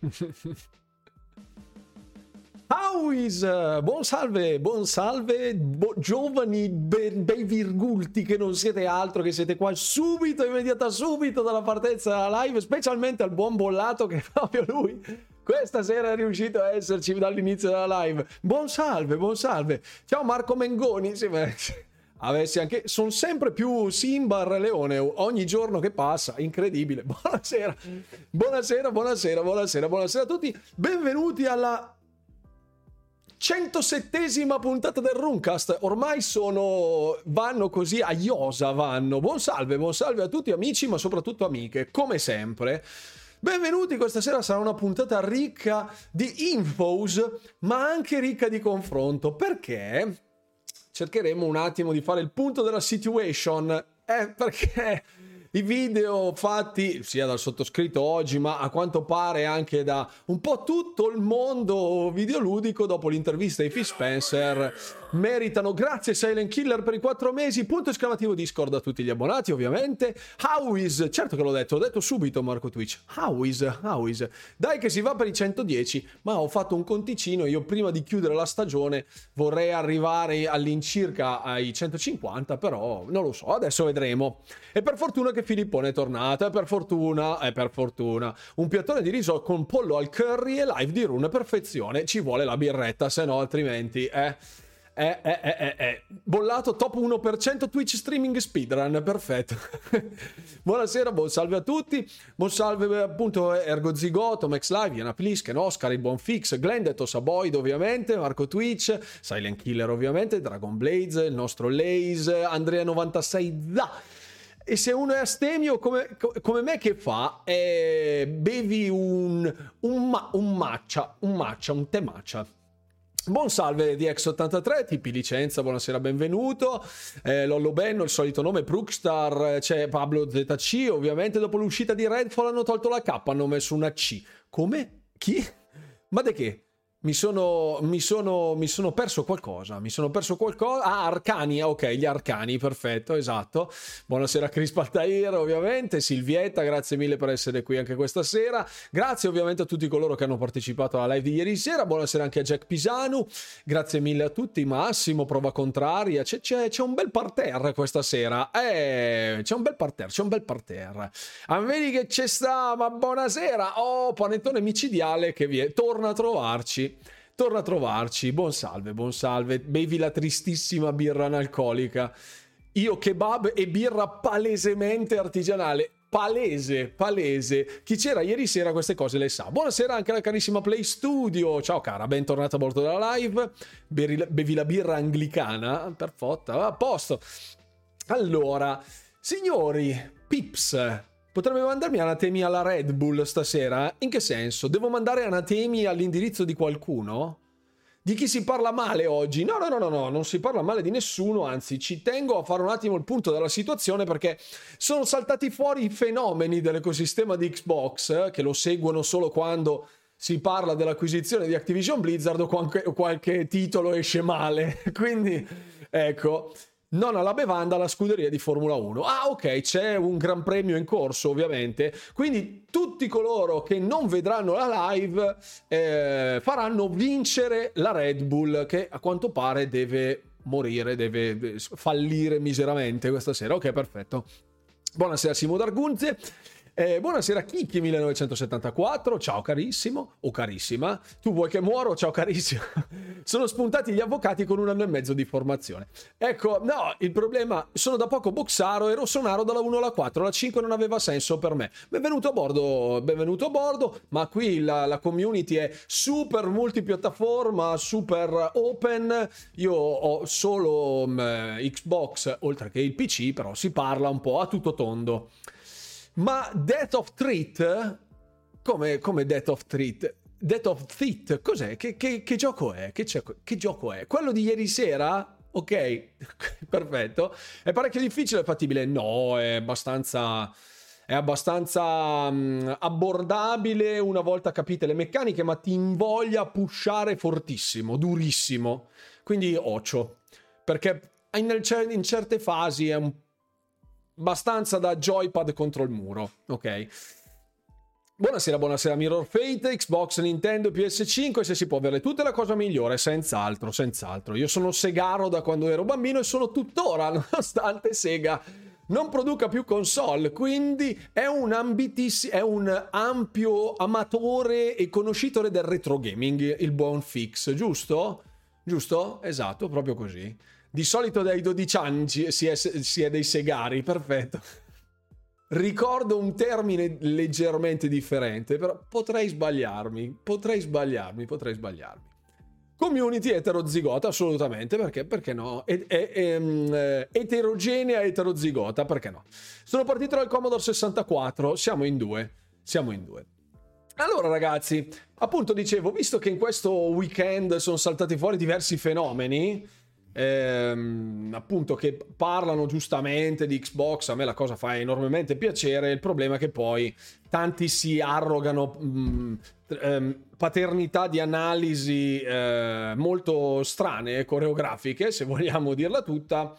How is? Buon salve, buon salve, bo- giovani be- bei virgulti che non siete altro, che siete qua subito, immediata subito dalla partenza della live, specialmente al buon bollato che proprio lui questa sera è riuscito a esserci dall'inizio della live. Buon salve, buon salve. Ciao Marco Mengoni. Sì, avessi anche sono sempre più Simba Re Leone ogni giorno che passa incredibile buonasera buonasera buonasera buonasera buonasera a tutti benvenuti alla 107esima puntata del Runcast. Ormai sono. vanno così a iosa. Vanno. Buon salve, buon salve a tutti, amici, ma soprattutto amiche, come sempre. Benvenuti, questa sera sarà una puntata ricca di infos, ma anche ricca di confronto. Perché? Cercheremo un attimo di fare il punto della situation. Eh, perché i video fatti sia dal sottoscritto oggi, ma a quanto pare anche da un po' tutto il mondo videoludico dopo l'intervista di Phil Spencer meritano. Grazie Silent Killer per i quattro mesi. Punto esclamativo Discord a tutti gli abbonati, ovviamente. How is? Certo che l'ho detto, l'ho detto subito Marco Twitch. How is? How is? Dai che si va per i 110, ma ho fatto un conticino. Io prima di chiudere la stagione vorrei arrivare all'incirca ai 150, però non lo so, adesso vedremo. E per fortuna che Filippone è tornato, e per fortuna, e per fortuna. Un piattone di riso con pollo al curry e live di rune perfezione. Ci vuole la birretta, se no altrimenti, eh... Eh, eh, eh, eh, eh. Bollato top 1% Twitch streaming speedrun, perfetto. Buonasera, buon salve a tutti. Buon salve appunto Ergo Zigoto, Max Live, Iana Plisken, Oscar, il buon Fix, Glendetos, Aboid ovviamente, Marco Twitch, Silent Killer ovviamente, Dragon Blaze, il nostro Laze, Andrea96 da. E se uno è astemio come, come me che fa? Eh, bevi un, un, un matcha, un matcha, un tè Buon salve di X83, tipi licenza, buonasera, benvenuto. Eh, Lollo Benno, il solito nome, Prookstar, c'è Pablo ZC, ovviamente dopo l'uscita di Redfall hanno tolto la K, hanno messo una C. Come? Chi? Ma di che? Mi sono, mi, sono, mi sono, perso qualcosa. Mi sono perso qualcosa. Ah, Arcani. Ok, gli Arcani, perfetto, esatto. Buonasera Chris Paltair, ovviamente. Silvietta, grazie mille per essere qui anche questa sera. Grazie ovviamente a tutti coloro che hanno partecipato alla live di ieri sera. Buonasera anche a Jack Pisanu. Grazie mille a tutti. Massimo, prova contraria. C'è, c'è, c'è un bel parterre questa sera. Eh, c'è un bel parterre, c'è un bel parterre. Ah, vedi che c'è sta, ma buonasera. Oh, panettone micidiale che viene. Torna a trovarci torna a trovarci. Buon salve, buon salve. Bevi la tristissima birra analcolica. Io kebab e birra palesemente artigianale. Palese, palese. Chi c'era ieri sera queste cose le sa. Buonasera anche alla carissima Play Studio. Ciao cara, bentornata a bordo della live. Bevi la birra anglicana. Perfetto, a posto. Allora, signori, Pips, Potrebbe mandarmi anatemi alla Red Bull stasera? In che senso? Devo mandare anatemi all'indirizzo di qualcuno? Di chi si parla male oggi? No, no, no, no, no, non si parla male di nessuno, anzi ci tengo a fare un attimo il punto della situazione perché sono saltati fuori i fenomeni dell'ecosistema di Xbox che lo seguono solo quando si parla dell'acquisizione di Activision Blizzard o qualche, qualche titolo esce male. Quindi, ecco, non alla bevanda alla scuderia di Formula 1. Ah, ok, c'è un gran premio in corso, ovviamente. Quindi tutti coloro che non vedranno la live eh, faranno vincere la Red Bull, che a quanto pare deve morire, deve fallire miseramente questa sera. Ok, perfetto. Buonasera Simo D'Argunze. Eh, buonasera Kiki 1974, ciao carissimo o carissima, tu vuoi che muoro? Ciao carissimo. sono spuntati gli avvocati con un anno e mezzo di formazione. Ecco, no, il problema, sono da poco boxaro e rossonaro dalla 1 alla 4, la 5 non aveva senso per me. Benvenuto a bordo, benvenuto a bordo, ma qui la, la community è super multipiattaforma, super open, io ho solo um, Xbox oltre che il PC, però si parla un po' a tutto tondo. Ma Death of Treat? Come, come Death of Treat? Death of Treat, cos'è? Che, che, che gioco è? Che, che gioco è? Quello di ieri sera? Ok, perfetto. È parecchio difficile, è fattibile? No, è abbastanza è abbastanza um, abbordabile una volta capite le meccaniche, ma ti invoglia a pushare fortissimo, durissimo. Quindi occhio, perché in, in certe fasi è un abbastanza da joypad contro il muro, ok? Buonasera, buonasera Mirror Fate, Xbox, Nintendo, PS5, se si può avere tutte la cosa migliore, senz'altro, senz'altro. Io sono Segaro da quando ero bambino e sono tuttora, nonostante Sega non produca più console, quindi è un, ambitiss- è un ampio amatore e conoscitore del retro gaming, il buon Fix, giusto? Giusto? Esatto, proprio così. Di solito dai 12 anni si è, si è dei segari, perfetto. Ricordo un termine leggermente differente, però potrei sbagliarmi, potrei sbagliarmi, potrei sbagliarmi. Community eterozigota, assolutamente, perché, perché no? E, e, e, um, eterogenea eterozigota, perché no? Sono partito dal Commodore 64, siamo in due, siamo in due. Allora ragazzi, appunto dicevo, visto che in questo weekend sono saltati fuori diversi fenomeni, ehm, appunto che parlano giustamente di Xbox, a me la cosa fa enormemente piacere, il problema è che poi tanti si arrogano mh, mm, ehm, paternità di analisi eh, molto strane, coreografiche, se vogliamo dirla tutta.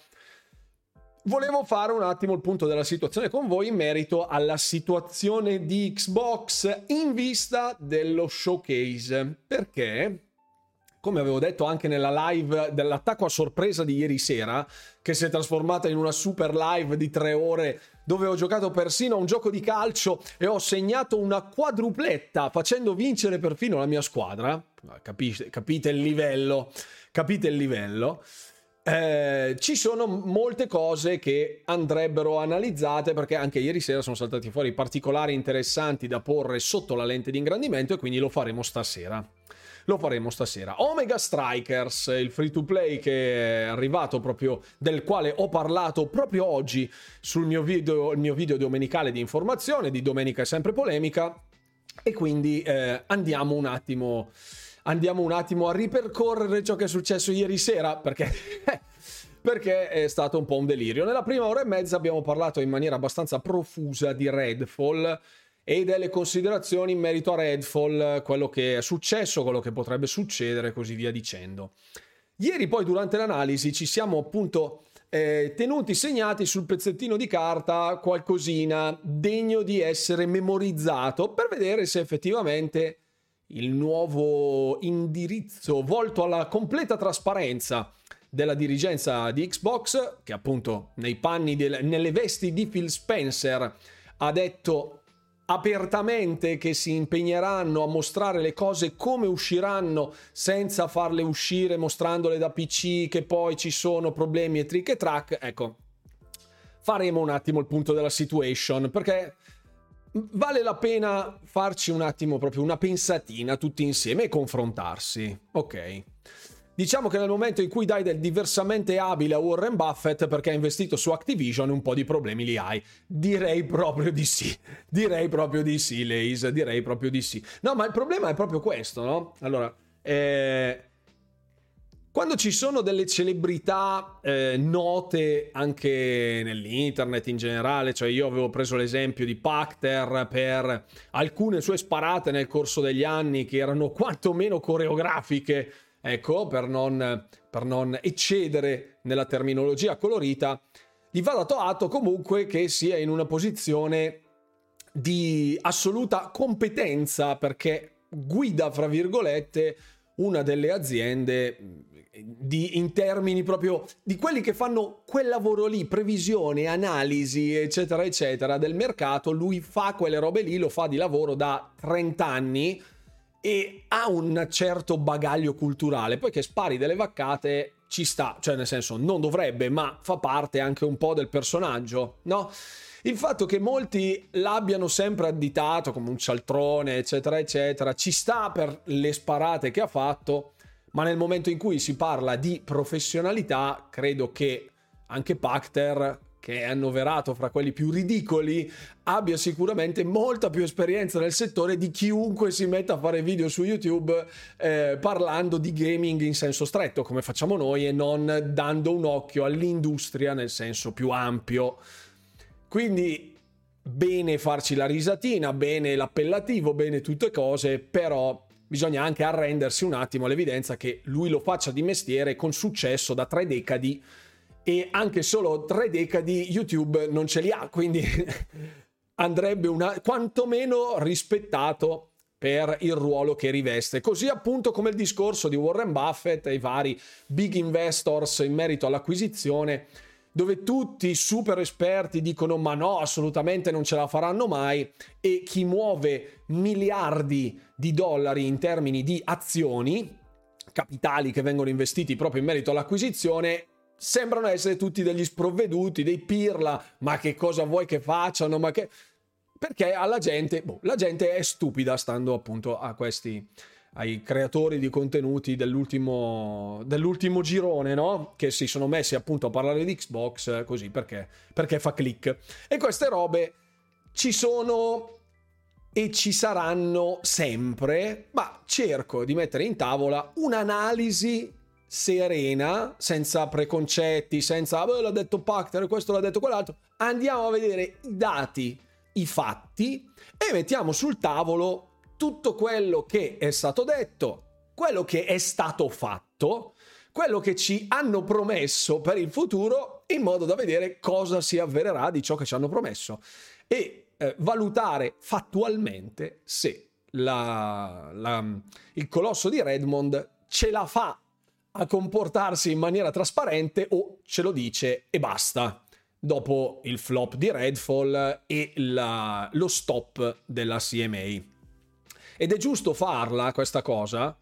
Volevo fare un attimo il punto della situazione con voi in merito alla situazione di Xbox in vista dello showcase. Perché? Come avevo detto anche nella live dell'attacco a sorpresa di ieri sera, che si è trasformata in una super live di tre ore dove ho giocato persino a un gioco di calcio e ho segnato una quadrupletta facendo vincere perfino la mia squadra. Capite, capite il livello, capite il livello. Eh, ci sono molte cose che andrebbero analizzate perché anche ieri sera sono saltati fuori particolari interessanti da porre sotto la lente di ingrandimento e quindi lo faremo stasera lo faremo stasera. Omega Strikers, il free to play che è arrivato proprio, del quale ho parlato proprio oggi sul mio video, il mio video domenicale di informazione, di Domenica è sempre polemica, e quindi eh, andiamo un attimo... Andiamo un attimo a ripercorrere ciò che è successo ieri sera, perché perché è stato un po' un delirio. Nella prima ora e mezza abbiamo parlato in maniera abbastanza profusa di Redfall e delle considerazioni in merito a Redfall, quello che è successo, quello che potrebbe succedere e così via dicendo. Ieri poi durante l'analisi ci siamo appunto eh, tenuti segnati sul pezzettino di carta qualcosina degno di essere memorizzato per vedere se effettivamente il nuovo indirizzo volto alla completa trasparenza della dirigenza di Xbox, che appunto nei panni, del, nelle vesti di Phil Spencer ha detto apertamente che si impegneranno a mostrare le cose come usciranno senza farle uscire mostrandole da PC che poi ci sono problemi e trick e track, ecco, faremo un attimo il punto della situation perché vale la pena farci un attimo proprio una pensatina tutti insieme e confrontarsi, ok? Diciamo che nel momento in cui dai del diversamente abile a Warren Buffett perché ha investito su Activision un po' di problemi li hai. Direi proprio di sì. Direi proprio di sì, Lace. Direi proprio di sì. No, ma il problema è proprio questo, no? Allora, eh, quando ci sono delle celebrità eh, note anche nell'internet in generale, cioè io avevo preso l'esempio di Pacter per alcune sue sparate nel corso degli anni che erano quantomeno coreografiche ecco, per non, per non eccedere nella terminologia colorita, gli va dato atto comunque che sia in una posizione di assoluta competenza perché guida, fra virgolette, una delle aziende di, in termini proprio di quelli che fanno quel lavoro lì, previsione, analisi, eccetera, eccetera, del mercato. Lui fa quelle robe lì, lo fa di lavoro da 30 anni e ha un certo bagaglio culturale, poi che spari delle vaccate ci sta, cioè nel senso non dovrebbe, ma fa parte anche un po' del personaggio, no? Il fatto che molti l'abbiano sempre additato come un cialtrone, eccetera, eccetera, ci sta per le sparate che ha fatto, ma nel momento in cui si parla di professionalità, credo che anche Pacter che è annoverato fra quelli più ridicoli, abbia sicuramente molta più esperienza nel settore di chiunque si metta a fare video su YouTube eh, parlando di gaming in senso stretto, come facciamo noi, e non dando un occhio all'industria nel senso più ampio. Quindi bene farci la risatina, bene l'appellativo, bene tutte cose, però bisogna anche arrendersi un attimo all'evidenza che lui lo faccia di mestiere con successo da tre decadi e anche solo tre decadi YouTube non ce li ha, quindi andrebbe una, quantomeno rispettato per il ruolo che riveste. Così appunto come il discorso di Warren Buffett e i vari big investors in merito all'acquisizione, dove tutti i super esperti dicono ma no, assolutamente non ce la faranno mai e chi muove miliardi di dollari in termini di azioni, capitali che vengono investiti proprio in merito all'acquisizione, sembrano essere tutti degli sprovveduti, dei pirla, ma che cosa vuoi che facciano, ma che perché alla gente, boh, la gente è stupida stando appunto a questi, ai creatori di contenuti dell'ultimo, dell'ultimo girone, no? Che si sono messi appunto a parlare di Xbox così perché, perché fa click. E queste robe ci sono e ci saranno sempre, ma cerco di mettere in tavola un'analisi serena, senza preconcetti, senza oh, l'ha detto Pacter, questo l'ha detto quell'altro. Andiamo a vedere i dati i fatti e mettiamo sul tavolo tutto quello che è stato detto, quello che è stato fatto, quello che ci hanno promesso per il futuro in modo da vedere cosa si avvererà di ciò che ci hanno promesso e eh, valutare fattualmente se la, la, il colosso di Redmond ce la fa a comportarsi in maniera trasparente o ce lo dice e basta dopo il flop di Redfall e la, lo stop della CMA. Ed è giusto farla questa cosa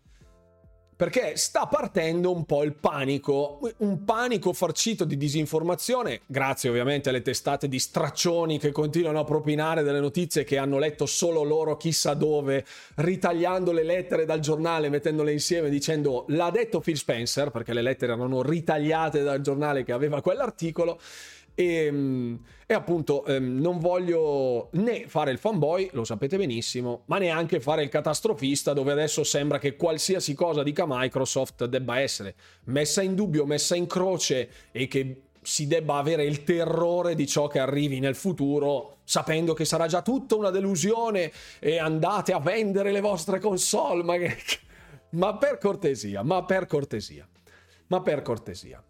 perché sta partendo un po' il panico, un panico farcito di disinformazione, grazie ovviamente alle testate di straccioni che continuano a propinare delle notizie che hanno letto solo loro chissà dove, ritagliando le lettere dal giornale, mettendole insieme dicendo l'ha detto Phil Spencer, perché le lettere erano ritagliate dal giornale che aveva quell'articolo, e, ehm, e appunto ehm, non voglio né fare il fanboy, lo sapete benissimo, ma neanche fare il catastrofista dove adesso sembra che qualsiasi cosa dica Microsoft debba essere messa in dubbio, messa in croce e che si debba avere il terrore di ciò che arrivi nel futuro, sapendo che sarà già tutta una delusione e andate a vendere le vostre console. Ma, che... ma per cortesia, ma per cortesia, ma per cortesia.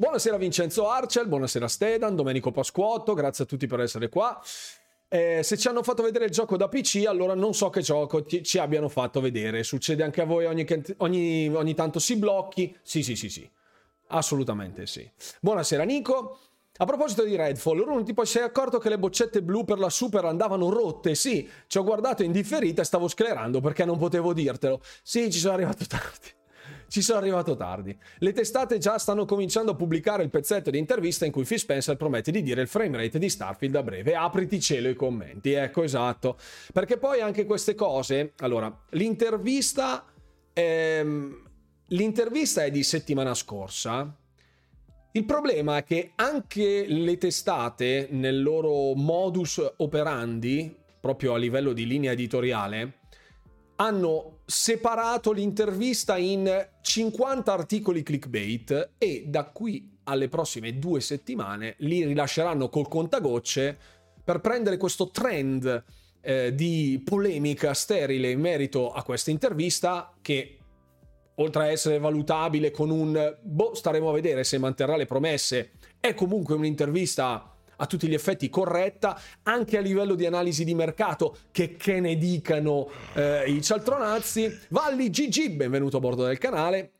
Buonasera Vincenzo Arcel, buonasera Stedan, Domenico Pasquotto, grazie a tutti per essere qua. Eh, se ci hanno fatto vedere il gioco da PC, allora non so che gioco ti, ci abbiano fatto vedere. Succede anche a voi ogni, ogni, ogni tanto si blocchi? Sì, sì, sì, sì. Assolutamente sì. Buonasera Nico. A proposito di Redfall, Rune, tipo sei accorto che le boccette blu per la Super andavano rotte? Sì, ci ho guardato in differita e stavo sclerando perché non potevo dirtelo. Sì, ci sono arrivato tardi. Ci sono arrivato tardi. Le testate già stanno cominciando a pubblicare il pezzetto di intervista in cui Phil Spencer promette di dire il frame rate di Starfield a breve. Apriti cielo i commenti. Ecco, esatto. Perché poi anche queste cose... Allora, l'intervista... Ehm, l'intervista è di settimana scorsa. Il problema è che anche le testate nel loro modus operandi, proprio a livello di linea editoriale, hanno separato l'intervista in 50 articoli clickbait e da qui alle prossime due settimane li rilasceranno col contagocce per prendere questo trend eh, di polemica sterile in merito a questa intervista che oltre a essere valutabile con un boh staremo a vedere se manterrà le promesse è comunque un'intervista a tutti gli effetti corretta, anche a livello di analisi di mercato, che, che ne dicano eh, i cialtronazzi. Valli GG, benvenuto a bordo del canale.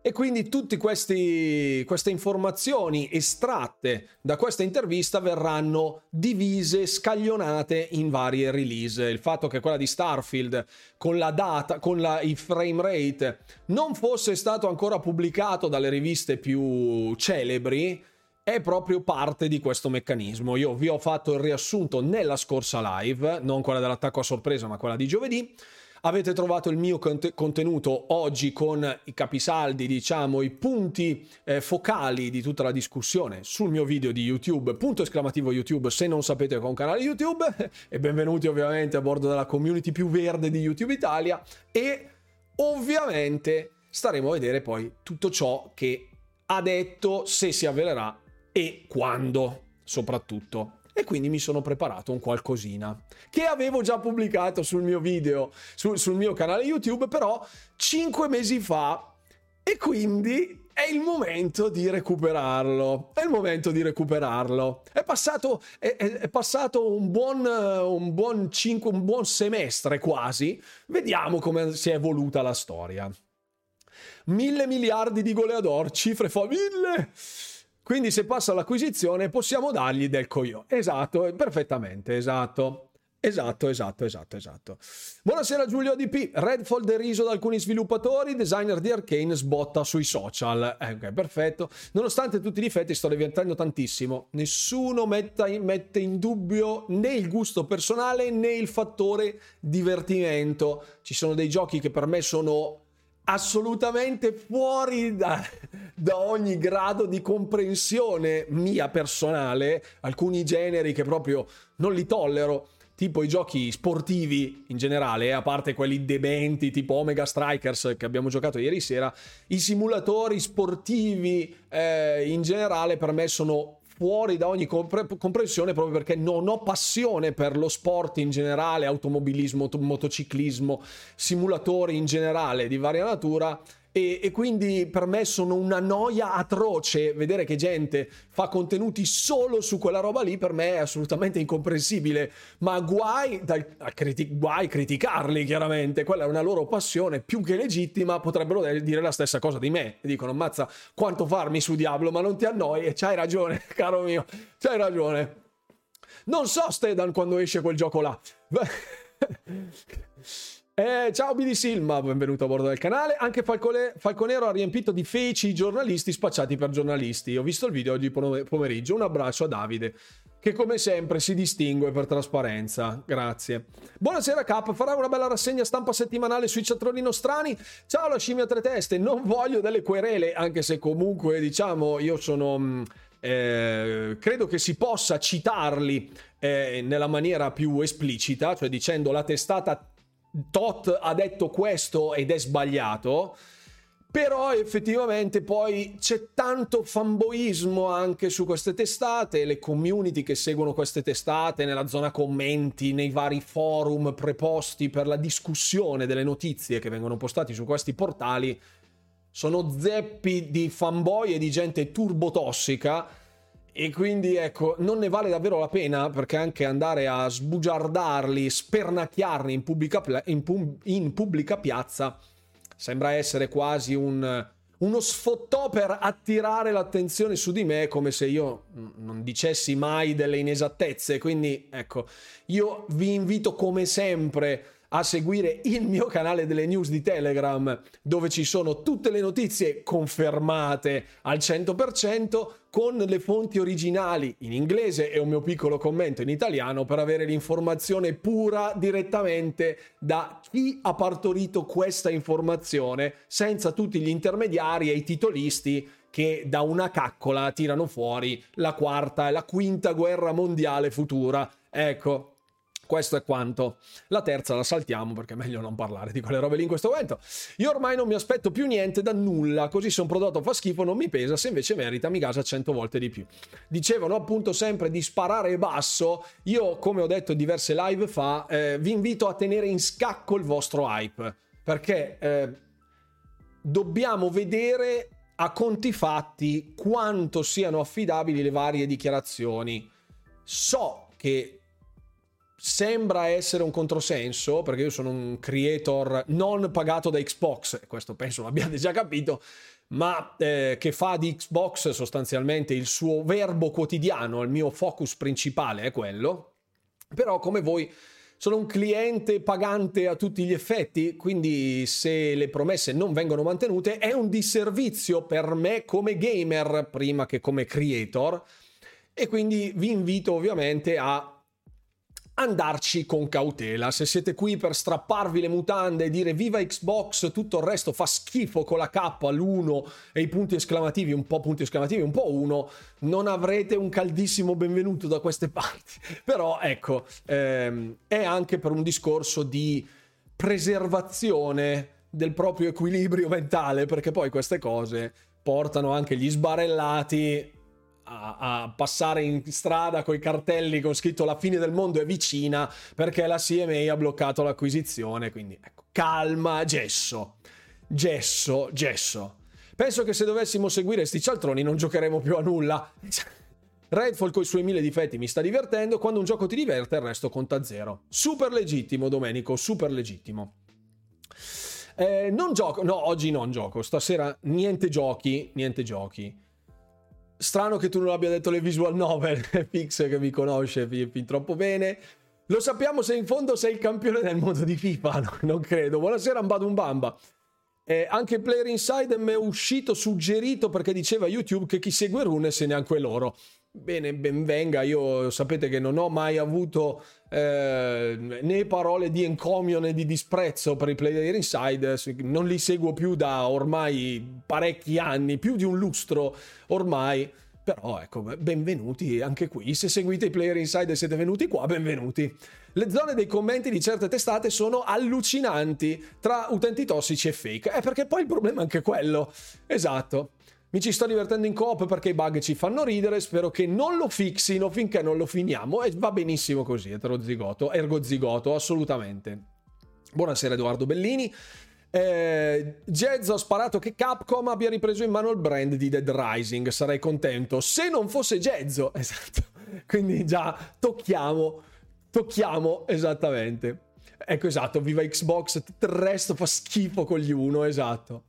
E quindi tutte queste informazioni estratte da questa intervista verranno divise, scaglionate in varie release. Il fatto che quella di Starfield con la data, con la, il frame rate, non fosse stato ancora pubblicato dalle riviste più celebri, è proprio parte di questo meccanismo. Io vi ho fatto il riassunto nella scorsa live, non quella dell'attacco a sorpresa, ma quella di giovedì. Avete trovato il mio cont- contenuto oggi con i capisaldi, diciamo, i punti eh, focali di tutta la discussione sul mio video di YouTube, punto esclamativo YouTube se non sapete che ho un canale YouTube e benvenuti ovviamente a bordo della community più verde di YouTube Italia e ovviamente staremo a vedere poi tutto ciò che ha detto se si avvererà e quando soprattutto. E quindi mi sono preparato un qualcosina che avevo già pubblicato sul mio video, sul, sul mio canale YouTube, però 5 mesi fa. E quindi è il momento di recuperarlo. È il momento di recuperarlo. È passato, è, è passato un, buon, un, buon cinque, un buon semestre quasi. Vediamo come si è evoluta la storia. Mille miliardi di goleador, cifre fa mille. Quindi se passa l'acquisizione possiamo dargli del coglione. Esatto, perfettamente, esatto. Esatto, esatto, esatto, esatto. Buonasera Giulio DP. Redfall deriso da alcuni sviluppatori, designer di Arkane sbotta sui social. Eh, ok, perfetto. Nonostante tutti i difetti sto diventando tantissimo. Nessuno in, mette in dubbio né il gusto personale né il fattore divertimento. Ci sono dei giochi che per me sono assolutamente fuori da, da, ogni grado di comprensione mia personale, alcuni generi che proprio non li tollero tipo i giochi sportivi in generale, a parte quelli dementi tipo Omega Strikers che abbiamo giocato ieri sera, i simulatori sportivi eh, in generale per me sono fuori da ogni compre- comprensione proprio perché non ho passione per lo sport in generale, automobilismo, motociclismo, simulatori in generale di varia natura e, e, quindi per me sono una noia atroce vedere che gente fa contenuti solo su quella roba lì, per me è assolutamente incomprensibile, ma guai, dal, criti- guai criticarli chiaramente, quella è una loro passione più che legittima, potrebbero dire la stessa cosa di me, dicono ammazza quanto farmi su Diablo, ma non ti annoi e c'hai ragione, caro mio, c'hai ragione. Non so Stedan quando esce quel gioco là. Eh, ciao Billy Silma, benvenuto a bordo del canale. Anche Falcone, Falconero ha riempito di feci i giornalisti spacciati per giornalisti. Ho visto il video oggi pomeriggio. Un abbraccio a Davide, che come sempre si distingue per trasparenza. Grazie. Buonasera Cap, farà una bella rassegna stampa settimanale sui ciatroni nostrani. Ciao la scimmia a tre teste, non voglio delle querele, anche se comunque diciamo io sono... Mm, eh, credo che si possa citarli eh, nella maniera più esplicita, cioè dicendo la testata Tot ha detto questo ed è sbagliato. Però effettivamente poi c'è tanto fanboismo anche su queste testate, le community che seguono queste testate nella zona commenti, nei vari forum preposti per la discussione delle notizie che vengono postati su questi portali, sono zeppi di fanboy e di gente turbotossica e quindi ecco, non ne vale davvero la pena perché anche andare a sbugiardarli, spernacchiarli in pubblica, in pub, in pubblica piazza sembra essere quasi un, uno sfottò per attirare l'attenzione su di me come se io non dicessi mai delle inesattezze. Quindi ecco, io vi invito come sempre a seguire il mio canale delle news di Telegram dove ci sono tutte le notizie confermate al 100% con le fonti originali in inglese e un mio piccolo commento in italiano per avere l'informazione pura direttamente da chi ha partorito questa informazione senza tutti gli intermediari e i titolisti che da una caccola tirano fuori la quarta e la quinta guerra mondiale futura. Ecco, questo è quanto. La terza la saltiamo perché è meglio non parlare di quelle robe lì in questo momento. Io ormai non mi aspetto più niente da nulla, così se un prodotto fa schifo non mi pesa, se invece merita mi gasa 100 volte di più. Dicevano appunto sempre di sparare basso, io come ho detto diverse live fa, eh, vi invito a tenere in scacco il vostro hype, perché eh, dobbiamo vedere a conti fatti quanto siano affidabili le varie dichiarazioni. So che sembra essere un controsenso, perché io sono un creator non pagato da Xbox, questo penso l'abbiate già capito, ma eh, che fa di Xbox sostanzialmente il suo verbo quotidiano, il mio focus principale è quello, però come voi sono un cliente pagante a tutti gli effetti, quindi se le promesse non vengono mantenute è un disservizio per me come gamer prima che come creator. E quindi vi invito ovviamente a andarci con cautela. Se siete qui per strapparvi le mutande e dire viva Xbox, tutto il resto fa schifo con la K all'1 e i punti esclamativi, un po' punti esclamativi, un po' 1, non avrete un caldissimo benvenuto da queste parti. Però ecco, ehm, è anche per un discorso di preservazione del proprio equilibrio mentale, perché poi queste cose portano anche gli sbarellati a, passare in strada con i cartelli con scritto la fine del mondo è vicina perché la CMA ha bloccato l'acquisizione. Quindi ecco, calma, gesso, gesso, gesso. Penso che se dovessimo seguire sti cialtroni non giocheremo più a nulla. Redfall con i suoi mille difetti mi sta divertendo, quando un gioco ti diverte il resto conta zero. Super legittimo Domenico, super legittimo. Eh, non gioco, no, oggi non gioco, stasera niente giochi, niente giochi. Strano che tu non abbia detto le visual novel, Pix che mi conosce fin, fin troppo bene. Lo sappiamo se in fondo sei il campione del mondo di FIFA, no, non credo. Buonasera Ambadumbamba. Eh, anche Player Inside mi è uscito suggerito perché diceva YouTube che chi segue Runes è neanche loro. Bene, ben venga, io sapete che non ho mai avuto eh, né parole di encomio né di disprezzo per i player inside, non li seguo più da ormai parecchi anni, più di un lustro ormai. Però ecco, benvenuti anche qui. Se seguite i player inside e siete venuti qua, benvenuti. Le zone dei commenti di certe testate sono allucinanti tra utenti tossici e fake. Eh, perché poi il problema è anche quello. Esatto. Mi ci sto divertendo in coop perché i bug ci fanno ridere, spero che non lo fixino finché non lo finiamo e va benissimo così, eterozigoto, ergozigoto, assolutamente. Buonasera Edoardo Bellini. Eh, Jazz ha sparato che Capcom abbia ripreso in mano il brand di Dead Rising, sarei contento. Se non fosse Jazz, esatto. Quindi già tocchiamo, tocchiamo esattamente. Ecco esatto, viva Xbox, tutto il resto fa schifo con gli uno, esatto.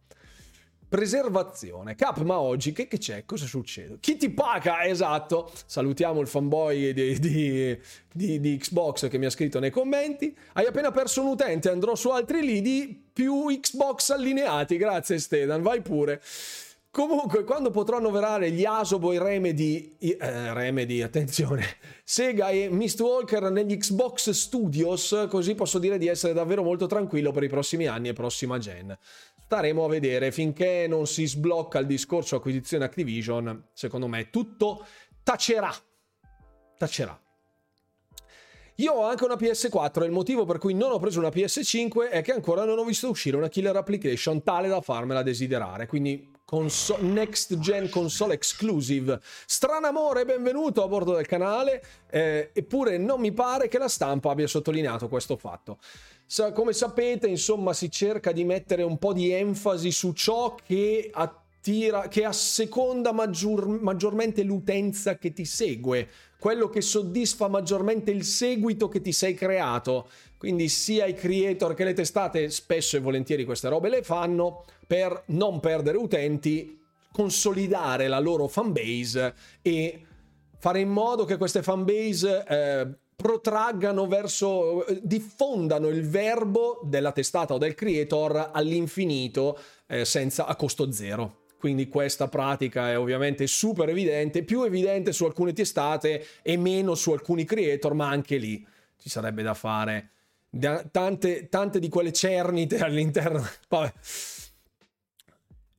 Preservazione. Cap, ma oggi che, che, c'è? Cosa succede? Ti paga? Esatto. Salutiamo il fanboy di, di, di, di, Xbox che mi ha scritto nei commenti. Hai appena perso un utente, andrò su altri lidi più Xbox allineati. Grazie Stedan, vai pure. Comunque, quando potrò annoverare gli Asobo e Remedy, eh, Remedy, attenzione, Sega e Mistwalker negli Xbox Studios, così posso dire di essere davvero molto tranquillo per i prossimi anni e prossima gen. Staremo a vedere finché non si sblocca il discorso acquisizione Activision. Secondo me tutto tacerà. Tacerà. Io ho anche una PS4 e il motivo per cui non ho preso una PS5 è che ancora non ho visto uscire una killer application tale da farmela desiderare. Quindi console, next gen console exclusive. Stranamore, benvenuto a bordo del canale. Eh, eppure non mi pare che la stampa abbia sottolineato questo fatto come sapete, insomma, si cerca di mettere un po' di enfasi su ciò che attira, che asseconda maggior, maggiormente l'utenza che ti segue, quello che soddisfa maggiormente il seguito che ti sei creato. Quindi sia i creator che le testate spesso e volentieri queste robe le fanno per non perdere utenti, consolidare la loro fanbase e fare in modo che queste fanbase eh, protraggano verso, eh, diffondano il verbo della testata o del creator all'infinito eh, senza, a costo zero. Quindi questa pratica è ovviamente super evidente, più evidente su alcune testate e meno su alcuni creator, ma anche lì ci sarebbe da fare tante, tante di quelle cernite all'interno. Vabbè.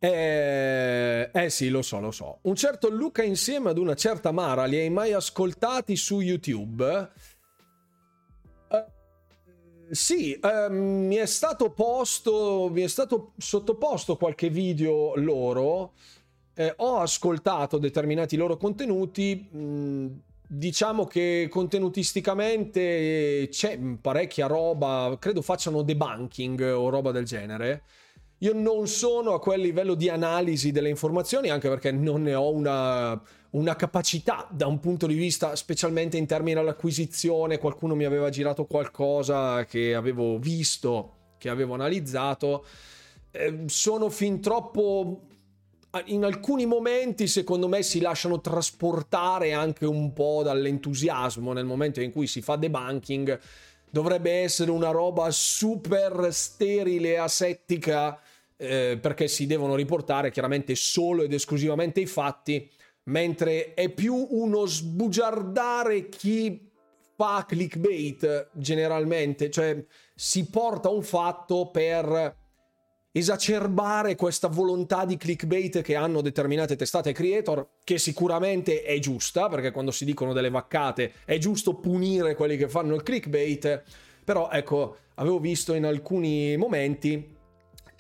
Eh, eh, sì, lo so, lo so. Un certo Luca insieme ad una certa Mara li hai mai ascoltati su YouTube? Sì, ehm, mi è stato posto, mi è stato sottoposto qualche video loro. Eh, ho ascoltato determinati loro contenuti. Mh, diciamo che contenutisticamente c'è parecchia roba. Credo facciano debunking o roba del genere. Io non sono a quel livello di analisi delle informazioni, anche perché non ne ho una una capacità da un punto di vista, specialmente in termini dell'acquisizione, qualcuno mi aveva girato qualcosa che avevo visto, che avevo analizzato, eh, sono fin troppo... In alcuni momenti, secondo me, si lasciano trasportare anche un po' dall'entusiasmo nel momento in cui si fa debunking. Dovrebbe essere una roba super sterile asettica eh, perché si devono riportare chiaramente solo ed esclusivamente i fatti mentre è più uno sbugiardare chi fa clickbait generalmente, cioè si porta un fatto per esacerbare questa volontà di clickbait che hanno determinate testate creator, che sicuramente è giusta, perché quando si dicono delle vaccate è giusto punire quelli che fanno il clickbait, però ecco, avevo visto in alcuni momenti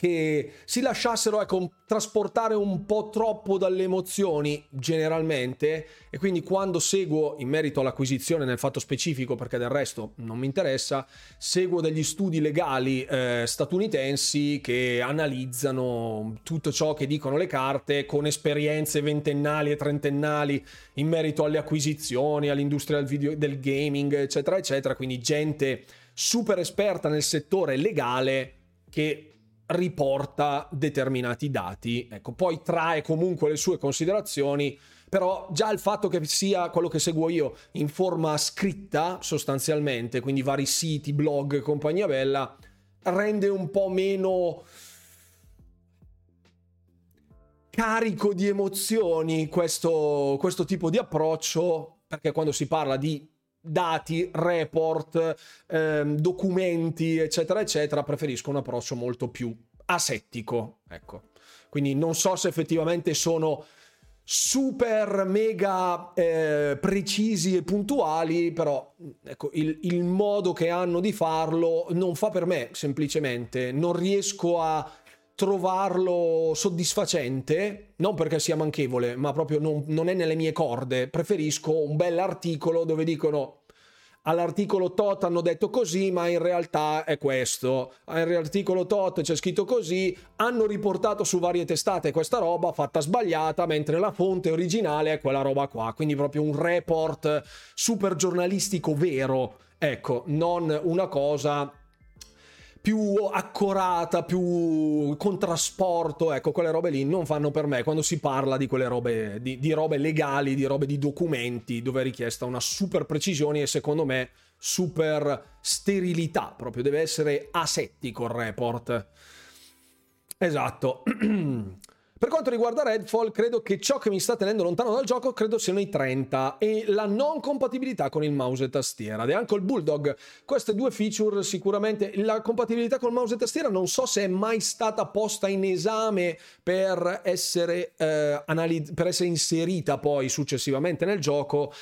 che si lasciassero ecco, trasportare un po' troppo dalle emozioni generalmente. E quindi quando seguo in merito all'acquisizione nel fatto specifico perché del resto non mi interessa seguo degli studi legali eh, statunitensi che analizzano tutto ciò che dicono le carte con esperienze ventennali e trentennali in merito alle acquisizioni all'industria del, video, del gaming eccetera eccetera. Quindi gente super esperta nel settore legale che riporta determinati dati. Ecco, poi trae comunque le sue considerazioni, però già il fatto che sia quello che seguo io in forma scritta sostanzialmente, quindi vari siti, blog e compagnia bella, rende un po' meno carico di emozioni questo, questo tipo di approccio, perché quando si parla di dati, report, ehm, documenti, eccetera, eccetera, preferisco un approccio molto più asettico. Ecco. Quindi non so se effettivamente sono super mega eh, precisi e puntuali, però ecco, il, il modo che hanno di farlo non fa per me semplicemente, non riesco a trovarlo soddisfacente, non perché sia manchevole, ma proprio non, non è nelle mie corde. Preferisco un bell'articolo dove dicono all'articolo tot hanno detto così, ma in realtà è questo. All'articolo tot c'è scritto così, hanno riportato su varie testate questa roba fatta sbagliata, mentre la fonte originale è quella roba qua. Quindi proprio un report super giornalistico vero. Ecco, non una cosa più accorata, più con trasporto, ecco, quelle robe lì non fanno per me quando si parla di quelle robe, di, di robe legali, di robe di documenti, dove è richiesta una super precisione e secondo me super sterilità, proprio deve essere asettico il report. Esatto. Per quanto riguarda Redfall, credo che ciò che mi sta tenendo lontano dal gioco credo siano i 30 e la non compatibilità con il mouse e tastiera. E anche il Bulldog, queste due feature sicuramente, la compatibilità con il mouse e tastiera non so se è mai stata posta in esame per essere, eh, analiz- per essere inserita poi successivamente nel gioco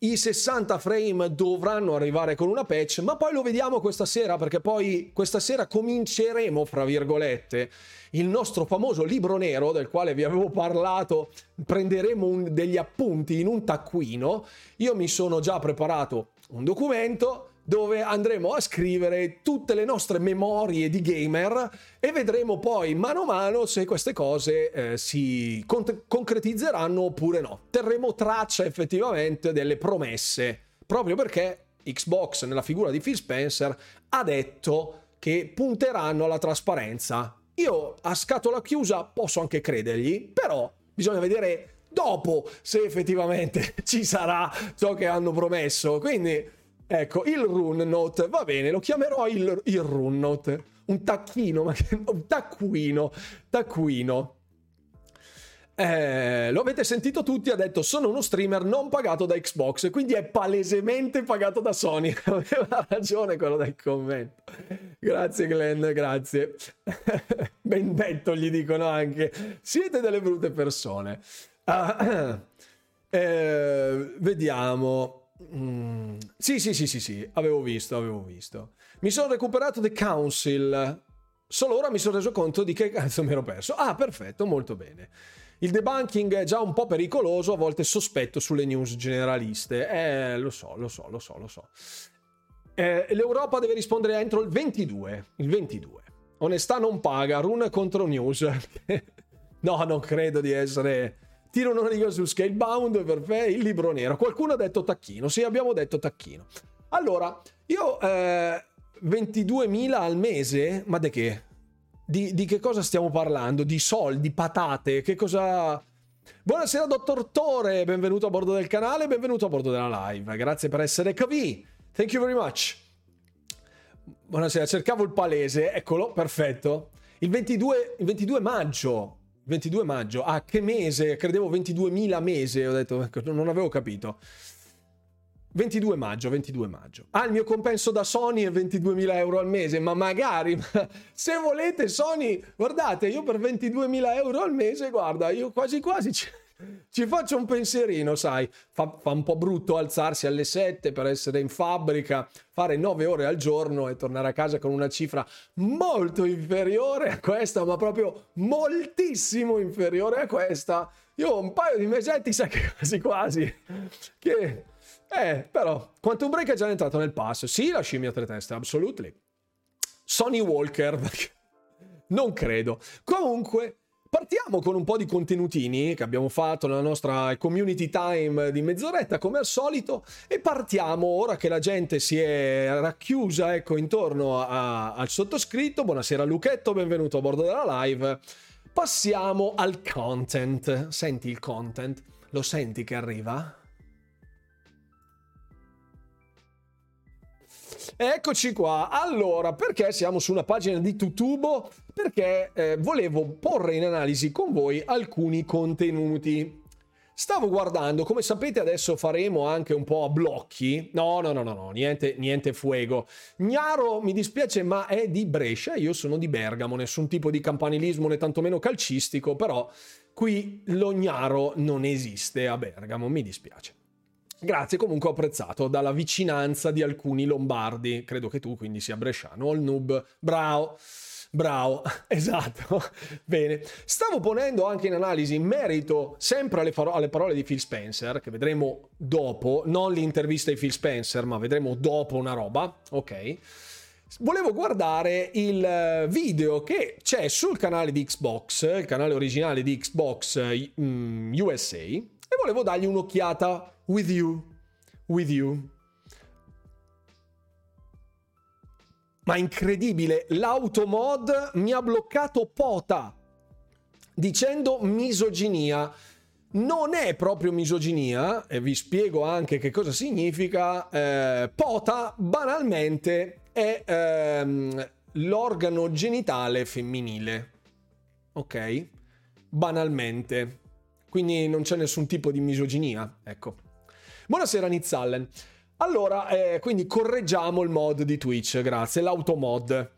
i 60 frame dovranno arrivare con una patch, ma poi lo vediamo questa sera perché poi questa sera cominceremo, fra virgolette, il nostro famoso libro nero del quale vi avevo parlato, prenderemo un, degli appunti in un taccuino. Io mi sono già preparato un documento dove andremo a scrivere tutte le nostre memorie di gamer e vedremo poi mano a mano se queste cose eh, si con- concretizzeranno oppure no. Terremo traccia effettivamente delle promesse, proprio perché Xbox nella figura di Phil Spencer ha detto che punteranno alla trasparenza io a scatola chiusa posso anche credergli, però bisogna vedere dopo se effettivamente ci sarà ciò che hanno promesso. Quindi, ecco, il Rune Note, va bene, lo chiamerò il, il Rune Note. Un tacchino, ma un taccuino, taccuino. Eh, lo avete sentito tutti, ha detto sono uno streamer non pagato da Xbox, quindi è palesemente pagato da Sony. Aveva ragione quello del commento. Grazie Glenn, grazie. ben detto gli dicono anche. Siete delle brutte persone. Uh, eh, vediamo. Mm. Sì, sì, sì, sì, sì, avevo visto, avevo visto. Mi sono recuperato The Council. Solo ora mi sono reso conto di che cazzo mi ero perso. Ah, perfetto, molto bene. Il debunking è già un po' pericoloso, a volte sospetto sulle news generaliste. Eh, lo so, lo so, lo so, lo so. Eh, L'Europa deve rispondere entro il 22. Il 22. Onestà non paga, run contro news. no, non credo di essere... Tiro una riga su Scalebound, perfetto, il libro nero. Qualcuno ha detto tacchino, sì, abbiamo detto tacchino. Allora, io... Eh, 22.000 al mese? Ma di che? Di, di, che cosa stiamo parlando? Di soldi, patate, che cosa... Buonasera dottor Tore, benvenuto a bordo del canale, benvenuto a bordo della live, grazie per essere qui, thank you very much. Buonasera, cercavo il palese, eccolo, perfetto. Il 22, il 22 maggio, 22 maggio, ah che mese, credevo 22.000 mese, ho detto, ecco, non avevo capito. 22 maggio, 22 maggio. Ah, il mio compenso da Sony è 22.000 euro al mese, ma magari, ma se volete Sony, guardate, io per 22.000 euro al mese, guarda, io quasi quasi ci, ci faccio un pensierino, sai, fa, fa, un po' brutto alzarsi alle 7 per essere in fabbrica, fare 9 ore al giorno e tornare a casa con una cifra molto inferiore a questa, ma proprio moltissimo inferiore a questa. Io un paio di mesetti, sai che quasi quasi, che... Eh, però, Quantum Break è già entrato nel pass. Sì, la scimmia a tre teste, absolutely. Sony Walker, non credo. Comunque, Partiamo con un po' di contenutini che abbiamo fatto nella nostra community time di mezz'oretta come al solito e partiamo ora che la gente si è racchiusa ecco intorno a, al sottoscritto. Buonasera Luchetto, benvenuto a bordo della live. Passiamo al content. Senti il content? Lo senti che arriva? Eccoci qua. Allora, perché siamo su una pagina di Tutubo? Perché eh, volevo porre in analisi con voi alcuni contenuti. Stavo guardando, come sapete adesso faremo anche un po' a blocchi. No, no, no, no, no niente, niente fuego. Gnaro, mi dispiace, ma è di Brescia, io sono di Bergamo, nessun tipo di campanilismo né tantomeno calcistico, però qui lo Gnaro non esiste a Bergamo, mi dispiace. Grazie, comunque ho apprezzato dalla vicinanza di alcuni lombardi. Credo che tu quindi sia bresciano. Il noob, bravo. Bravo, esatto. Bene. Stavo ponendo anche in analisi in merito sempre alle, faro- alle, parole di Phil Spencer, che vedremo dopo, non l'intervista di Phil Spencer, ma vedremo dopo una roba, ok? Volevo guardare il video che c'è sul canale di Xbox, il canale originale di Xbox um, mm, USA, e volevo dargli un'occhiata with you, with you. Ma incredibile, l'automod mi ha bloccato pota dicendo misoginia. Non è proprio misoginia, e vi spiego anche che cosa significa. Eh, pota banalmente è ehm, l'organo genitale femminile. Ok? Banalmente. Quindi non c'è nessun tipo di misoginia, ecco. Buonasera Nizzallen. Allora, eh, quindi correggiamo il mod di Twitch, grazie, l'automod.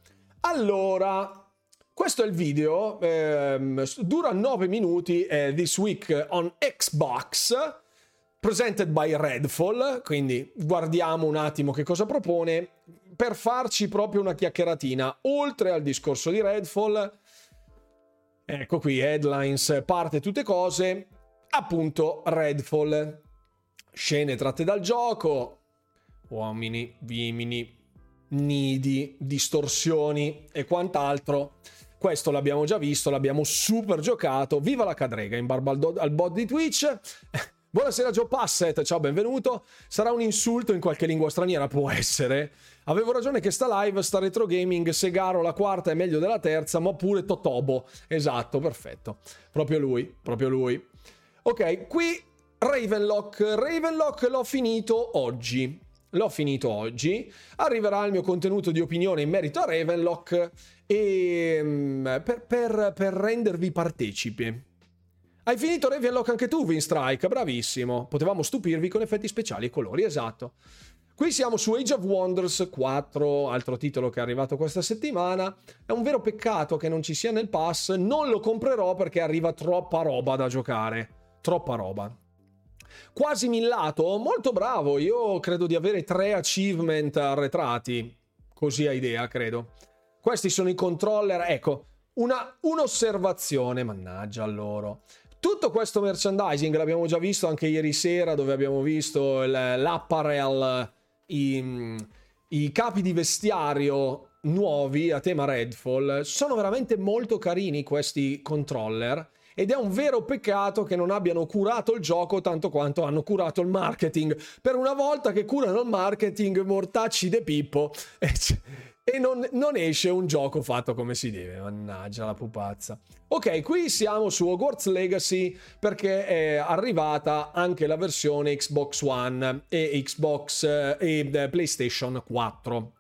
Allora, questo è il video, ehm, dura 9 minuti, è This Week on Xbox, presented by Redfall, quindi guardiamo un attimo che cosa propone per farci proprio una chiacchieratina, oltre al discorso di Redfall, ecco qui, headlines, parte tutte cose, appunto Redfall scene tratte dal gioco, uomini, vimini, nidi, distorsioni e quant'altro. Questo l'abbiamo già visto, l'abbiamo super giocato. Viva la cadrega in barba al, do- al bot di Twitch. Buonasera Joe Passet, ciao, benvenuto. Sarà un insulto in qualche lingua straniera? Può essere. Avevo ragione che sta live, sta retro gaming, Segaro la quarta è meglio della terza, ma pure Totobo. Esatto, perfetto. Proprio lui, proprio lui. Ok, qui Ravenlock. Ravenlock l'ho finito oggi. L'ho finito oggi. Arriverà il mio contenuto di opinione in merito a Ravenlock e mm, per, per, per rendervi partecipi. Hai finito Ravenlock anche tu, Vinstrike? Bravissimo. Potevamo stupirvi con effetti speciali e colori, esatto. Qui siamo su Age of Wonders 4, altro titolo che è arrivato questa settimana. È un vero peccato che non ci sia nel pass. Non lo comprerò perché arriva troppa roba da giocare. Troppa roba quasi millato, molto bravo. Io credo di avere tre achievement arretrati, così a idea, credo. Questi sono i controller. Ecco, una, un'osservazione, mannaggia loro. Tutto questo merchandising l'abbiamo già visto anche ieri sera, dove abbiamo visto l'apparel, i, i capi di vestiario nuovi a tema Redfall. Sono veramente molto carini questi controller ed è un vero peccato che non abbiano curato il gioco tanto quanto hanno curato il marketing. Per una volta che curano il marketing, mortacci de Pippo. E, non, non, esce un gioco fatto come si deve. Mannaggia la pupazza. Ok, qui siamo su Hogwarts Legacy perché è arrivata anche la versione Xbox One e Xbox eh, e eh, PlayStation 4.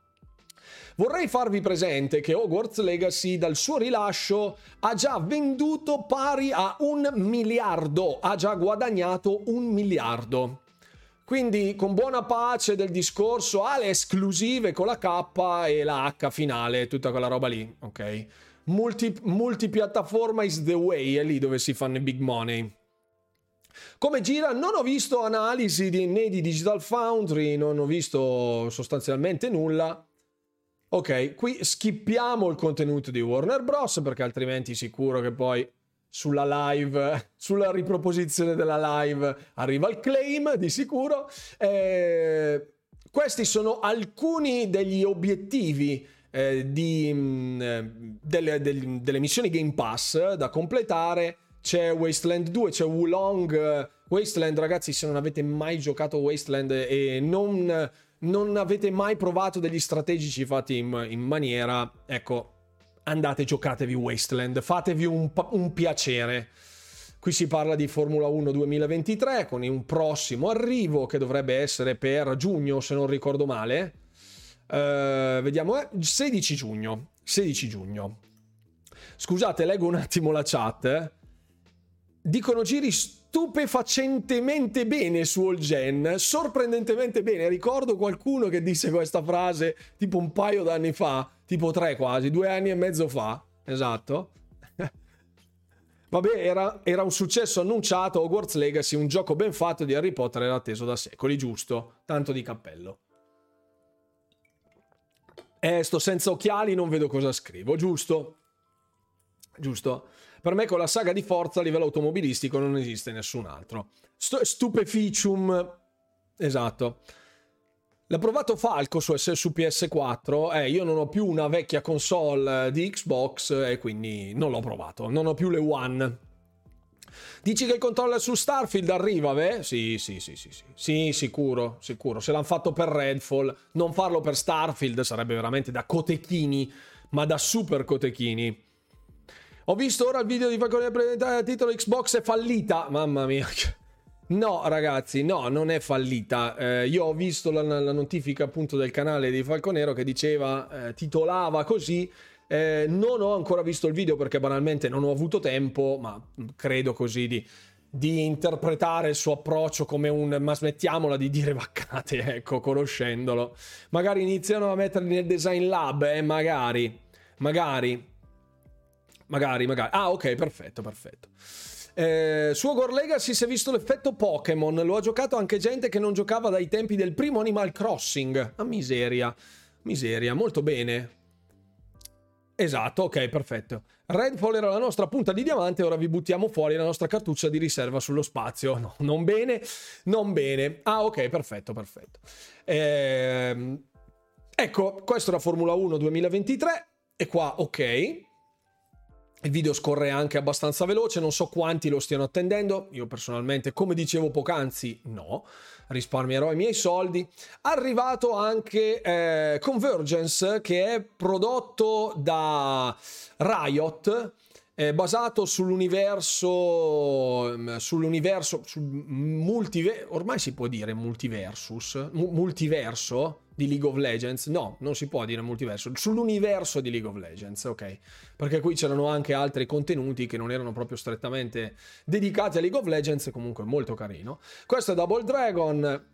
Vorrei farvi presente che Hogwarts Legacy dal suo rilascio ha già venduto pari a un miliardo, ha già guadagnato un miliardo. Quindi con buona pace del discorso ha le esclusive con la K e la H finale, tutta quella roba lì, ok? Multi, multipiattaforma is the way, è lì dove si fanno i big money. Come gira? Non ho visto analisi di, né di Digital Foundry, non ho visto sostanzialmente nulla. Ok, qui skippiamo il contenuto di Warner Bros. perché altrimenti sicuro che poi sulla live, sulla riproposizione della live arriva il claim di sicuro. Eh, questi sono alcuni degli obiettivi eh, di, mh, mm, delle, delle, delle missioni Game Pass da completare. C'è Wasteland 2, c'è Wulong. Wasteland, ragazzi, se non avete mai giocato Wasteland e non non avete mai provato degli strategici fatti in, in maniera, ecco, andate, giocatevi Wasteland, fatevi un, un piacere. Qui si parla di Formula 1 2023 con un prossimo arrivo che dovrebbe essere per giugno, se non ricordo male. Uh, vediamo, eh, 16 giugno. 16 giugno. Scusate, leggo un attimo la chat. Eh. Dicono giri stupefacentemente bene su All Gen, sorprendentemente bene. Ricordo qualcuno che disse questa frase tipo un paio d'anni fa, tipo tre quasi, due anni e mezzo fa. Esatto. Vabbè, era, era, un successo annunciato Hogwarts Legacy, un gioco ben fatto di Harry Potter era atteso da secoli, giusto? Tanto di cappello. Eh, sto senza occhiali, non vedo cosa scrivo, giusto? Giusto? Per me con la saga di Forza a livello automobilistico non esiste nessun altro. St- Stupeficium, esatto. L'ha provato Falco su, su PS4, eh, io non ho più una vecchia console di Xbox e quindi non l'ho provato, non ho più le One. Dici che il controller su Starfield arriva, beh? Sì, sì, sì, sì, sì. Sì, sicuro, sicuro. Se l'hanno fatto per Redfall, non farlo per Starfield sarebbe veramente da cotechini, ma da super cotechini. Ho visto ora il video di Falcone presentare titolo Xbox è fallita. Mamma mia. No, ragazzi, no, non è fallita. Eh, io ho visto la, la, notifica appunto del canale di Falconero che diceva, eh, titolava così. Eh, non ho ancora visto il video perché banalmente non ho avuto tempo, ma credo così di, di interpretare il suo approccio come un ma smettiamola di dire vaccate, ecco, conoscendolo. Magari iniziano a metterli nel design lab, eh, magari, magari. Magari, magari. Ah, ok, perfetto, perfetto. Eh, su Hogwarts Legacy si è visto l'effetto Pokémon. Lo ha giocato anche gente che non giocava dai tempi del primo Animal Crossing. Ah, miseria. Miseria, molto bene. Esatto, ok, perfetto. Redfall era la nostra punta di diamante, ora vi buttiamo fuori la nostra cartuccia di riserva sullo spazio. No, non bene, non bene. Ah, ok, perfetto, perfetto. Eh, ecco, questo era Formula 1 2023 e qua ok. Il video scorre anche abbastanza veloce, non so quanti lo stiano attendendo, io personalmente, come dicevo poc'anzi, no, risparmierò i miei soldi. Arrivato anche eh, Convergence, che è prodotto da Riot, eh, basato sull'universo, mm, sull'universo, sul multiverso, ormai si può dire multiversus, multiverso, di League of Legends. No, non si può dire multiverso, sull'universo di League of Legends, ok? Perché qui c'erano anche altri contenuti che non erano proprio strettamente dedicati a League of Legends, comunque molto carino. Questo è Double Dragon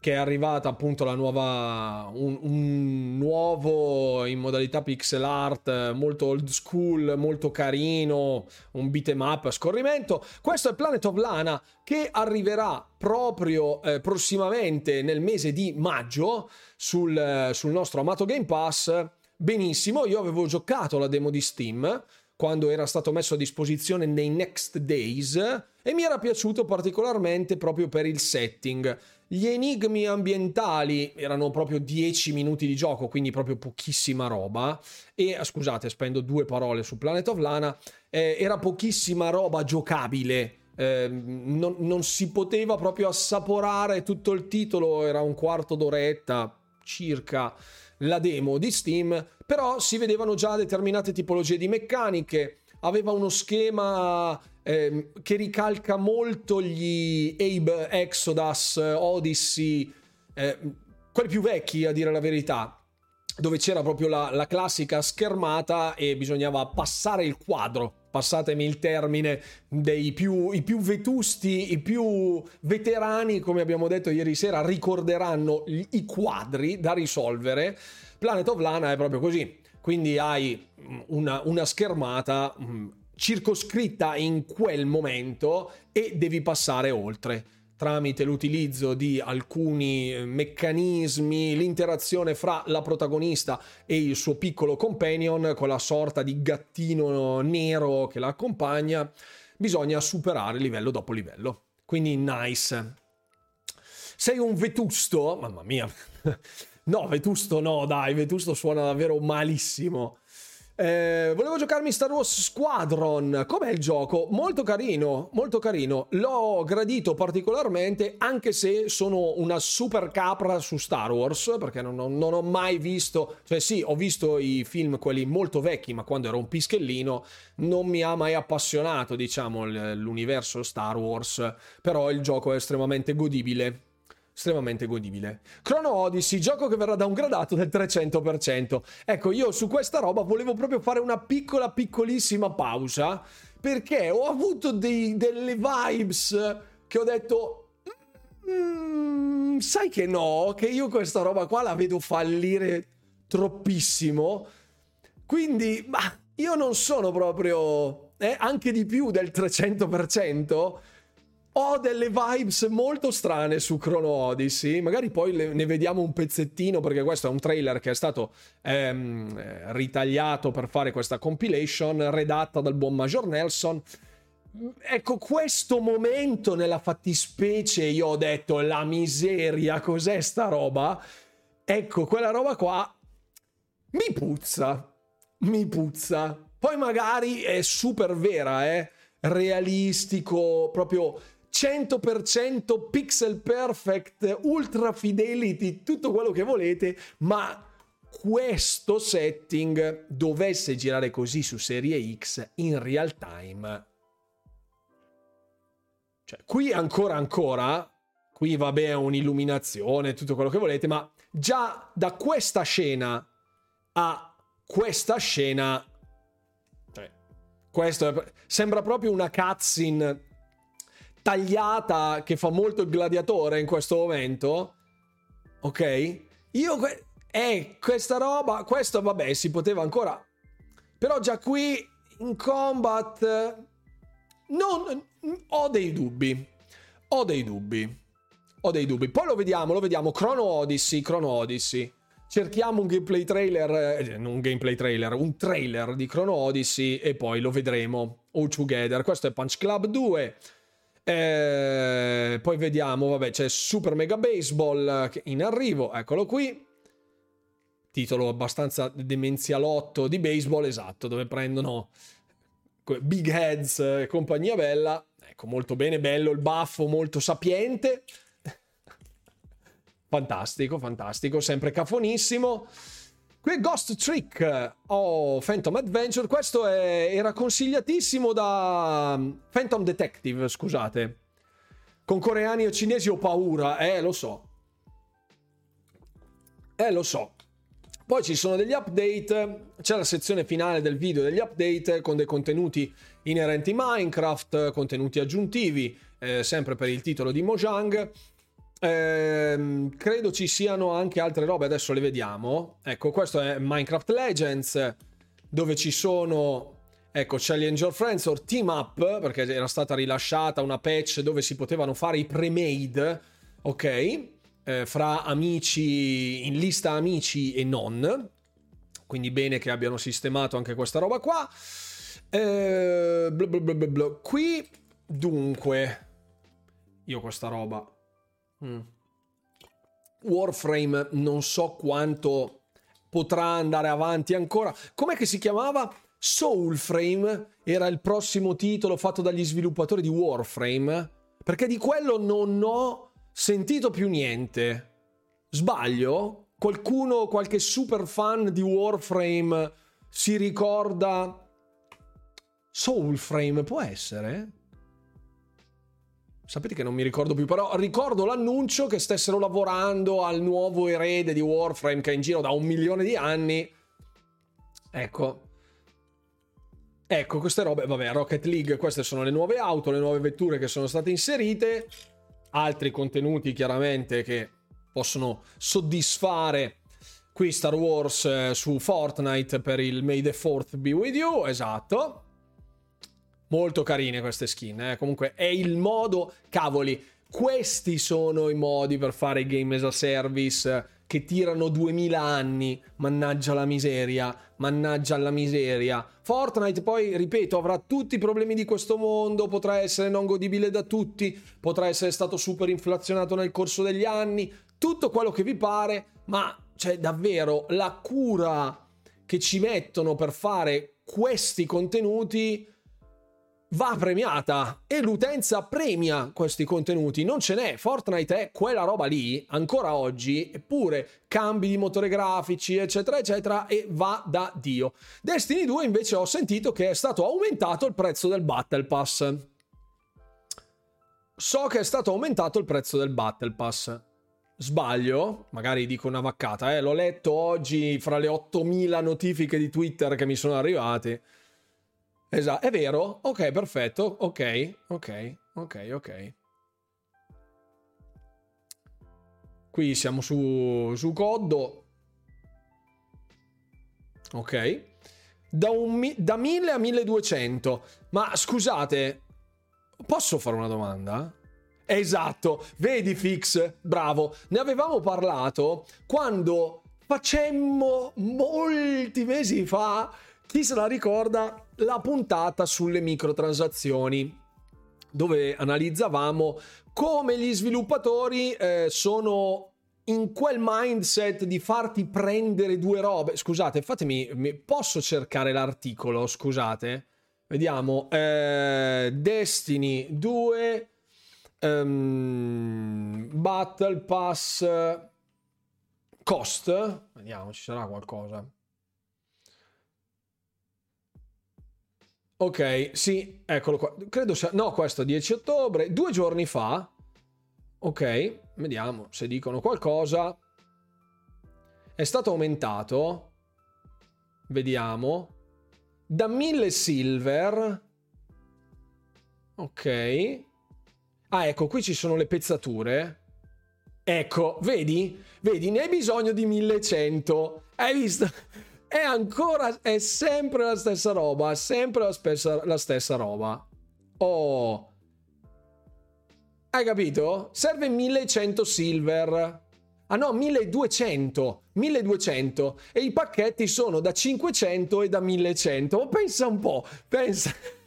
che è arrivata appunto la nuova un, un, nuovo in modalità pixel art molto old school molto carino un beat'em up a scorrimento. Questo è Planet of Lana che arriverà proprio eh, prossimamente nel mese di maggio sul, sul nostro amato Game Pass. Benissimo io avevo giocato la demo di Steam quando era stato messo a disposizione nei Next Days e mi era piaciuto particolarmente proprio per il setting gli enigmi ambientali erano proprio 10 minuti di gioco, quindi proprio pochissima roba. E ah, scusate, spendo due parole su Planet of Lana. Eh, era pochissima roba giocabile. Eh, non, non si poteva proprio assaporare tutto il titolo, era un quarto d'oretta circa la demo di Steam, però si vedevano già determinate tipologie di meccaniche, aveva uno schema eh, che ricalca molto gli Abe Exodus, Odyssey, eh, quelli più vecchi a dire la verità, dove c'era proprio la, la classica schermata e bisognava passare il quadro passatemi il termine, dei più, i più vetusti, i più veterani, come abbiamo detto ieri sera, ricorderanno i quadri da risolvere. Planet of Lana è proprio così. Quindi hai una, una schermata mm, circoscritta in quel momento e devi passare oltre tramite l'utilizzo di alcuni eh, meccanismi, l'interazione fra la protagonista e il suo piccolo companion, con la sorta di gattino nero che la accompagna, bisogna superare livello dopo livello. Quindi nice. Sei un vetusto? Mamma mia. No, vetusto no, dai, vetusto suona davvero malissimo. Eh, volevo giocarmi Star Wars Squadron. Com'è il gioco? Molto carino, molto carino. L'ho gradito particolarmente, anche se sono una super capra su Star Wars, perché non, non, non ho mai visto. Cioè, sì, ho visto i film, quelli molto vecchi, ma quando ero un pischellino non mi ha mai appassionato, diciamo, l'universo Star Wars. Però il gioco è estremamente godibile estremamente godibile. Chrono Odyssey, gioco che verrà downgradato del 300%. Ecco, io su questa roba volevo proprio fare una piccola, piccolissima pausa, perché ho avuto dei, delle vibes che ho detto... Mm, sai che no, che io questa roba qua la vedo fallire troppissimo. Quindi, ma io non sono proprio... Eh, anche di più del 300%, ho delle vibes molto strane su Chrono Odyssey. Magari poi le, ne vediamo un pezzettino perché questo è un trailer che è stato ehm, ritagliato per fare questa compilation, redatta dal buon Major Nelson. Ecco, questo momento nella fattispecie io ho detto la miseria, cos'è sta roba? Ecco, quella roba qua mi puzza, mi puzza. Poi magari è super vera, eh? realistico, proprio 100% pixel perfect, ultra fidelity, tutto quello che volete, ma questo setting dovesse girare così su serie X in real time. Cioè, qui ancora ancora, qui vabbè un'illuminazione, tutto quello che volete, ma già da questa scena a questa scena cioè, questo è, sembra proprio una cutscene tagliata che fa molto il gladiatore in questo momento. Ok? Io... Que- eh, questa roba... Questo, vabbè, si poteva ancora... Però già qui in combat... Non... Ho dei dubbi. Ho dei dubbi. Ho dei dubbi. Poi lo vediamo, lo vediamo. Chrono Odyssey, Chrono Odyssey. Cerchiamo un gameplay trailer, eh, non un gameplay trailer, un trailer di Chrono Odyssey e poi lo vedremo all together. Questo è Punch Club 2. Eh, poi vediamo, vabbè, c'è Super Mega Baseball in arrivo, eccolo qui. Titolo abbastanza demenzialotto di baseball, esatto, dove prendono Big Heads e compagnia bella. Ecco, molto bene, bello il baffo, molto sapiente. fantastico, fantastico, sempre cafonissimo. Qui Ghost Trick o Phantom Adventure. Questo è, era consigliatissimo da mm, Phantom Detective, scusate. Con coreani o cinesi ho paura, eh, lo so. Eh, lo so. Poi ci sono degli update, c'è la sezione finale del video degli update con dei contenuti inerenti Minecraft, contenuti aggiuntivi, eh, sempre per il titolo di Mojang. Ehm, credo ci siano anche altre robe, adesso le vediamo. Ecco, questo è Minecraft Legends, dove ci sono, ecco, Challenge Your Friends or Team Up, perché era stata rilasciata una patch dove si potevano fare i pre-made, ok? Eh, fra amici, in lista amici e non. Quindi bene che abbiano sistemato anche questa roba qua. Eh, blah blah blah Qui, dunque, io questa roba Mm. Warframe non so quanto potrà andare avanti ancora. Com'è che si chiamava? Soulframe era il prossimo titolo fatto dagli sviluppatori di Warframe. Perché di quello non ho sentito più niente. Sbaglio? Qualcuno, qualche super fan di Warframe si ricorda Soulframe? Può essere? Sapete che non mi ricordo più, però ricordo l'annuncio che stessero lavorando al nuovo erede di Warframe che è in giro da un milione di anni. Ecco. Ecco, queste robe, vabbè, Rocket League, queste sono le nuove auto, le nuove vetture che sono state inserite, altri contenuti chiaramente che possono soddisfare qui Star Wars eh, su Fortnite per il May the 4th be with you, esatto. Molto carine queste skin, eh? comunque è il modo, cavoli, questi sono i modi per fare game as a service che tirano 2000 anni, mannaggia la miseria, mannaggia la miseria. Fortnite poi, ripeto, avrà tutti i problemi di questo mondo, potrà essere non godibile da tutti, potrà essere stato super inflazionato nel corso degli anni, tutto quello che vi pare, ma cioè davvero la cura che ci mettono per fare questi contenuti va premiata e l'utenza premia questi contenuti. Non ce n'è. Fortnite è quella roba lì ancora oggi, eppure cambi di motore grafici, eccetera, eccetera, e va da Dio. Destiny 2 invece ho sentito che è stato aumentato il prezzo del Battle Pass. So che è stato aumentato il prezzo del Battle Pass. Sbaglio, magari dico una vaccata, eh? l'ho letto oggi fra le 8000 notifiche di Twitter che mi sono arrivate. Esatto, è vero? Ok, perfetto. Ok, ok, ok, ok. Qui siamo su, su Coddo. Ok. Da, un, da 1000 a 1200. Ma scusate, posso fare una domanda? Esatto, vedi Fix, bravo. Ne avevamo parlato quando facemmo molti mesi fa chi se la ricorda la puntata sulle microtransazioni dove analizzavamo come gli sviluppatori eh, sono in quel mindset di farti prendere due robe. Scusate, fatemi, posso cercare l'articolo, scusate. Vediamo, eh, Destiny 2, um, Battle Pass, Cost. Vediamo, ci sarà qualcosa. Ok, sì, eccolo qua. Credo sia... No, questo 10 ottobre, due giorni fa. Ok, vediamo se dicono qualcosa. È stato aumentato. Vediamo. Da 1000 silver. Ok. Ah, ecco, qui ci sono le pezzature. Ecco, vedi? Vedi, ne hai bisogno di 1100. Hai visto? È ancora, è sempre la stessa roba, sempre la, spessa, la stessa roba. Oh. Hai capito? Serve 1100 silver. Ah no, 1200. 1200. E i pacchetti sono da 500 e da 1100. Ma pensa un po', pensa.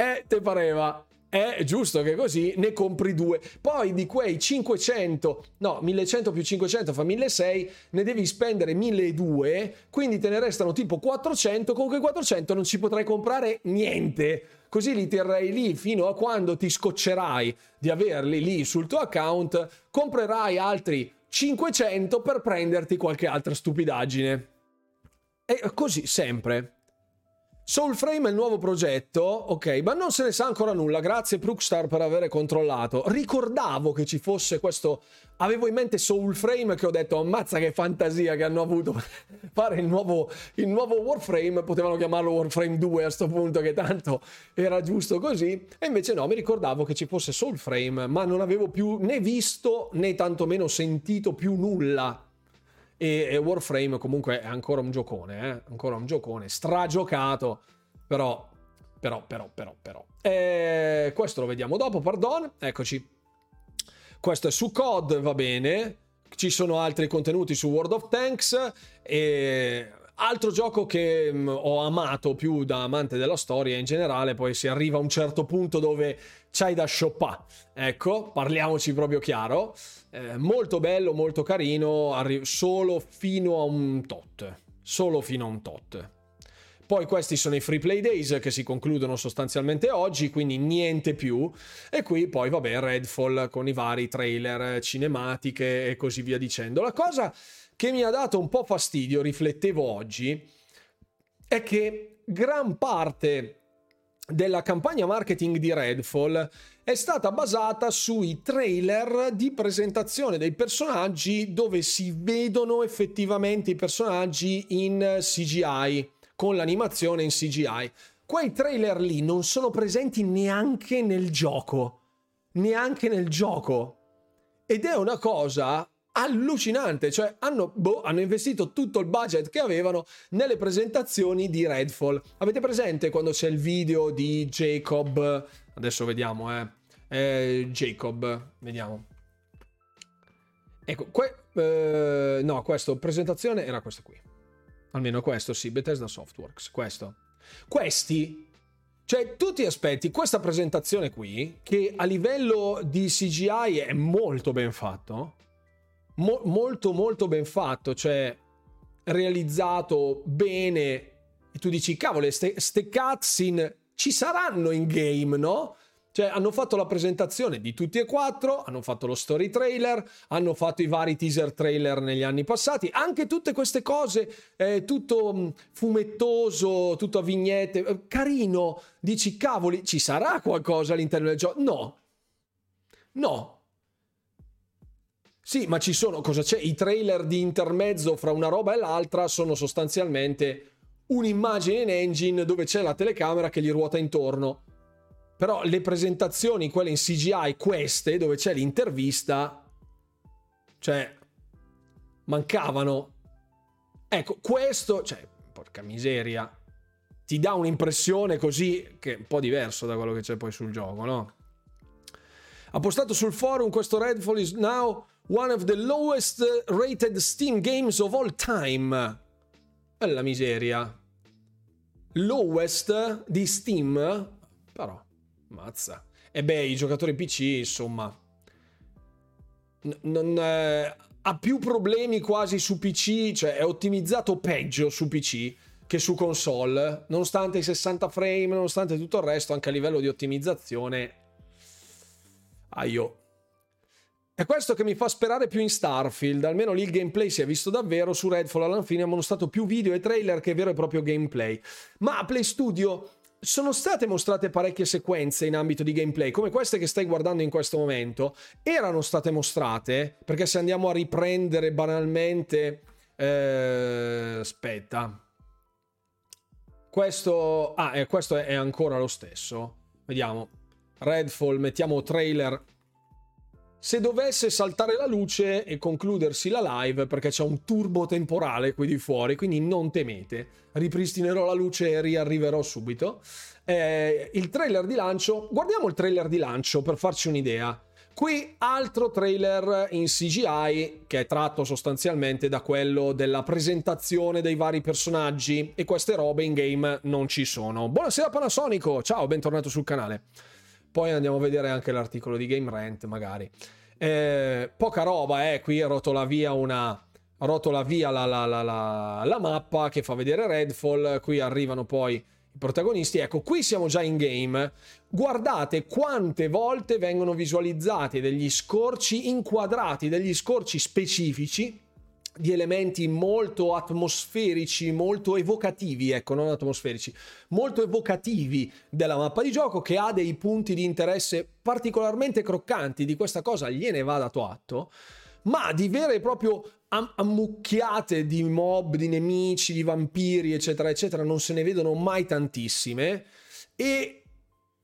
Eh, te pareva è giusto che così ne compri due. Poi di quei 500, no, 1100 più 500 fa 1600, ne devi spendere 1200, quindi te ne restano tipo 400, con quei 400 non ci potrai comprare niente. Così li terrai lì fino a quando ti scoccerai di averli lì sul tuo account, comprerai altri 500 per prenderti qualche altra stupidaggine. E così sempre. Soulframe è il nuovo progetto, ok, ma non se ne sa ancora nulla. Grazie Prookstar per aver controllato. Ricordavo che ci fosse questo. Avevo in mente Soulframe che ho detto, ammazza che fantasia che hanno avuto per fare il nuovo, il nuovo Warframe. Potevano chiamarlo Warframe 2 a questo punto, che tanto era giusto così. E invece no, mi ricordavo che ci fosse Soulframe, ma non avevo più né visto né tantomeno sentito più nulla e, e Warframe comunque è ancora un giocone, eh? ancora un giocone, stragiocato, però, però, però, però, però. E questo lo vediamo dopo, pardon, eccoci. Questo è su COD, va bene. Ci sono altri contenuti su World of Tanks e Altro gioco che mh, mm, ho amato più da amante della storia in generale, poi si arriva a un certo punto dove c'hai da shoppare. Ecco, parliamoci proprio chiaro. Eh, molto bello, molto carino, arri- solo fino a un tot. Solo fino a un tot. Poi questi sono i free play days che si concludono sostanzialmente oggi, quindi niente più. E qui poi vabbè Redfall con i vari trailer, cinematiche e così via dicendo. La cosa che mi ha dato un po' fastidio, riflettevo oggi, è che gran parte della campagna marketing di Redfall è stata basata sui trailer di presentazione dei personaggi dove si vedono effettivamente i personaggi in CGI, con l'animazione in CGI. Quei trailer lì non sono presenti neanche nel gioco, neanche nel gioco. Ed è una cosa allucinante, cioè hanno, boh, hanno, investito tutto il budget che avevano nelle presentazioni di Redfall. Avete presente quando c'è il video di Jacob? Adesso vediamo, eh. eh Jacob, vediamo. Ecco, que- eh, no, questo, presentazione era questo qui. Almeno questo, sì, Bethesda Softworks, questo. Questi cioè, tu ti aspetti questa presentazione qui, che a livello di CGI è molto ben fatto, mo- molto molto ben fatto, cioè realizzato bene, e tu dici, cavolo, ste, ste cutscene ci saranno in game, no? Cioè, hanno fatto la presentazione di tutti e quattro, hanno fatto lo story trailer, hanno fatto i vari teaser trailer negli anni passati, anche tutte queste cose, eh, tutto mm, fumettoso, tutto a vignette, eh, carino, dici cavoli, ci sarà qualcosa all'interno del gioco? No. No. Sì, ma ci sono, cosa c'è? I trailer di intermezzo fra una roba e l'altra sono sostanzialmente un'immagine in engine dove c'è la telecamera che gli ruota intorno però le presentazioni, quelle in CGI, queste, dove c'è l'intervista, cioè, mancavano. Ecco, questo, cioè, porca miseria, ti dà un'impressione così che è un po' diverso da quello che c'è poi sul gioco, no? Ha postato sul forum questo Redfall is now one of the lowest rated Steam games of all time. Bella miseria. Lowest di Steam? Però Mazza. E beh, i giocatori PC, insomma, non, eh, ha più problemi quasi su PC, cioè è ottimizzato peggio su PC che su console, nonostante i 60 frame, nonostante tutto il resto, anche a livello di ottimizzazione. Aio. È questo che mi fa sperare più in Starfield, almeno lì il gameplay si è visto davvero, su Redfall alla fine hanno mostrato più video e trailer che vero e proprio gameplay. Ma Play Studio sono state mostrate parecchie sequenze in ambito di gameplay, come queste che stai guardando in questo momento, erano state mostrate, perché se andiamo a riprendere banalmente... Eh, aspetta. Questo... Ah, eh, questo è ancora lo stesso. Vediamo. Redfall, mettiamo trailer se dovesse saltare la luce e concludersi la live perché c'è un turbo temporale qui di fuori, quindi non temete, ripristinerò la luce e riarriverò subito. Eh, il trailer di lancio, guardiamo il trailer di lancio per farci un'idea. Qui altro trailer in CGI che è tratto sostanzialmente da quello della presentazione dei vari personaggi e queste robe in game non ci sono. Buonasera Panasonico, ciao, bentornato sul canale. Poi andiamo a vedere anche l'articolo di Game Rant, magari. Eh, poca roba, eh. Qui rotola via una. Rotola via la, la, la, la, mappa che fa vedere Redfall. Qui arrivano poi i protagonisti. Ecco, qui siamo già in game. Guardate quante volte vengono visualizzati degli scorci inquadrati, degli scorci specifici di elementi molto atmosferici, molto evocativi, ecco, non atmosferici, molto evocativi della mappa di gioco che ha dei punti di interesse particolarmente croccanti, di questa cosa gliene va dato atto, ma di vere e proprio am- ammucchiate di mob, di nemici, di vampiri, eccetera, eccetera, non se ne vedono mai tantissime. E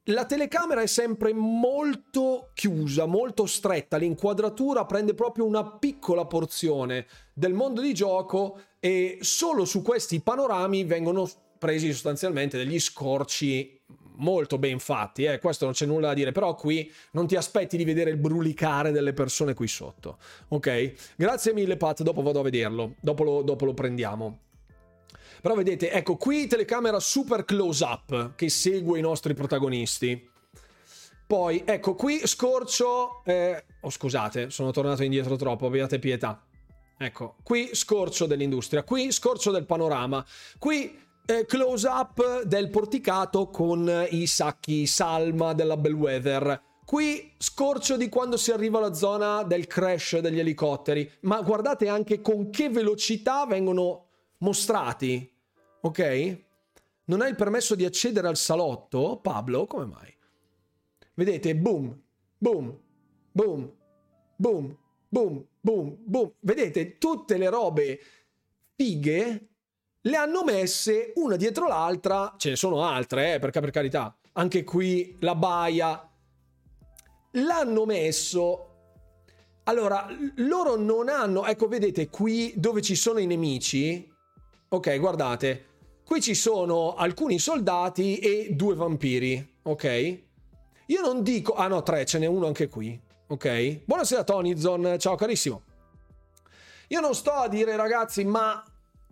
la telecamera è sempre molto chiusa, molto stretta, l'inquadratura prende proprio una piccola porzione del mondo di gioco e solo su questi panorami vengono presi sostanzialmente degli scorci molto ben fatti, eh? questo non c'è nulla da dire, però qui non ti aspetti di vedere il brulicare delle persone qui sotto, ok? Grazie mille Pat, dopo vado a vederlo, dopo lo, dopo lo prendiamo. Però vedete, ecco qui telecamera super close up che segue i nostri protagonisti. Poi, ecco, qui scorcio... Eh, oh, scusate, sono tornato indietro troppo, abbiate pietà. Ecco, qui scorcio dell'industria, qui scorcio del panorama, qui eh, close up del porticato con i sacchi salma della Bellwether. Qui scorcio di quando si arriva alla zona del crash degli elicotteri, ma guardate anche con che velocità vengono mostrati ok? Non hai il permesso di accedere al salotto? Pablo, come mai? Vedete, boom, boom, boom, boom, boom, boom, boom. Vedete, tutte le robe fighe le hanno messe una dietro l'altra. Ce ne sono altre, eh, perché per carità. Anche qui la baia. L'hanno messo allora, loro non hanno, ecco, vedete qui dove ci sono i nemici. Ok, guardate. Qui ci sono alcuni soldati e due vampiri, ok? Io non dico... Ah no, tre, ce n'è uno anche qui, ok? Buonasera Tonyzon, ciao carissimo. Io non sto a dire ragazzi, ma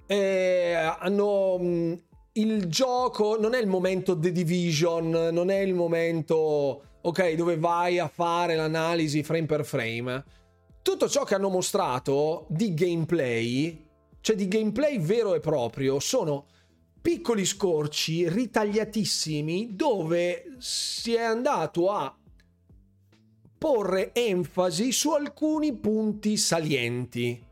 eh, hanno... Mm, il gioco non è il momento The Division, non è il momento, ok, dove vai a fare l'analisi frame per frame. Tutto ciò che hanno mostrato di gameplay, cioè di gameplay vero e proprio, sono piccoli scorci ritagliatissimi dove si è andato a porre enfasi su alcuni punti salienti.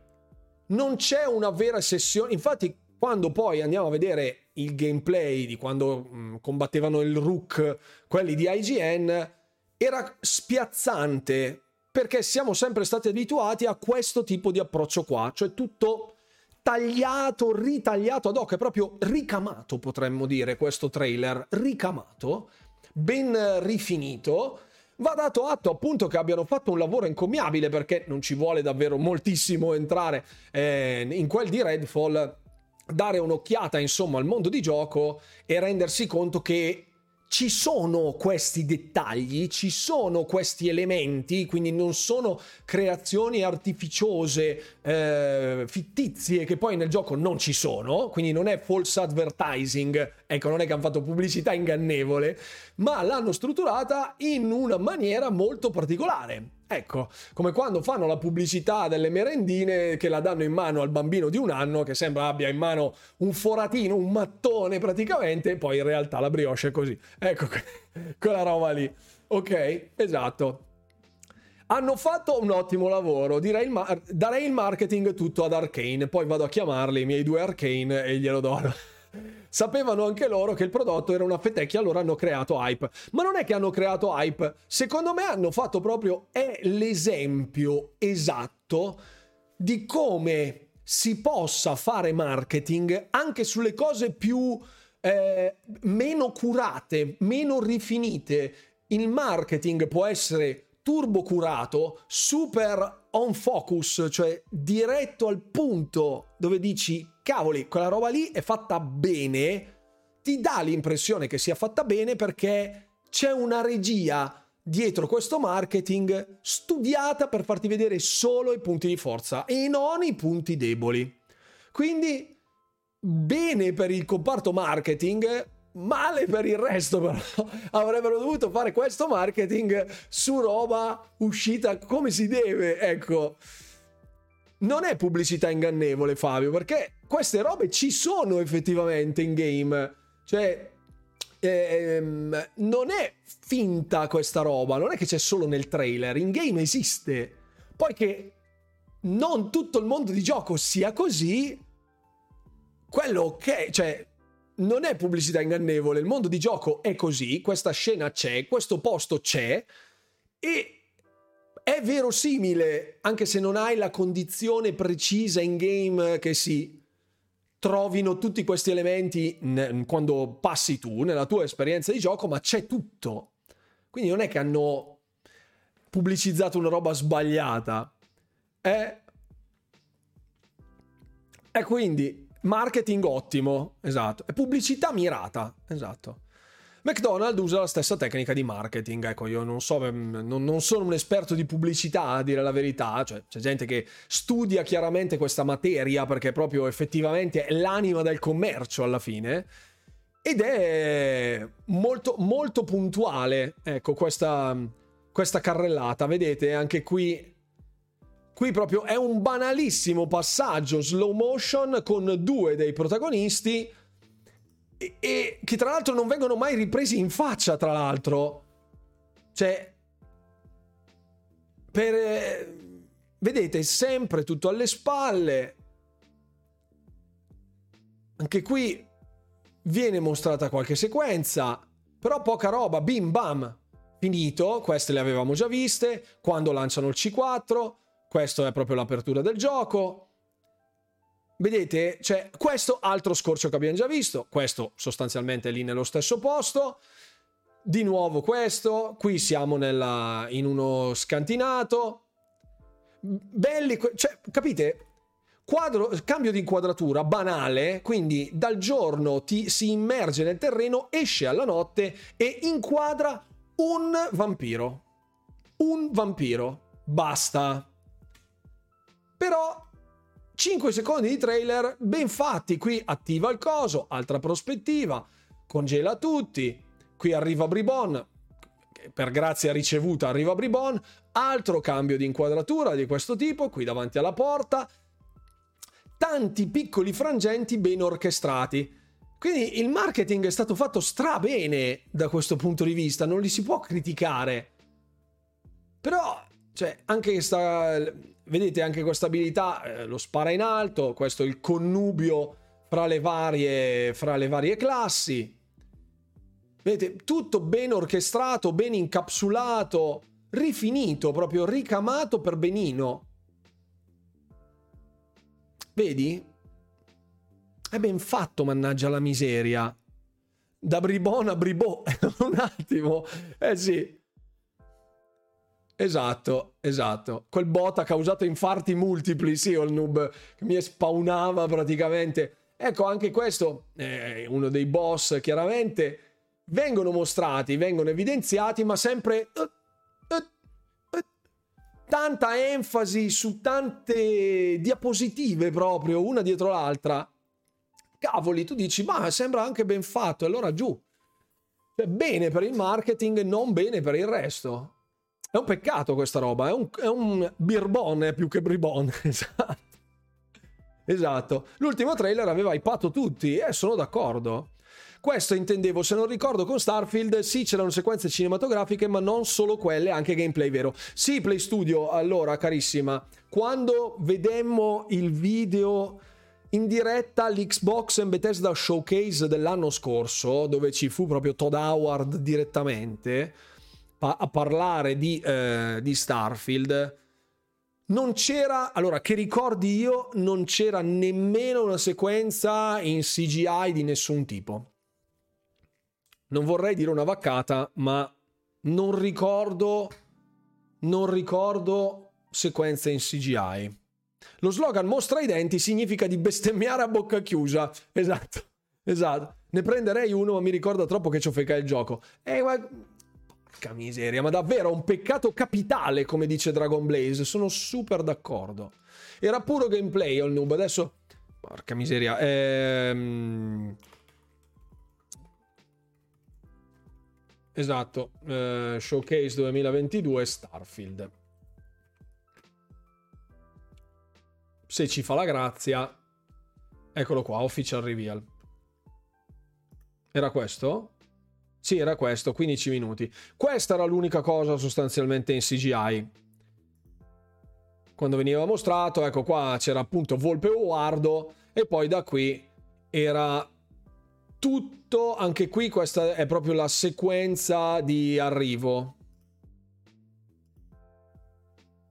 Non c'è una vera sessione, infatti quando poi andiamo a vedere il gameplay di quando mm, combattevano il Rook, quelli di IGN, era spiazzante perché siamo sempre stati abituati a questo tipo di approccio qua, cioè tutto tagliato, ritagliato ad hoc, è proprio ricamato potremmo dire questo trailer, ricamato, ben rifinito. Va dato atto appunto che abbiano fatto un lavoro encomiabile perché non ci vuole davvero moltissimo entrare eh, in quel di Redfall, dare un'occhiata insomma al mondo di gioco e rendersi conto che ci sono questi dettagli, ci sono questi elementi, quindi non sono creazioni artificiose, eh, fittizie che poi nel gioco non ci sono, quindi non è false advertising, ecco, non è che hanno fatto pubblicità ingannevole, ma l'hanno strutturata in una maniera molto particolare. Ecco, come quando fanno la pubblicità delle merendine che la danno in mano al bambino di un anno che sembra abbia in mano un foratino, un mattone praticamente, e poi in realtà la brioche è così. Ecco, quella roba lì. Ok, esatto. Hanno fatto un ottimo lavoro, direi il mar- darei il marketing tutto ad Arcane, poi vado a chiamarli i miei due Arcane e glielo do. Sapevano anche loro che il prodotto era una fetecchia, allora hanno creato hype. Ma non è che hanno creato hype, secondo me hanno fatto proprio è l'esempio esatto di come si possa fare marketing anche sulle cose più eh, meno curate, meno rifinite. Il marketing può essere turbo curato, super on focus, cioè diretto al punto dove dici cavoli, quella roba lì è fatta bene, ti dà l'impressione che sia fatta bene perché c'è una regia dietro questo marketing studiata per farti vedere solo i punti di forza e non i punti deboli. Quindi bene per il comparto marketing, male per il resto però avrebbero dovuto fare questo marketing su roba uscita come si deve ecco. Non è pubblicità ingannevole Fabio perché queste robe ci sono effettivamente in game. Cioè ehm, non è finta questa roba non è che c'è solo nel trailer in game esiste. Poi che non tutto il mondo di gioco sia così quello ok cioè non è pubblicità ingannevole, il mondo di gioco è così, questa scena c'è, questo posto c'è e è verosimile, anche se non hai la condizione precisa in game che si trovino tutti questi elementi quando passi tu nella tua esperienza di gioco, ma c'è tutto. Quindi non è che hanno pubblicizzato una roba sbagliata. È... E quindi Marketing ottimo, esatto. E pubblicità mirata, esatto. McDonald's usa la stessa tecnica di marketing. Ecco, io non so, mm, non, non, sono un esperto di pubblicità, a dire la verità. Cioè, c'è gente che studia chiaramente questa materia perché proprio effettivamente è l'anima del commercio alla fine. Ed è molto, molto puntuale, ecco, questa, questa carrellata. Vedete, anche qui Qui proprio è un banalissimo passaggio slow motion con due dei protagonisti e, e che tra l'altro non vengono mai ripresi in faccia, tra l'altro. Cioè, per... Eh, vedete, sempre tutto alle spalle. Anche qui viene mostrata qualche sequenza, però poca roba, bim bam, finito, queste le avevamo già viste, quando lanciano il C4, questo è proprio l'apertura del gioco. Vedete, c'è questo altro scorcio che abbiamo già visto, questo sostanzialmente lì nello stesso posto. Di nuovo questo, qui siamo nella, in uno scantinato. belli, cioè, capite? Quadro, cambio di inquadratura banale, quindi dal giorno ti si immerge nel terreno, esce alla notte e inquadra un vampiro. Un vampiro. Basta. Però 5 secondi di trailer ben fatti. Qui attiva il coso, altra prospettiva, congela tutti. Qui arriva Bribon, per grazia ricevuta arriva Bribon, altro cambio di inquadratura di questo tipo, qui davanti alla porta, tanti piccoli frangenti ben orchestrati. Quindi il marketing è stato fatto strabene da questo punto di vista, non li si può criticare. Però, cioè, anche questa, vedete, anche questa abilità, eh, lo spara in alto, questo è il connubio fra le varie, fra le varie classi. Vedete, tutto ben orchestrato, ben incapsulato, rifinito, proprio ricamato per benino. Vedi? È ben fatto, mannaggia la miseria. Da bribon a bribò. Un attimo. Eh sì. Esatto, esatto. Quel bot ha causato infarti multipli, sì, il noob che mi spawnava praticamente. Ecco, anche questo è uno dei boss, chiaramente. Vengono mostrati, vengono evidenziati, ma sempre... Uh, tanta enfasi su tante diapositive proprio, una dietro l'altra. Cavoli, tu dici, ma sembra anche ben fatto, allora giù. Cioè, bene per il marketing, non bene per il resto. È un peccato questa roba, è un, è un birbon più che bribon, esatto. Esatto. L'ultimo trailer aveva ipato tutti, e eh, sono d'accordo. Questo intendevo, se non ricordo, con Starfield sì c'erano sequenze cinematografiche, ma non solo quelle, anche gameplay vero. Sì, Play Studio, allora carissima, quando vedemmo il video in diretta all'Xbox and Bethesda Showcase dell'anno scorso, dove ci fu proprio Todd Howard direttamente a parlare di, eh, di Starfield, non c'era, allora che ricordi io, non c'era nemmeno una sequenza in CGI di nessun tipo non vorrei dire una vaccata, ma non ricordo, non ricordo sequenze in CGI. Lo slogan mostra i denti significa di bestemmiare a bocca chiusa. Esatto, esatto. Ne prenderei uno, ma mi ricorda troppo che ci offeca il gioco. Eh. Porca miseria, ma davvero un peccato capitale, come dice Dragon Blaze. Sono super d'accordo. Era puro gameplay al noob, adesso... Porca miseria. Ehm... Esatto, eh, Showcase 2022 Starfield. Se ci fa la grazia, eccolo qua, official reveal. Era questo? Sì, era questo, 15 minuti. Questa era l'unica cosa sostanzialmente in CGI. Quando veniva mostrato, ecco qua c'era appunto Volpe Uardo e poi da qui era tutto, anche qui questa è proprio la sequenza di arrivo.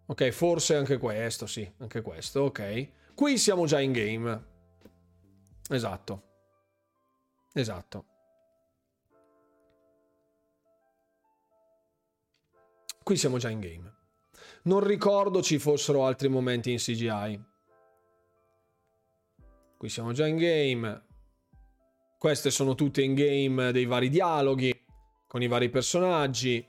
Ok, forse anche questo, sì, anche questo, ok. Qui siamo già in game. Esatto. Esatto. Qui siamo già in game. Non ricordo ci fossero altri momenti in CGI. Qui siamo già in game. Queste sono tutte in game dei vari dialoghi con i vari personaggi.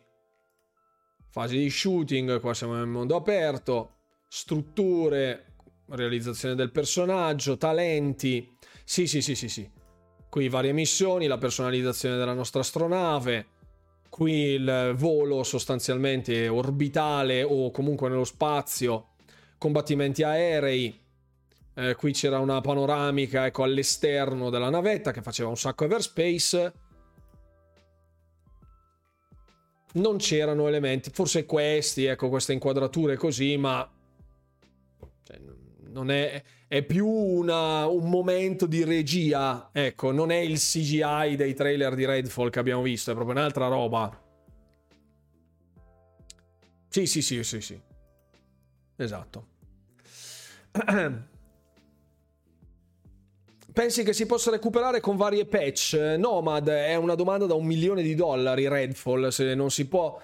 Fasi di shooting, qua siamo nel mondo aperto. Strutture, realizzazione del personaggio, talenti. Sì, sì, sì, sì, sì. Qui varie missioni, la personalizzazione della nostra astronave. Qui il volo sostanzialmente orbitale o comunque nello spazio. Combattimenti aerei eh, qui c'era una panoramica ecco, all'esterno della navetta che faceva un sacco everspace. Non c'erano elementi, forse questi, ecco, queste inquadrature così, ma non è, è più una, un momento di regia, ecco, non è il CGI dei trailer di Redfall che abbiamo visto, è proprio un'altra roba. Sì, sì, sì, sì, sì. Esatto. Pensi che si possa recuperare con varie patch? Nomad è una domanda da un milione di dollari, Redfall, se non si può...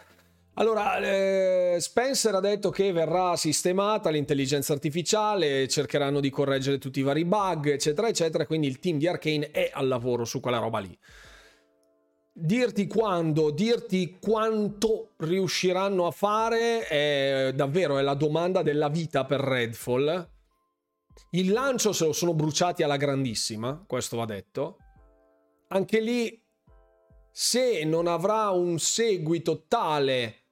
Allora, eh, Spencer ha detto che verrà sistemata l'intelligenza artificiale, cercheranno di correggere tutti i vari bug, eccetera, eccetera, quindi il team di Arkane è al lavoro su quella roba lì. Dirti quando, dirti quanto riusciranno a fare è davvero è la domanda della vita per Redfall. Il lancio se lo sono bruciati alla grandissima, questo va detto. Anche lì, se non avrà un seguito tale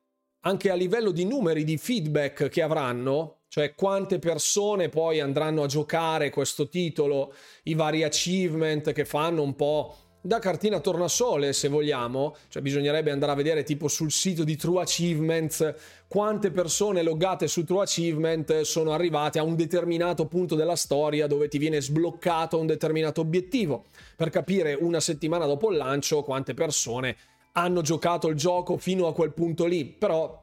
anche a livello di numeri di feedback che avranno, cioè quante persone poi andranno a giocare questo titolo, i vari achievement che fanno un po' da cartina tornasole se vogliamo, cioè bisognerebbe andare a vedere tipo sul sito di True Achievements quante persone loggate su True Achievement sono arrivate a un determinato punto della storia dove ti viene sbloccato un determinato obiettivo, per capire una settimana dopo il lancio quante persone hanno giocato il gioco fino a quel punto lì, però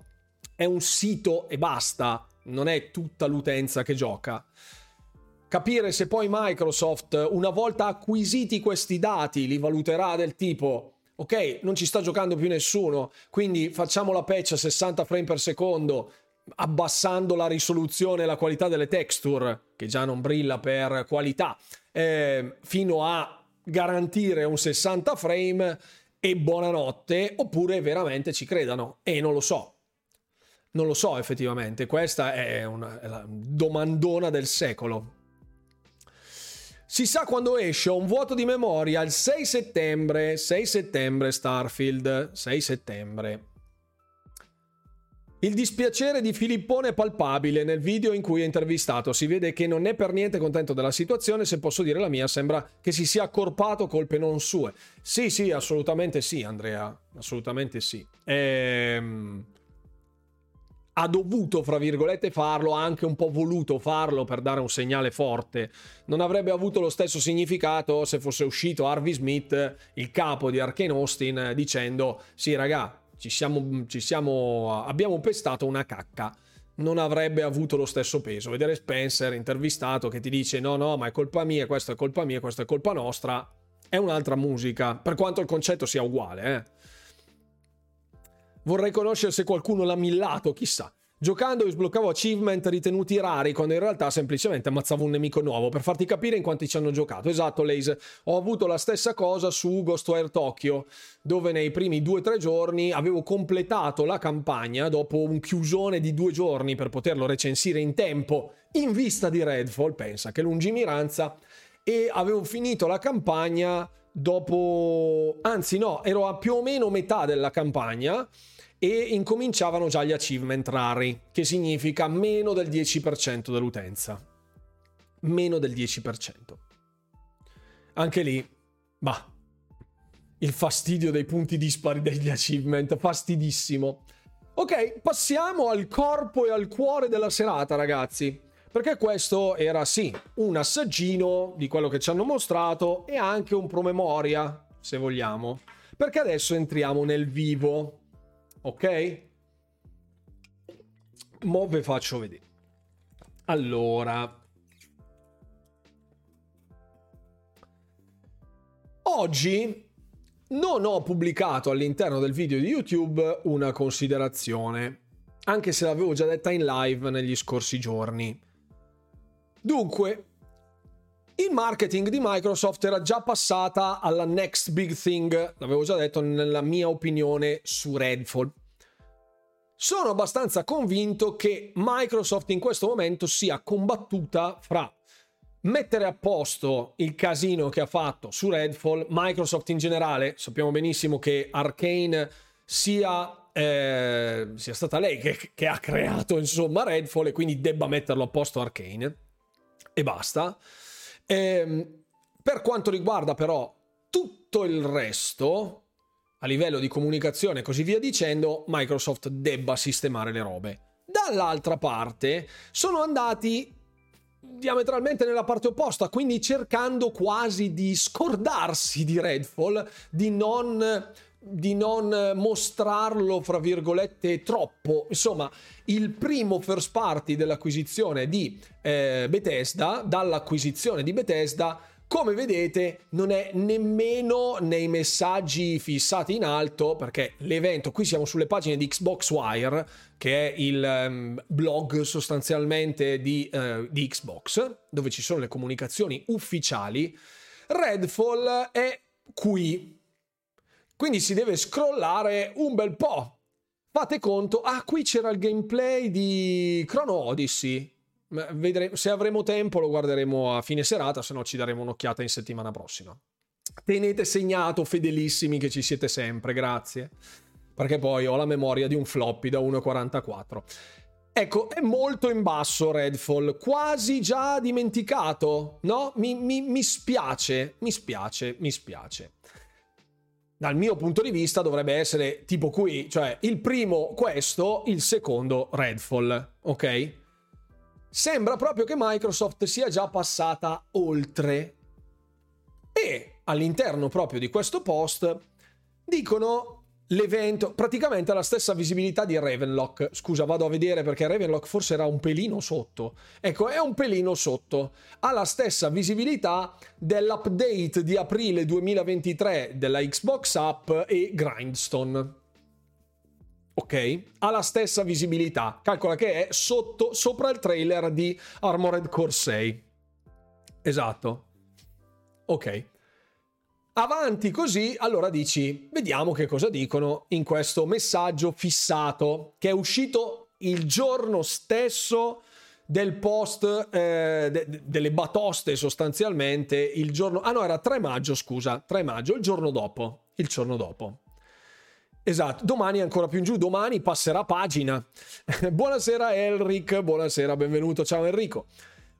è un sito e basta, non è tutta l'utenza che gioca. Capire se poi Microsoft, una volta acquisiti questi dati, li valuterà del tipo ok, non ci sta giocando più nessuno, quindi facciamo la patch a 60 frame per secondo, abbassando la risoluzione e la qualità delle texture, che già non brilla per qualità, eh, fino a garantire un 60 frame e buonanotte, oppure veramente ci credano. E non lo so. Non lo so effettivamente, questa è una, domandona del secolo. Si sa quando esce, un vuoto di memoria, il 6 settembre, 6 settembre Starfield, 6 settembre. Il dispiacere di Filippone è palpabile nel video in cui è intervistato. Si vede che non è per niente contento della situazione. Se posso dire la mia, sembra che si sia accorpato colpe non sue. Sì, sì, assolutamente sì, Andrea. Assolutamente sì. Ehm ha dovuto, fra virgolette, farlo, ha anche un po' voluto farlo per dare un segnale forte. Non avrebbe avuto lo stesso significato se fosse uscito Harvey Smith, il capo di Arkane Austin, dicendo: Sì, raga, ci siamo, ci siamo, abbiamo pestato una cacca. Non avrebbe avuto lo stesso peso. Vedere Spencer intervistato che ti dice: No, no, ma è colpa mia, questa è colpa mia, questa è colpa nostra. È un'altra musica, per quanto il concetto sia uguale, eh. Vorrei conoscere se qualcuno l'ha millato, chissà. Giocando io sbloccavo achievement ritenuti rari quando in realtà semplicemente ammazzavo un nemico nuovo per farti capire in quanti ci hanno giocato. Esatto, Lace. Ho avuto la stessa cosa su Ghostwire Tokyo, dove nei primi 2-3 giorni avevo completato la campagna dopo un chiusone di due giorni per poterlo recensire in tempo in vista di Redfall. Pensa che lungimiranza. E avevo finito la campagna dopo... Anzi no, ero a più o meno metà della campagna e incominciavano già gli achievement rari, che significa meno del 10% dell'utenza. Meno del 10%. Anche lì, bah, il fastidio dei punti dispari degli achievement, fastidissimo. Ok, passiamo al corpo e al cuore della serata, ragazzi. Perché questo era sì un assaggino di quello che ci hanno mostrato e anche un promemoria, se vogliamo. Perché adesso entriamo nel vivo ok? Mo ve faccio vedere. Allora, oggi non ho pubblicato all'interno del video di YouTube una considerazione, anche se l'avevo già detta in live negli scorsi giorni. Dunque, il marketing di Microsoft era già passata alla next big thing, l'avevo già detto nella mia opinione su Redfall. Sono abbastanza convinto che Microsoft in questo momento sia combattuta fra mettere a posto il casino che ha fatto su Redfall, Microsoft in generale, sappiamo benissimo che Arkane sia, eh, sia stata lei che, che, ha creato insomma Redfall e quindi debba metterlo a posto Arkane e basta. Ehm, per quanto riguarda però tutto il resto, a livello di comunicazione e così via dicendo, Microsoft debba sistemare le robe. Dall'altra parte sono andati diametralmente nella parte opposta, quindi cercando quasi di scordarsi di Redfall, di non di non mostrarlo, fra virgolette, troppo. Insomma, il primo first party dell'acquisizione di eh, Bethesda, dall'acquisizione di Bethesda, come vedete non è nemmeno nei messaggi fissati in alto perché l'evento, qui siamo sulle pagine di Xbox Wire, che è il um, blog sostanzialmente di, uh, di Xbox, dove ci sono le comunicazioni ufficiali. Redfall è qui. Quindi si deve scrollare un bel po'. Fate conto, ah, qui c'era il gameplay di Chrono Odyssey. Vedremo, se avremo tempo lo guarderemo a fine serata, se no ci daremo un'occhiata in settimana prossima. Tenete segnato, fedelissimi che ci siete sempre, grazie. Perché poi ho la memoria di un floppy da 1,44. Ecco, è molto in basso Redfall, quasi già dimenticato, no? Mi, mi, mi spiace, mi spiace, mi spiace. Dal mio punto di vista dovrebbe essere tipo qui, cioè il primo questo, il secondo Redfall, ok? sembra proprio che Microsoft sia già passata oltre. E all'interno proprio di questo post dicono l'evento, praticamente ha la stessa visibilità di Ravenlock. Scusa, vado a vedere perché Ravenlock forse era un pelino sotto. Ecco, è un pelino sotto. Ha la stessa visibilità dell'update di aprile 2023 della Xbox App e Grindstone ok? Ha la stessa visibilità. Calcola che è sotto, sopra il trailer di Armored Core 6. Esatto. Ok. Avanti così, allora dici, vediamo che cosa dicono in questo messaggio fissato che è uscito il giorno stesso del post eh, de- delle batoste sostanzialmente il giorno ah no era 3 maggio scusa 3 maggio il giorno dopo il giorno dopo Esatto, domani ancora più in giù, domani passerà pagina. buonasera Elric, buonasera, benvenuto, ciao Enrico.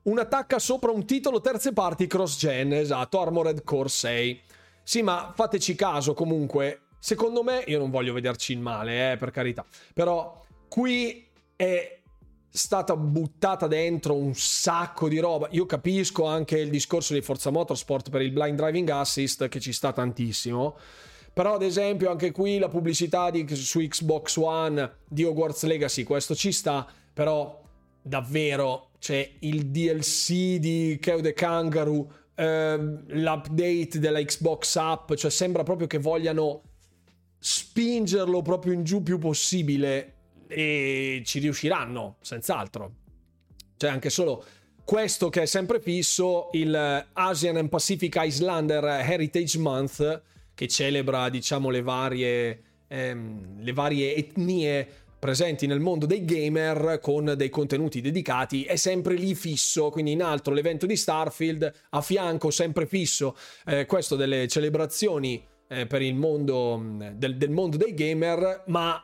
Un'attacca sopra un titolo terze parti cross-gen, esatto, Armored Core 6. Sì, ma fateci caso comunque, secondo me, io non voglio vederci il male, eh, per carità, però qui è stata buttata dentro un sacco di roba. Io capisco anche il discorso di Forza Motorsport per il blind driving assist che ci sta tantissimo. Però, ad esempio, anche qui la pubblicità di, su Xbox One di Hogwarts Legacy, questo ci sta, però davvero c'è il DLC di Keo the Kangaroo, l'update della Xbox App, cioè sembra proprio che vogliano spingerlo proprio in giù più possibile e ci riusciranno, senz'altro. Cioè anche solo questo che è sempre fisso, il Asian and Pacific Islander Heritage Month, che celebra diciamo le varie, ehm, le varie etnie presenti nel mondo dei gamer con dei contenuti dedicati è sempre lì fisso. Quindi in alto l'evento di Starfield a fianco sempre fisso. Eh, questo delle celebrazioni eh, per il mondo del, del mondo dei gamer ma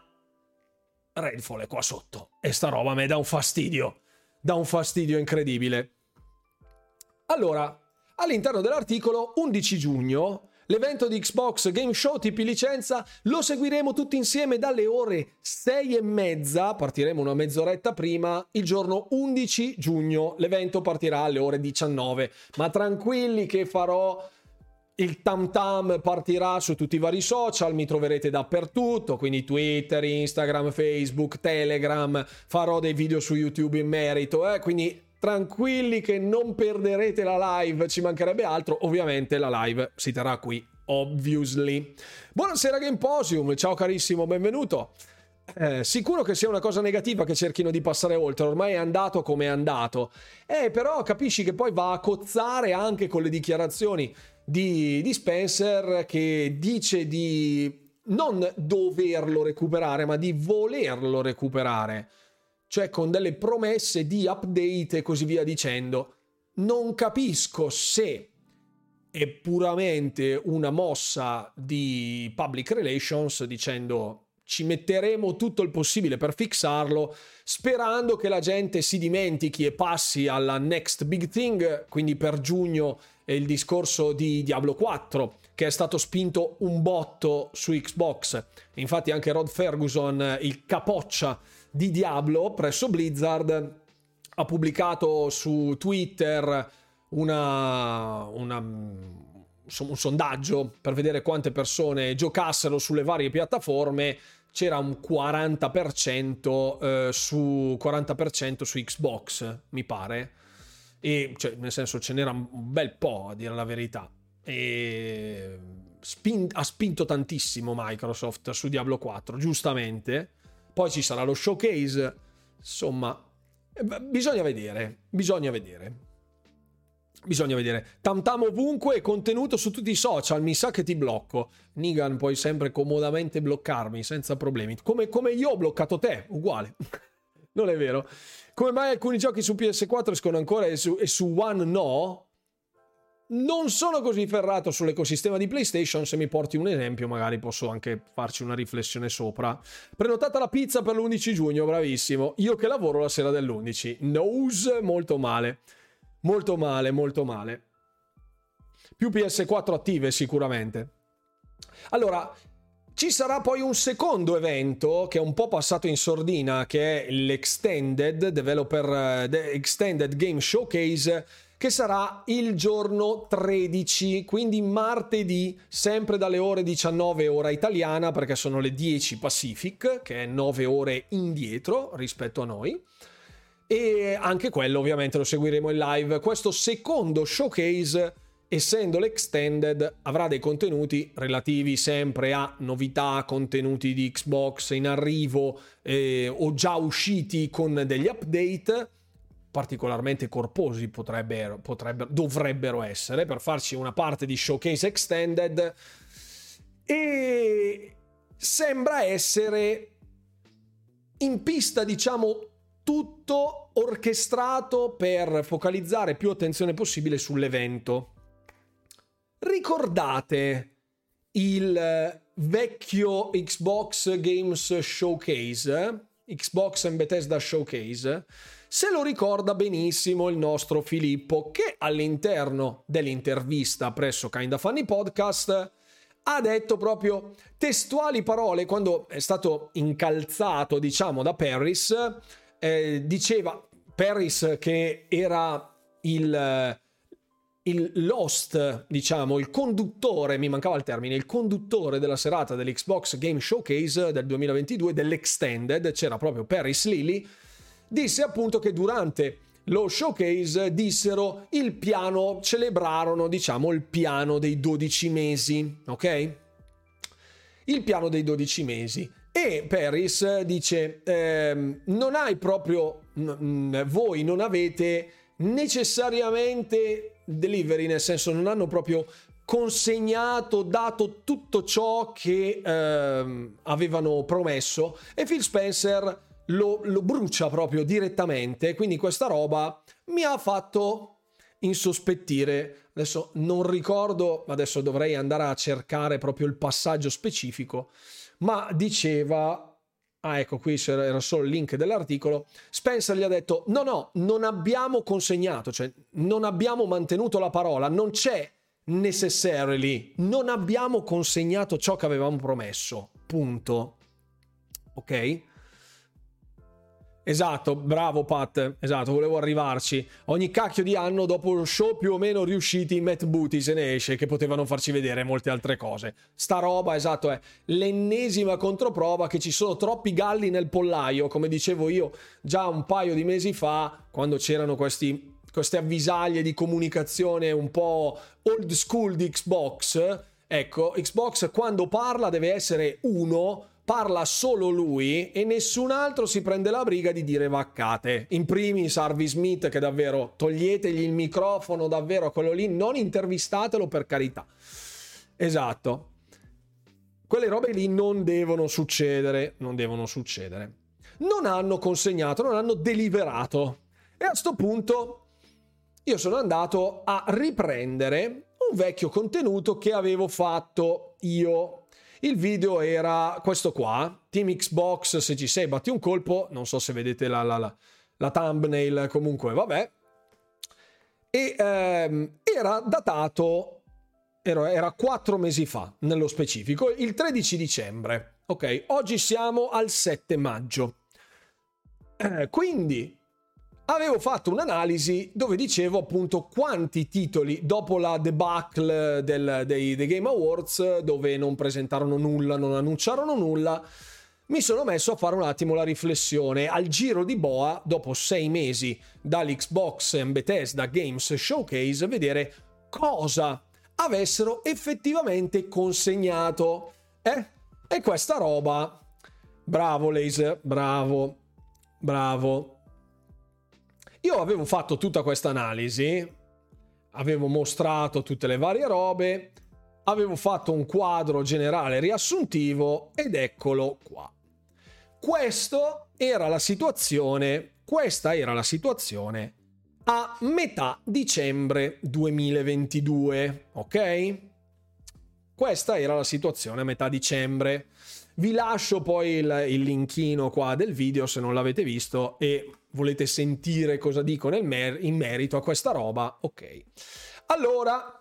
Redfall è qua sotto. E sta roba mi dà un fastidio dà un fastidio incredibile. Allora all'interno dell'articolo 11 giugno L'evento di Xbox Game Show TP licenza lo seguiremo tutti insieme dalle ore 6 e mezza, partiremo una mezz'oretta prima, il giorno 11 giugno. L'evento partirà alle ore 19, ma tranquilli che farò il tam tam partirà su tutti i vari social, mi troverete dappertutto, quindi Twitter, Instagram, Facebook, Telegram, farò dei video su YouTube in merito, eh? quindi tranquilli che non perderete la live, ci mancherebbe altro, ovviamente la live si terrà qui, obviously. Buonasera Gameposium, ciao carissimo, benvenuto. Eh, sicuro che sia una cosa negativa che cerchino di passare oltre, ormai è andato come è andato. Eh, però capisci che poi va a cozzare anche con le dichiarazioni di, di Spencer che dice di non doverlo recuperare, ma di volerlo recuperare cioè con delle promesse di update e così via dicendo. Non capisco se è puramente una mossa di public relations dicendo ci metteremo tutto il possibile per fixarlo, sperando che la gente si dimentichi e passi alla next big thing, quindi per giugno è il discorso di Diablo 4, che è stato spinto un botto su Xbox. Infatti anche Rod Ferguson, il capoccia di Diablo presso Blizzard ha pubblicato su Twitter una, una, un sondaggio per vedere quante persone giocassero sulle varie piattaforme c'era un 40% eh, su 40% su Xbox mi pare e cioè, nel senso ce n'era un bel po' a dire la verità. E spin- ha spinto tantissimo Microsoft su Diablo 4, giustamente. Poi ci sarà lo showcase, insomma, eh, bisogna vedere, bisogna vedere. Bisogna vedere. Tamtam ovunque contenuto su tutti i social. Mi sa che ti blocco. Nigan, puoi sempre comodamente bloccarmi senza problemi. Come, come io ho bloccato te, uguale. non è vero. Come mai alcuni giochi su PS4 escono ancora e su, e su One no? Non sono così ferrato sull'ecosistema di PlayStation. Se mi porti un esempio, magari posso anche farci una riflessione sopra. Prenotata la pizza per l'11 giugno, bravissimo. Io che lavoro la sera dell'11. Nose molto male. Molto male, molto male. Più PS4 attive sicuramente. Allora, ci sarà poi un secondo evento che è un po' passato in sordina, che è l'Extended Developer uh, Extended Game Showcase, che sarà il giorno 13, quindi martedì, sempre dalle ore 19 ora italiana, perché sono le 10 Pacific, che è 9 ore indietro rispetto a noi e anche quello ovviamente lo seguiremo in live. Questo secondo showcase, essendo l'extended, avrà dei contenuti relativi sempre a novità, contenuti di Xbox in arrivo eh, o già usciti con degli update particolarmente corposi potrebbero, potrebbero, dovrebbero essere per farci una parte di showcase extended e sembra essere in pista diciamo tutto orchestrato per focalizzare più attenzione possibile sull'evento. Ricordate il vecchio Xbox Games Showcase, Xbox and Bethesda Showcase? Se lo ricorda benissimo il nostro Filippo, che all'interno dell'intervista presso Kinda Funny Podcast ha detto proprio testuali parole quando è stato incalzato, diciamo, da Paris eh, diceva Paris che era il, il Lost, diciamo, il conduttore, mi mancava il termine, il conduttore della serata dell'Xbox Game Showcase del 2022, dell'Extended, c'era proprio Paris Lilly, disse appunto che durante lo showcase dissero il piano, celebrarono diciamo il piano dei 12 mesi, ok? Il piano dei 12 mesi. E Paris dice, ehm, non hai proprio, n- voi non avete necessariamente delivery, nel senso non hanno proprio consegnato, dato tutto ciò che ehm, avevano promesso e Phil Spencer lo, lo brucia proprio direttamente, quindi questa roba mi ha fatto insospettire. Adesso non ricordo, adesso dovrei andare a cercare proprio il passaggio specifico ma diceva Ah, ecco, qui era solo il link dell'articolo. Spencer gli ha detto: No, no, non abbiamo consegnato, cioè non abbiamo mantenuto la parola, non c'è necessarily, non abbiamo consegnato ciò che avevamo promesso. Punto. Ok? Esatto, bravo Pat, esatto, volevo arrivarci. Ogni cacchio di anno dopo show più o meno riusciti Matt Booty se ne esce che potevano farci vedere molte altre cose. Sta roba, esatto, è l'ennesima controprova che ci sono troppi galli nel pollaio, come dicevo io già un paio di mesi fa, quando c'erano questi, queste avvisaglie di comunicazione un po' old school di Xbox. Ecco, Xbox quando parla deve essere uno parla solo lui e nessun altro si prende la briga di dire vaccate. In primis Harvey Smith che davvero toglietegli il microfono davvero a quello lì, non intervistatelo per carità. Esatto. Quelle robe lì non devono succedere, non devono succedere. Non hanno consegnato, non hanno deliberato. E a questo punto io sono andato a riprendere un vecchio contenuto che avevo fatto io il video era questo qua, Team Xbox, se ci sei batti un colpo, non so se vedete la, la, la, la thumbnail, comunque vabbè. E ehm, era datato, era, era quattro mesi fa, nello specifico, il 13 dicembre. Ok, oggi siamo al 7 maggio. Eh, quindi avevo fatto un'analisi dove dicevo appunto quanti titoli dopo la debacle del, dei, dei, Game Awards dove non presentarono nulla, non annunciarono nulla, mi sono messo a fare un attimo la riflessione. Al giro di boa dopo sei mesi dall'Xbox Bethesda Games Showcase vedere cosa avessero effettivamente consegnato. Eh? e questa roba. Bravo laser bravo bravo io avevo fatto tutta questa analisi avevo mostrato tutte le varie robe avevo fatto un quadro generale riassuntivo ed eccolo qua questo era la situazione, questa era la situazione a metà dicembre 2022, ok? Questa era la situazione a metà dicembre. Vi lascio poi il, il linkino qua del video se non l'avete visto e volete sentire cosa dico mer- in merito a questa roba, ok. Allora,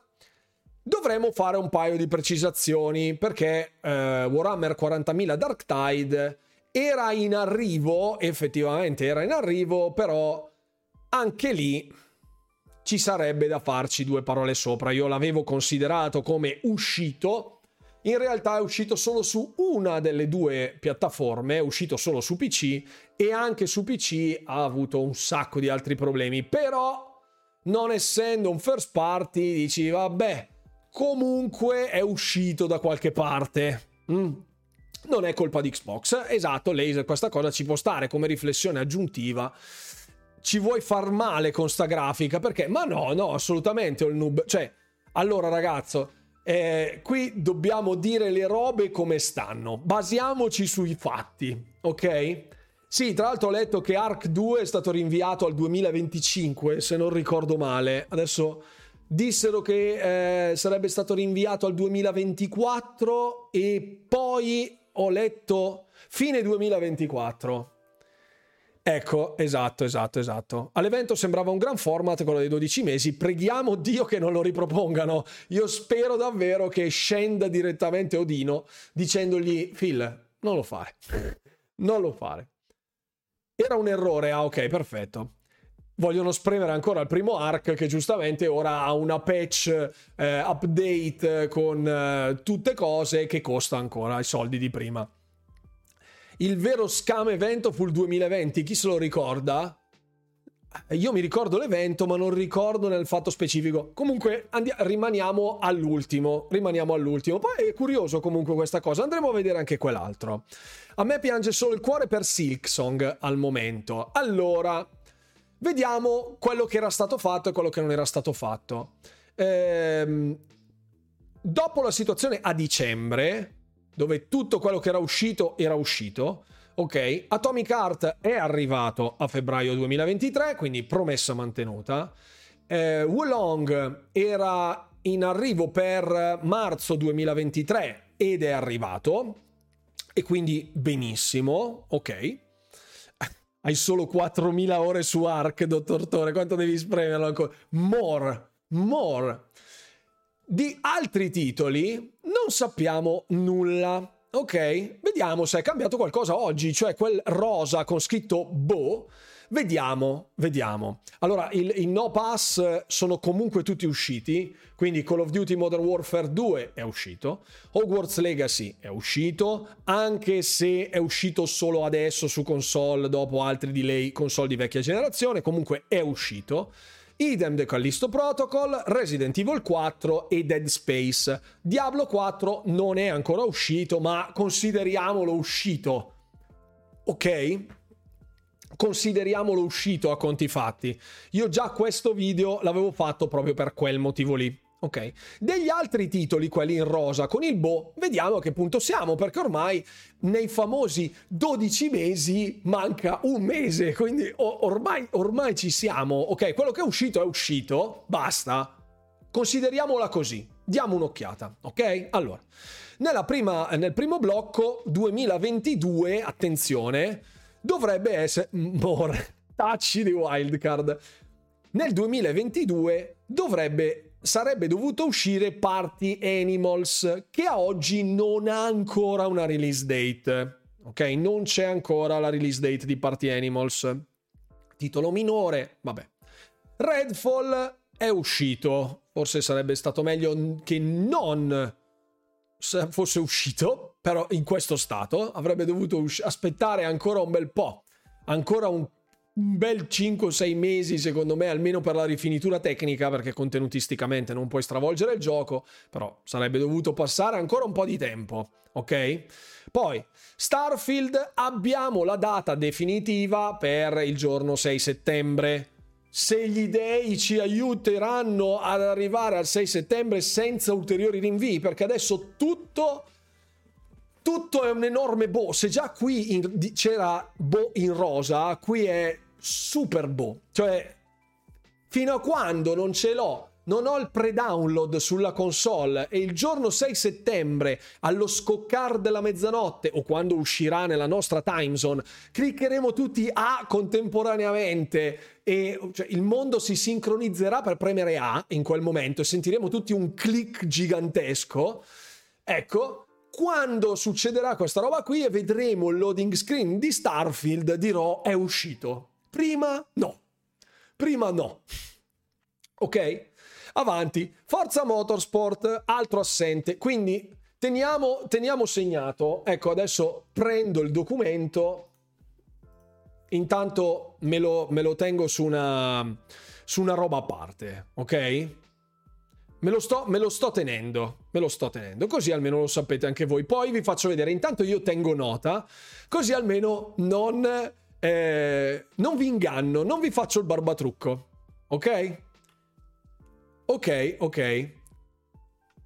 dovremo fare un paio di precisazioni perché eh, Warhammer 40.000 Dark Tide era in arrivo, effettivamente era in arrivo, però anche lì ci sarebbe da farci due parole sopra. Io l'avevo considerato come uscito, in realtà è uscito solo su una delle due piattaforme, è uscito solo su PC e anche su PC ha avuto un sacco di altri problemi, però non essendo un first party dici vabbè, comunque è uscito da qualche parte. Mm non è colpa di Xbox. Esatto, laser, questa cosa ci può stare come riflessione aggiuntiva. Ci vuoi far male con sta grafica? Perché? Ma no, no, assolutamente ho il noob. Cioè, allora ragazzo, eh, qui dobbiamo dire le robe come stanno. Basiamoci sui fatti, ok? Sì, tra l'altro ho letto che Arc 2 è stato rinviato al 2025, se non ricordo male. Adesso dissero che eh, sarebbe stato rinviato al 2024 e poi ho letto fine 2024. Ecco, esatto, esatto, esatto. All'evento sembrava un gran format quello dei 12 mesi. Preghiamo Dio che non lo ripropongano. Io spero davvero che scenda direttamente Odino dicendogli: Phil, non lo fare. Non lo fare. Era un errore. Ah, ok, perfetto vogliono spremere ancora il primo arc che giustamente ora ha una patch eh, update con eh, tutte cose che costa ancora i soldi di prima. Il vero scam evento fu il 2020, chi se lo ricorda? Io mi ricordo l'evento, ma non ricordo nel fatto specifico. Comunque andi- rimaniamo all'ultimo. Rimaniamo all'ultimo. Poi è curioso comunque questa cosa. Andremo a vedere anche quell'altro. A me piange solo il cuore per Silksong al momento. Allora, Vediamo quello che era stato fatto e quello che non era stato fatto. Ehm, dopo la situazione a dicembre, dove tutto quello che era uscito era uscito, ok, Atomic Heart è arrivato a febbraio 2023, quindi promessa mantenuta. Eh, Wulong era in arrivo per marzo 2023 ed è arrivato, e quindi benissimo, ok. Hai solo 4.000 ore su Arc, dottor Tore. Quanto devi spremerlo ancora? More, more. Di altri titoli non sappiamo nulla. Ok, vediamo se è cambiato qualcosa oggi, cioè quel rosa con scritto Bo Vediamo, vediamo. Allora, il, i no pass sono comunque tutti usciti, quindi Call of Duty Modern Warfare 2 è uscito, Hogwarts Legacy è uscito, anche se è uscito solo adesso su console dopo altri delay console di vecchia generazione, comunque è uscito. Idem The Callisto Protocol, Resident Evil 4 e Dead Space. Diablo 4 non è ancora uscito, ma consideriamolo uscito. Ok? consideriamolo uscito a conti fatti. Io già questo video l'avevo fatto proprio per quel motivo lì. Ok, degli altri titoli, quelli in rosa con il Bo, vediamo a che punto siamo, perché ormai nei famosi 12 mesi manca un mese, quindi ormai, ormai ci siamo. Ok, quello che è uscito è uscito, basta. Consideriamola così, diamo un'occhiata, ok? Allora, prima, nel primo blocco 2022, attenzione, dovrebbe essere more tacci di wildcard. Nel 2022 dovrebbe sarebbe dovuto uscire Party Animals che a oggi non ha ancora una release date. Ok, non c'è ancora la release date di Party Animals. Titolo minore, vabbè. Redfall è uscito. Forse sarebbe stato meglio che non fosse uscito, però in questo stato avrebbe dovuto aspettare ancora un bel po', ancora un, un bel 5-6 mesi secondo me, almeno per la rifinitura tecnica, perché contenutisticamente non puoi stravolgere il gioco, però sarebbe dovuto passare ancora un po' di tempo, ok? Poi, Starfield, abbiamo la data definitiva per il giorno 6 settembre se gli dei ci aiuteranno ad arrivare al 6 settembre senza ulteriori rinvii, perché adesso tutto, tutto è un enorme boh. Se già qui in, c'era boh in rosa, qui è super boh. Cioè, fino a quando non ce l'ho non ho il pre-download sulla console e il giorno 6 settembre, allo scoccar della mezzanotte o quando uscirà nella nostra time zone, cliccheremo tutti A contemporaneamente e cioè, il mondo si sincronizzerà per premere A in quel momento e sentiremo tutti un click gigantesco. Ecco, quando succederà questa roba qui e vedremo il loading screen di Starfield, dirò è uscito. Prima no. Prima no. Ok? Avanti, Forza Motorsport, altro assente. Quindi teniamo, teniamo segnato. Ecco, adesso prendo il documento. Intanto me lo, me lo tengo su una, su una roba a parte, ok? Me lo, sto, me lo, sto, tenendo, me lo sto tenendo, così almeno lo sapete anche voi. Poi vi faccio vedere, intanto io tengo nota, così almeno non, eh, non vi inganno, non vi faccio il barbatrucco, ok? Ok, ok.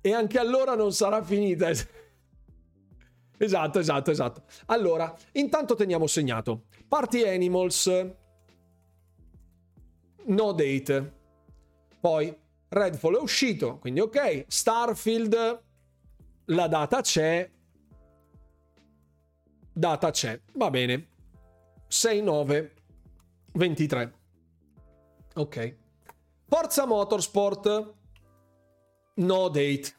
E anche allora non sarà finita. esatto, esatto, esatto. Allora, intanto teniamo segnato. Party Animals. No date. Poi Redfall è uscito, quindi ok. Starfield, la data c'è. Data c'è, va bene. 6, 9, 23. Ok. Forza Motorsport, no date.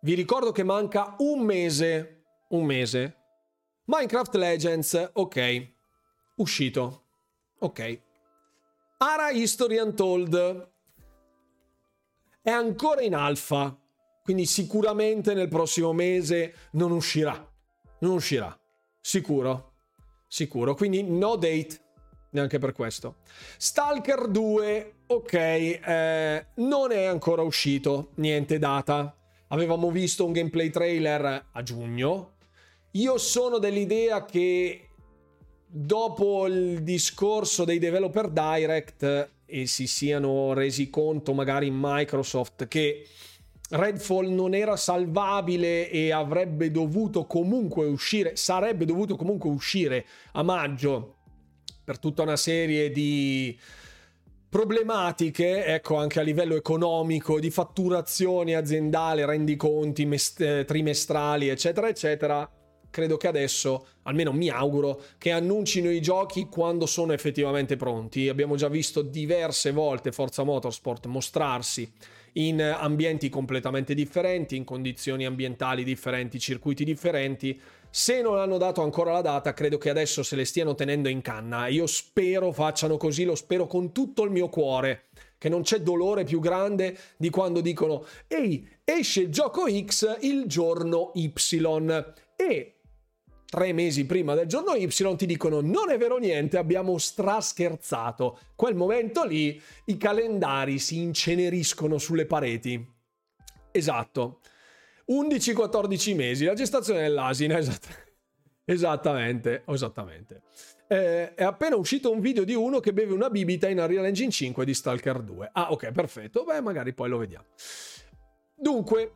Vi ricordo che manca un mese. Un mese. Minecraft Legends, ok. Uscito. Ok. Ara History Untold è ancora in alfa, quindi sicuramente nel prossimo mese non uscirà. Non uscirà. Sicuro. Sicuro. Quindi no date neanche per questo. Stalker 2, ok, eh, non è ancora uscito, niente data. Avevamo visto un gameplay trailer a giugno. Io sono dell'idea che dopo il discorso dei developer direct e si siano resi conto magari in Microsoft che Redfall non era salvabile e avrebbe dovuto comunque uscire, sarebbe dovuto comunque uscire a maggio per tutta una serie di problematiche, ecco anche a livello economico, di fatturazione aziendale, rendiconti mest- eh, trimestrali, eccetera, eccetera. Credo che adesso, almeno mi auguro, che annuncino i giochi quando sono effettivamente pronti. Abbiamo già visto diverse volte Forza Motorsport mostrarsi in ambienti completamente differenti, in condizioni ambientali differenti, circuiti differenti se non hanno dato ancora la data, credo che adesso se le stiano tenendo in canna. Io spero facciano così, lo spero con tutto il mio cuore. Che non c'è dolore più grande di quando dicono: Ehi, esce il gioco X il giorno Y. E tre mesi prima del giorno Y ti dicono non è vero niente, abbiamo strascherzzato. Quel momento lì i calendari si inceneriscono sulle pareti. Esatto. 11-14 mesi, la gestazione dell'asina, esatt- esattamente, esattamente. Eh, è appena uscito un video di uno che beve una bibita in Unreal Engine 5 di Stalker 2. Ah, ok, perfetto. Beh, magari poi lo vediamo. Dunque,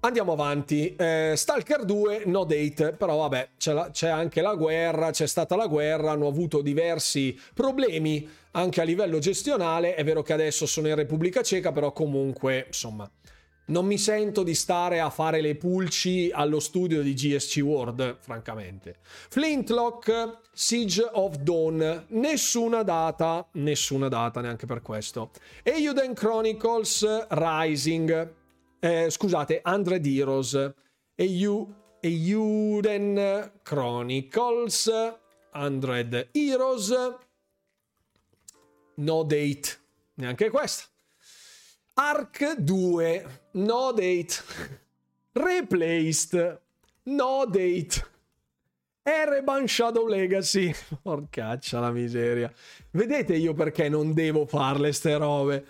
andiamo avanti. Eh, Stalker 2, no date, però vabbè, c'è, la, c'è anche la guerra, c'è stata la guerra, hanno avuto diversi problemi anche a livello gestionale. È vero che adesso sono in Repubblica Ceca, però comunque, insomma non mi sento di stare a fare le pulci allo studio di GSC World, francamente. Flintlock, Siege of Dawn, nessuna data, nessuna data neanche per questo. Euden Chronicles Rising, eh, scusate, 100 Heroes. Euden Chronicles 100 Heroes. No date, neanche questa. Arc 2, no date. Replaced. No date. Ereban Shadow Legacy. Porcaccia la miseria. Vedete io perché non devo farle ste robe.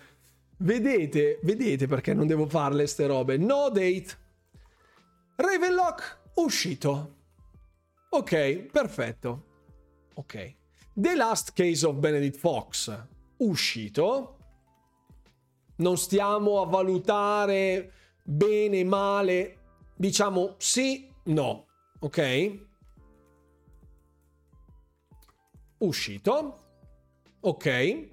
Vedete, vedete perché non devo farle ste robe. No date. Ravenlock uscito. Ok, perfetto. Ok. The Last Case of Benedict Fox uscito. Non stiamo a valutare bene, male. Diciamo sì, no. Ok? Uscito. Ok.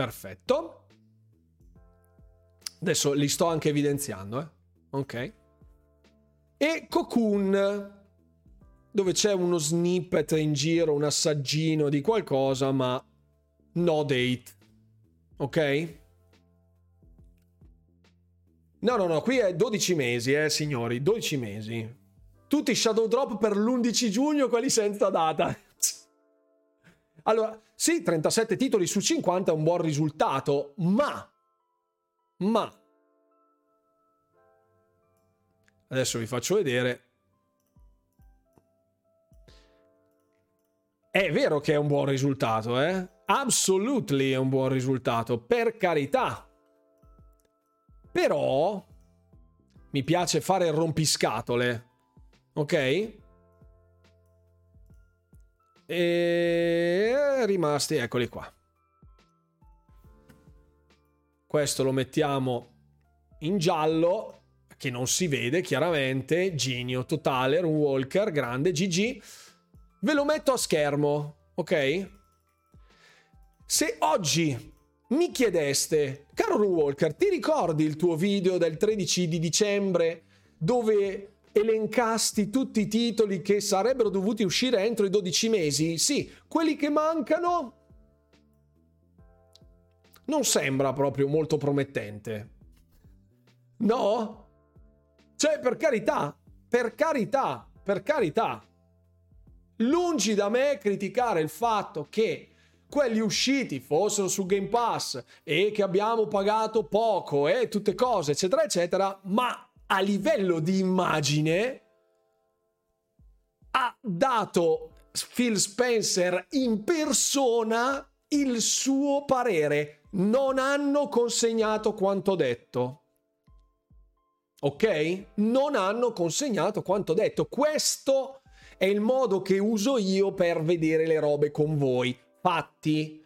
Perfetto. Adesso li sto anche evidenziando, eh. Ok. E Cocoon dove c'è uno snippet in giro, un assaggino di qualcosa, ma no date. Ok? No, no, no, qui è 12 mesi, eh, signori, 12 mesi. Tutti shadow drop per l'11 giugno, quelli senza data. Allora, sì, 37 titoli su 50 è un buon risultato, ma... Ma... Adesso vi faccio vedere È vero che è un buon risultato, eh? Absolutely è un buon risultato, per carità. Però mi piace fare il rompiscatole, ok? E rimasti, eccoli qua. Questo lo mettiamo in giallo, che non si vede chiaramente. Genio totale, Walker, grande, GG. Ve lo metto a schermo, ok? Se oggi mi chiedeste, caro Walker, ti ricordi il tuo video del 13 di dicembre dove elencasti tutti i titoli che sarebbero dovuti uscire entro i 12 mesi? Sì, quelli che mancano non sembra proprio molto promettente. No? Cioè, per carità, per carità, per carità. Lungi da me criticare il fatto che quelli usciti fossero su Game Pass e che abbiamo pagato poco e tutte cose, eccetera, eccetera, ma a livello di immagine ha dato Phil Spencer in persona il suo parere. Non hanno consegnato quanto detto. Ok? Non hanno consegnato quanto detto. Questo è il modo che uso io per vedere le robe con voi. Fatti.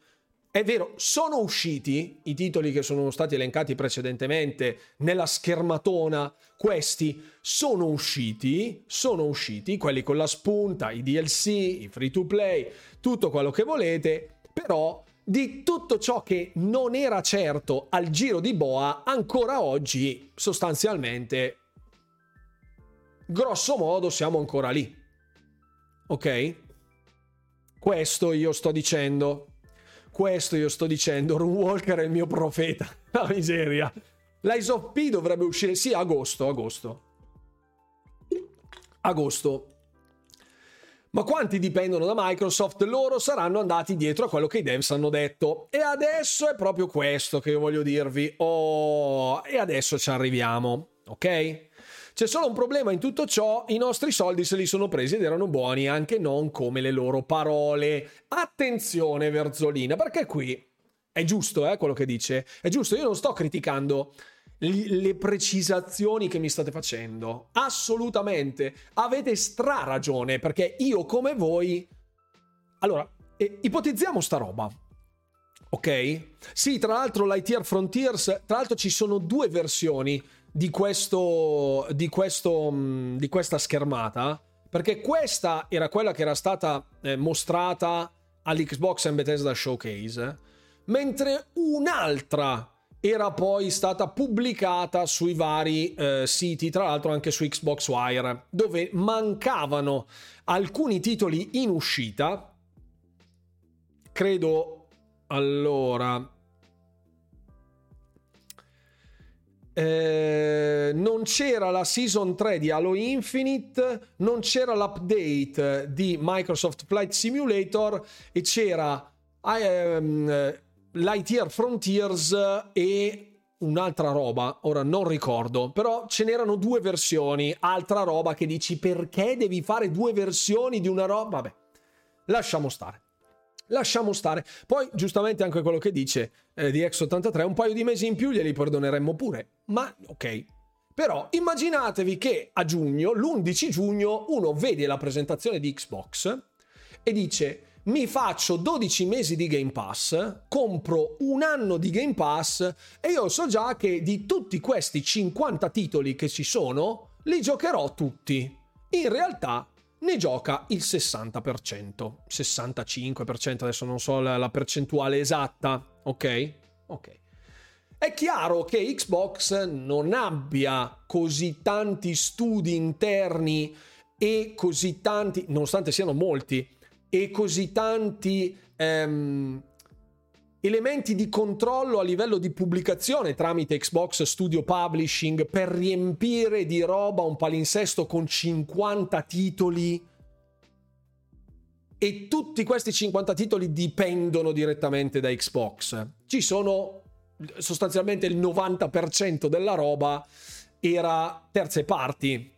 È vero, sono usciti i titoli che sono stati elencati precedentemente nella schermatona. Questi sono usciti, sono usciti, quelli con la spunta, i DLC, i free to play, tutto quello che volete, però di tutto ciò che non era certo al giro di Boa, ancora oggi sostanzialmente, grosso modo, siamo ancora lì. Ok? Questo io sto dicendo. Questo io sto dicendo. Rune Walker è il mio profeta. La miseria. L'Eyes of P dovrebbe uscire. Sì, agosto, agosto. Agosto. Ma quanti dipendono da Microsoft? Loro saranno andati dietro a quello che i devs hanno detto. E adesso è proprio questo che io voglio dirvi. Oh, e adesso ci arriviamo. Ok? C'è solo un problema in tutto ciò, i nostri soldi se li sono presi ed erano buoni, anche non come le loro parole. Attenzione Verzolina, perché qui è giusto eh, quello che dice, è giusto, io non sto criticando le precisazioni che mi state facendo. Assolutamente, avete stra ragione, perché io come voi... Allora, eh, ipotizziamo sta roba. Ok? Sì, tra l'altro l'ITR Frontiers, tra l'altro ci sono due versioni di, questo, di, questo, mm, di questa schermata, perché questa era quella che era stata eh, mostrata all'Xbox and Bethesda Showcase, mentre un'altra era poi stata pubblicata sui vari eh, siti, tra l'altro anche su Xbox Wire, dove mancavano alcuni titoli in uscita. Credo allora Eh, non c'era la season 3 di Halo Infinite, non c'era l'update di Microsoft Flight Simulator e c'era um, Lightyear Frontiers e un'altra roba, ora non ricordo, però ce n'erano due versioni, altra roba che dici perché devi fare due versioni di una roba? Vabbè, lasciamo stare. Lasciamo stare. Poi, giustamente, anche quello che dice eh, di X83, un paio di mesi in più glieli perdoneremmo pure. Ma ok. Però immaginatevi che a giugno, l'11 giugno, uno vede la presentazione di Xbox e dice mi faccio 12 mesi di Game Pass, compro un anno di Game Pass e io so già che di tutti questi 50 titoli che ci sono, li giocherò tutti. In realtà ne gioca il 60%, 65%, adesso non so la, percentuale esatta, ok? Ok. È chiaro che Xbox non abbia così tanti studi interni e così tanti, nonostante siano molti, e così tanti ehm, elementi di controllo a livello di pubblicazione tramite Xbox Studio Publishing per riempire di roba un palinsesto con 50 titoli e tutti questi 50 titoli dipendono direttamente da Xbox. Ci sono sostanzialmente il 90% della roba era terze parti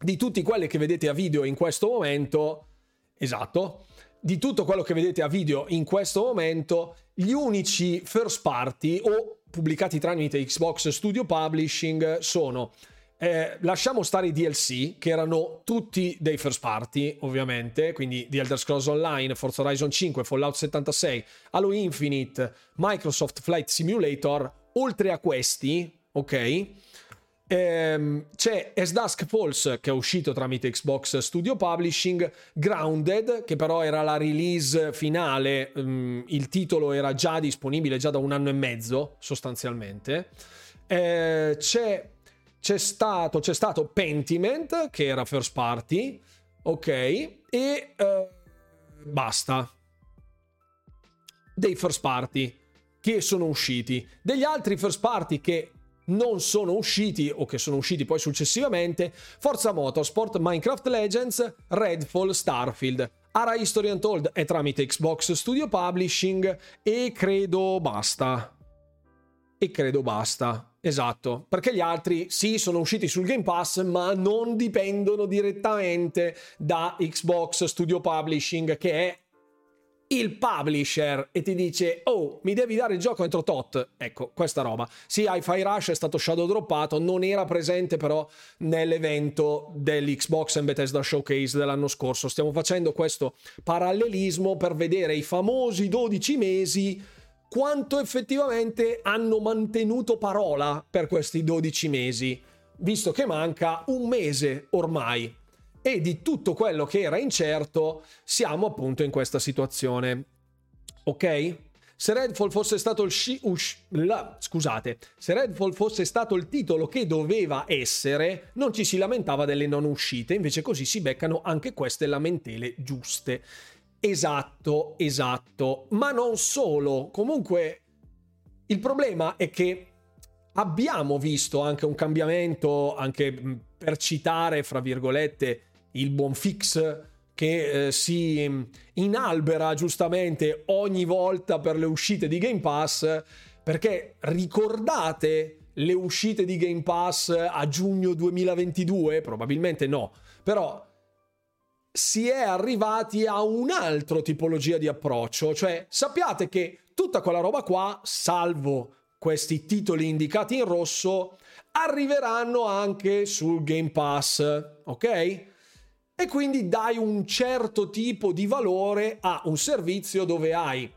di tutti quelli che vedete a video in questo momento. Esatto di tutto quello che vedete a video in questo momento, gli unici first party o pubblicati tramite Xbox Studio Publishing sono eh, lasciamo stare i DLC, che erano tutti dei first party, ovviamente, quindi The Elder Scrolls Online, Forza Horizon 5, Fallout 76, Halo Infinite, Microsoft Flight Simulator. Oltre a questi, ok? Ehm, c'è As Dusk Falls che è uscito tramite Xbox Studio Publishing, Grounded che però era la release finale, um, il titolo era già disponibile già da un anno e mezzo sostanzialmente. Eh, c'è, c'è, stato, c'è stato Pentiment che era first party, ok, e uh, basta. Dei first party che sono usciti. Degli altri first party che non sono usciti o che sono usciti poi successivamente Forza Motorsport, Minecraft Legends, Redfall, Starfield. Ara History Untold è tramite Xbox Studio Publishing e credo basta. E credo basta. Esatto, perché gli altri sì sono usciti sul Game Pass ma non dipendono direttamente da Xbox Studio Publishing che è il publisher e ti dice oh mi devi dare il gioco entro tot. Ecco questa roba. Sì Hi-Fi Rush è stato shadow droppato non era presente però nell'evento dell'Xbox and Bethesda Showcase dell'anno scorso. Stiamo facendo questo parallelismo per vedere i famosi 12 mesi quanto effettivamente hanno mantenuto parola per questi 12 mesi visto che manca un mese ormai e di tutto quello che era incerto siamo appunto in questa situazione. Ok? Se Redfall fosse stato il sci- ush, la, scusate, se Redfall fosse stato il titolo che doveva essere, non ci si lamentava delle non uscite, invece così si beccano anche queste lamentele giuste. Esatto, esatto, ma non solo. Comunque il problema è che abbiamo visto anche un cambiamento, anche per citare, fra virgolette, il buon fix che eh, si inalbera giustamente ogni volta per le uscite di Game Pass, perché ricordate le uscite di Game Pass a giugno 2022? Probabilmente no, però si è arrivati a un'altra tipologia di approccio, cioè sappiate che tutta quella roba qua, salvo questi titoli indicati in rosso, arriveranno anche sul Game Pass, ok? E quindi dai un certo tipo di valore a un servizio dove hai.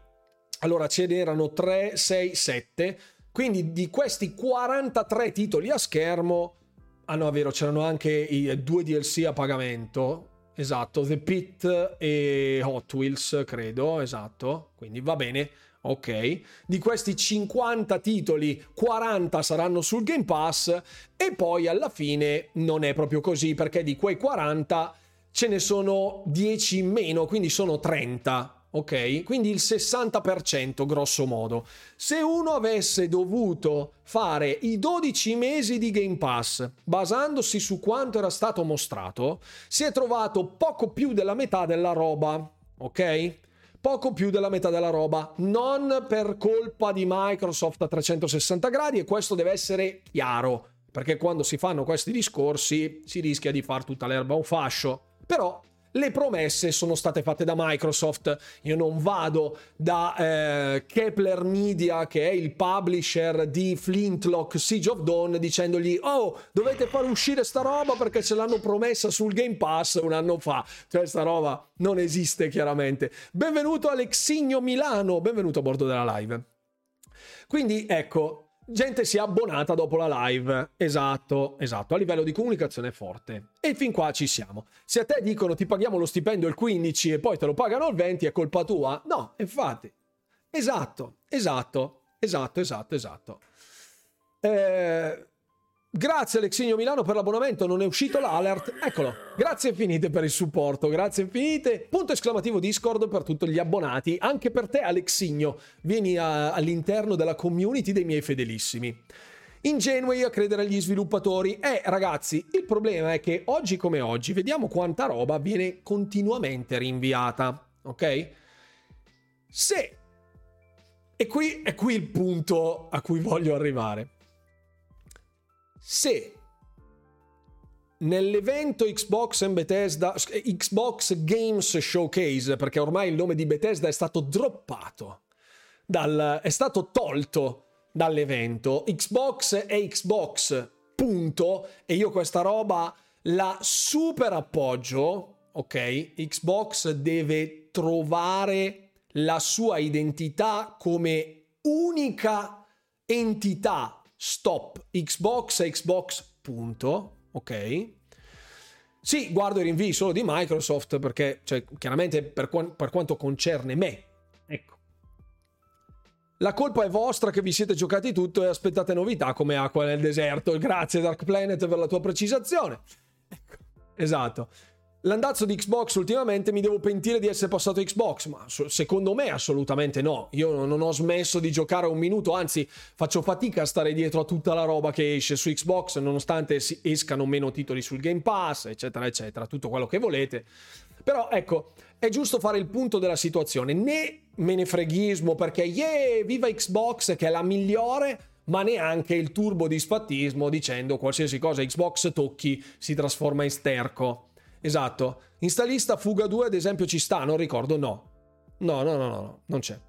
Allora ce n'erano 3, 6, 7 quindi di questi 43 titoli a schermo ah no è vero c'erano anche i due DLC a pagamento. Esatto The Pit e Hot Wheels credo esatto. Quindi va bene ok? Di questi 50 titoli, 40 saranno sul Game Pass e poi alla fine non è proprio così perché di quei 40 ce ne sono 10 in meno, quindi sono 30. Ok? Quindi il 60% grosso modo. Se uno avesse dovuto fare i 12 mesi di Game Pass basandosi su quanto era stato mostrato, si è trovato poco più della metà della roba. Ok? poco più della metà della roba, non per colpa di Microsoft a 360 gradi e questo deve essere chiaro, perché quando si fanno questi discorsi si rischia di far tutta l'erba un fascio. Però le promesse sono state fatte da Microsoft. Io non vado da eh, Kepler Media, che è il publisher di Flintlock Siege of Dawn, dicendogli: Oh, dovete far uscire sta roba perché ce l'hanno promessa sul Game Pass un anno fa. Cioè, sta roba non esiste chiaramente. Benvenuto Alexigno Milano, benvenuto a bordo della live. Quindi ecco, gente si è abbonata dopo la live. Esatto, esatto, a livello di comunicazione forte. E fin qua ci siamo. Se a te dicono ti paghiamo lo stipendio il 15 e poi te lo pagano il 20, è colpa tua? No, infatti. Esatto, esatto, esatto, esatto, esatto. Eh, Grazie Alexigno Milano per l'abbonamento, non è uscito l'alert. Eccolo. Grazie infinite per il supporto, grazie infinite. Punto esclamativo Discord per tutti gli abbonati, anche per te Alexigno. Vieni a, all'interno della community dei miei fedelissimi. Ingenui a credere agli sviluppatori. Eh ragazzi, il problema è che oggi come oggi vediamo quanta roba viene continuamente rinviata, ok? Se e qui è qui il punto a cui voglio arrivare se nell'evento Xbox Bethesda Xbox Games Showcase perché ormai il nome di Bethesda è stato droppato dal, è stato tolto dall'evento Xbox e Xbox punto e io questa roba la super appoggio ok? Xbox deve trovare la sua identità come unica entità stop Xbox Xbox punto, ok? Sì, guardo i rinvii solo di Microsoft perché, cioè, chiaramente per, qu- per quanto concerne me, ecco. La colpa è vostra che vi siete giocati tutto e aspettate novità come acqua nel deserto. Grazie Dark Planet per la tua precisazione. Ecco, esatto l'andazzo di Xbox ultimamente mi devo pentire di essere passato Xbox, ma secondo me assolutamente no. Io non ho smesso di giocare un minuto, anzi faccio fatica a stare dietro a tutta la roba che esce su Xbox, nonostante escano meno titoli sul Game Pass, eccetera, eccetera, tutto quello che volete. Però ecco, è giusto fare il punto della situazione, né me ne freghismo perché yeah, viva Xbox che è la migliore, ma neanche il turbo disfattismo dicendo qualsiasi cosa Xbox tocchi si trasforma in sterco. Esatto. Installista Fuga 2 ad esempio ci sta, non ricordo, no. No, no, no, no, non c'è.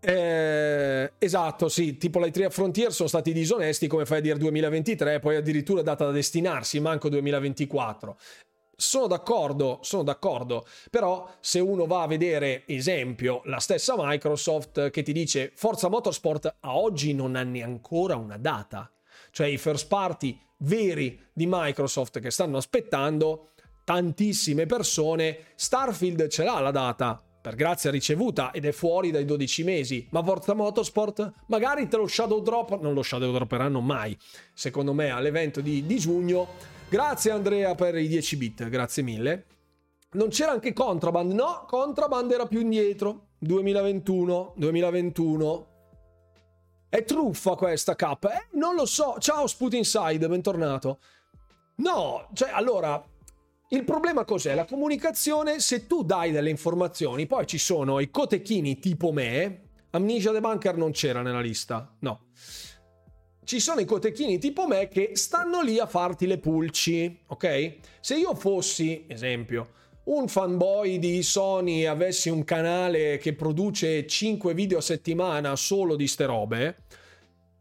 Eh, esatto, sì, tipo la Tria Frontier sono stati disonesti, come fai a dire 2023, poi addirittura data da destinarsi, manco 2024. Sono d'accordo, sono d'accordo, però se uno va a vedere, esempio, la stessa Microsoft che ti dice Forza Motorsport a oggi non ha neanche una data, cioè i first party veri di Microsoft che stanno aspettando tantissime persone, Starfield ce l'ha la data, per grazia ricevuta ed è fuori dai 12 mesi. Ma Forza Motorsport magari te lo shadow drop, non lo shadow dropperanno mai, secondo me all'evento di, di giugno. Grazie Andrea per i 10 bit, grazie mille. Non c'era anche Contraband, no, Contraband era più indietro, 2021, 2021. È truffa questa K? Eh, non lo so. Ciao Sput Inside, bentornato. No, cioè allora, il problema cos'è? La comunicazione, se tu dai delle informazioni, poi ci sono i cotechini tipo me, Amnesia The Bunker non c'era nella lista, no. Ci sono i cotechini tipo me che stanno lì a farti le pulci, ok? Se io fossi, esempio, un fanboy di Sony e avessi un canale che produce 5 video a settimana solo di ste robe,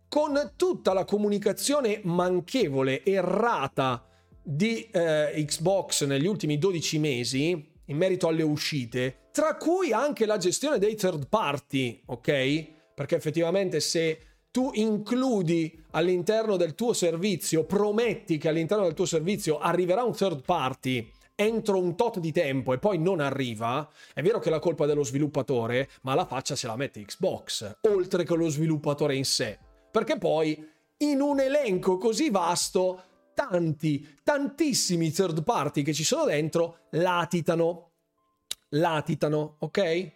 con tutta la comunicazione manchevole, errata, di eh, Xbox negli ultimi 12 mesi in merito alle uscite, tra cui anche la gestione dei third party, ok? Perché effettivamente se tu includi all'interno del tuo servizio, prometti che all'interno del tuo servizio arriverà un third party entro un tot di tempo e poi non arriva, è vero che la colpa è dello sviluppatore, ma la faccia se la mette Xbox, oltre che lo sviluppatore in sé. Perché poi in un elenco così vasto tanti, tantissimi third party che ci sono dentro latitano. Latitano, ok?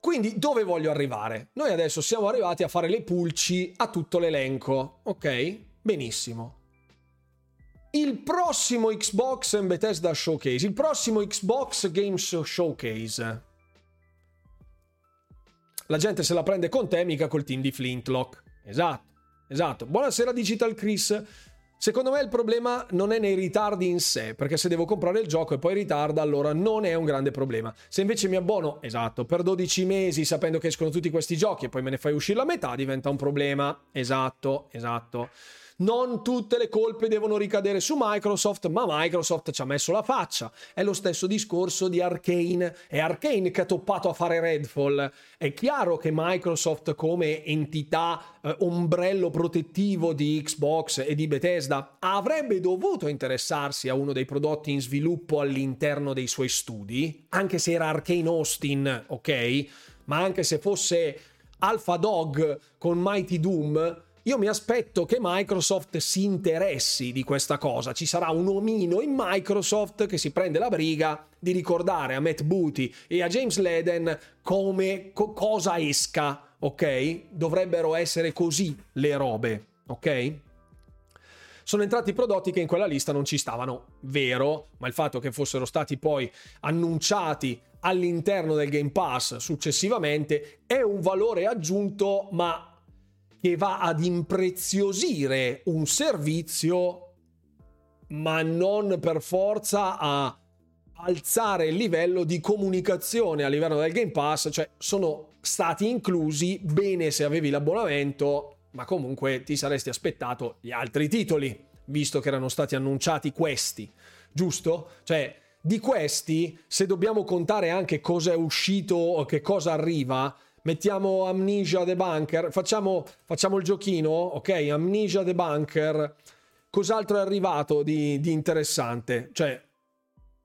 Quindi dove voglio arrivare? Noi adesso siamo arrivati a fare le pulci a tutto l'elenco, ok? Benissimo. Il prossimo Xbox and Bethesda Showcase, il prossimo Xbox Games Showcase la gente se la prende con te, mica col team di Flintlock. Esatto, esatto. Buonasera Digital Chris. Secondo me il problema non è nei ritardi in sé, perché se devo comprare il gioco e poi ritarda, allora non è un grande problema. Se invece mi abbono, esatto, per 12 mesi sapendo che escono tutti questi giochi e poi me ne fai uscire la metà, diventa un problema. Esatto, esatto non tutte le colpe devono ricadere su Microsoft, ma Microsoft ci ha messo la faccia. È lo stesso discorso di Arkane. È Arkane che ha toppato a fare Redfall. È chiaro che Microsoft come entità eh, ombrello protettivo di Xbox e di Bethesda avrebbe dovuto interessarsi a uno dei prodotti in sviluppo all'interno dei suoi studi, anche se era Arkane Austin, ok? Ma anche se fosse Alpha Dog con Mighty Doom, io mi aspetto che Microsoft si interessi di questa cosa. Ci sarà un omino in Microsoft che si prende la briga di ricordare a Matt Booty e a James Leden come co- cosa esca, ok? Dovrebbero essere così le robe, ok? sono entrati prodotti che in quella lista non ci stavano, vero, ma il fatto che fossero stati poi annunciati all'interno del Game Pass successivamente è un valore aggiunto, ma che va ad impreziosire un servizio, ma non per forza a alzare il livello di comunicazione a livello del Game Pass, cioè sono stati inclusi bene se avevi l'abbonamento, ma comunque ti saresti aspettato gli altri titoli, visto che erano stati annunciati questi, giusto? Cioè, di questi, se dobbiamo contare anche cosa è uscito o che cosa arriva, mettiamo Amnesia The Bunker, facciamo, facciamo il giochino, ok? Amnesia The Bunker, cos'altro è arrivato di, di interessante? Cioè,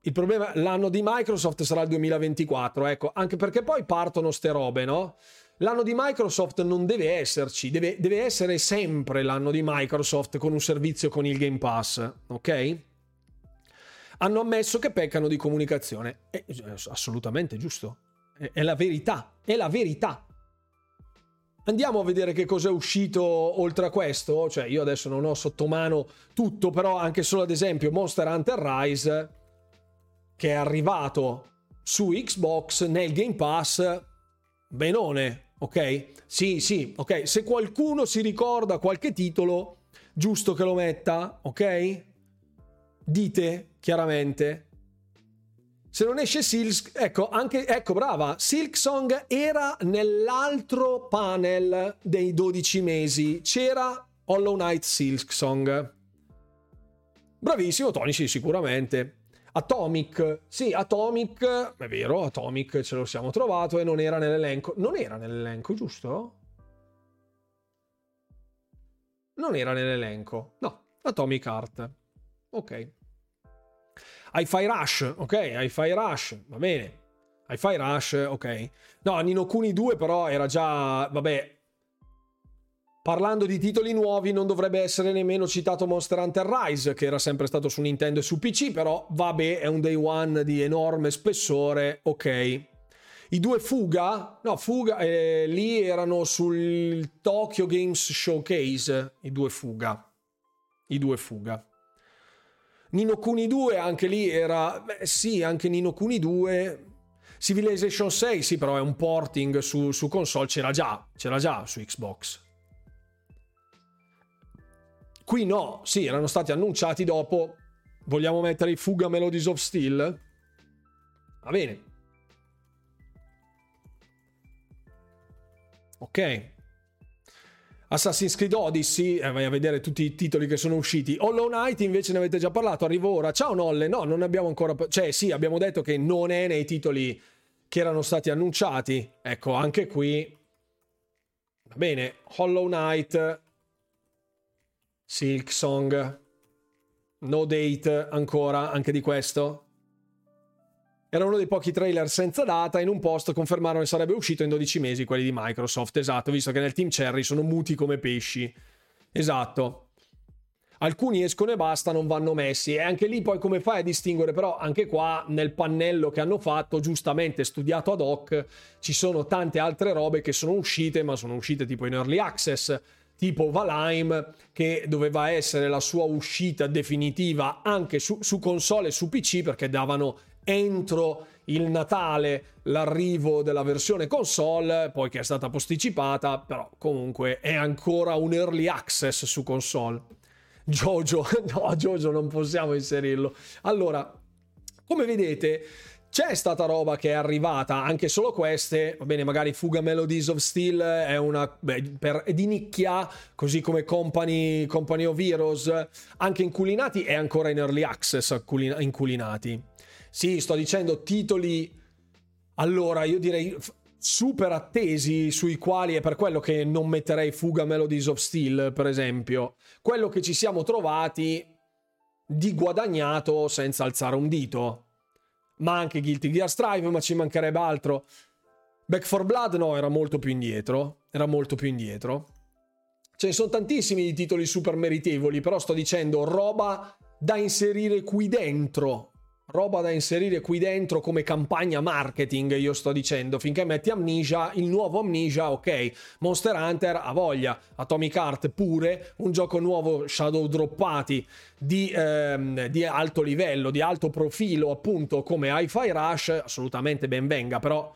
il problema, l'anno di Microsoft sarà il 2024, ecco, anche perché poi partono ste robe, no? L'anno di Microsoft non deve esserci, deve, deve essere sempre l'anno di Microsoft con un servizio con il Game Pass, ok? Hanno ammesso che peccano di comunicazione. È assolutamente giusto. È la verità, è la verità. Andiamo a vedere che cosa è uscito oltre a questo. Cioè, io adesso non ho sotto mano tutto, però anche solo ad esempio Monster Hunter Rise, che è arrivato su Xbox nel Game Pass, benone, ok? Sì, sì, ok. Se qualcuno si ricorda qualche titolo, giusto che lo metta, ok? Dite chiaramente se non esce Silk, ecco, anche, ecco, brava, Silk Song era nell'altro panel dei 12 mesi, c'era Hollow Knight Silk Song. Bravissimo Tony, sì, sicuramente. Atomic, sì, Atomic, è vero, Atomic ce lo siamo trovato e non era nell'elenco. Non era nell'elenco, giusto? Non era nell'elenco. No, Atomic Art. Ok. Hi-Fi Rush, ok, Hi-Fi Rush, va bene. Hi-Fi Rush, ok. No, Nino Kuni 2 però era già, vabbè, Parlando di titoli nuovi, non dovrebbe essere nemmeno citato Monster Hunter Rise, che era sempre stato su Nintendo e su PC, però vabbè, è un day one di enorme spessore, ok. I due Fuga, no, Fuga, eh, lì erano sul Tokyo Games Showcase, i due Fuga. I due Fuga. Nino Kuni 2 anche lì era... Beh, sì, anche Nino Kuni 2... Civilization 6 sì, però è un porting su, su console, c'era già, c'era già su Xbox. Qui no, sì, erano stati annunciati dopo. Vogliamo mettere i Fuga Melodies of Steel? Va bene. Ok. Assassin's Creed Odyssey, eh, vai a vedere tutti i titoli che sono usciti. Hollow Knight invece ne avete già parlato, arrivo ora. Ciao Nolle, no, non abbiamo ancora... Cioè sì, abbiamo detto che non è nei titoli che erano stati annunciati. Ecco, anche qui... Va bene, Hollow Knight, Silk Song, no date ancora, anche di questo. Era uno dei pochi trailer senza data. In un post confermarono che sarebbe uscito in 12 mesi quelli di Microsoft. Esatto, visto che nel team Cherry sono muti come pesci. Esatto. Alcuni escono e basta, non vanno messi. E anche lì poi come fai a distinguere? Però anche qua nel pannello che hanno fatto, giustamente studiato ad hoc, ci sono tante altre robe che sono uscite, ma sono uscite tipo in early access tipo Valheim che doveva essere la sua uscita definitiva anche su, su console e su PC perché davano entro il Natale l'arrivo della versione console, poi che è stata posticipata, però comunque è ancora un early access su console. Jojo, no, Jojo non possiamo inserirlo. Allora, come vedete, c'è stata roba che è arrivata, anche solo queste, va bene, magari Fuga Melodies of Steel è una beh, per, è di nicchia, così come Company, Company of Heroes, anche Inculinati è ancora in early access Inculinati. Sì, sto dicendo titoli, allora io direi super attesi sui quali è per quello che non metterei Fuga Melodies of Steel, per esempio. Quello che ci siamo trovati di guadagnato senza alzare un dito ma anche Guilty Gear Strive, ma ci mancherebbe altro. Back for Blood no, era molto più indietro, era molto più indietro. Ce ne sono tantissimi di titoli super meritevoli, però sto dicendo roba da inserire qui dentro, roba da inserire qui dentro come campagna marketing, io sto dicendo, finché metti Amnesia, il nuovo Amnesia, ok, Monster Hunter ha voglia, Atomic Heart pure, un gioco nuovo shadow droppati di, ehm, di alto livello, di alto profilo, appunto come Hi-Fi Rush, assolutamente ben venga, però...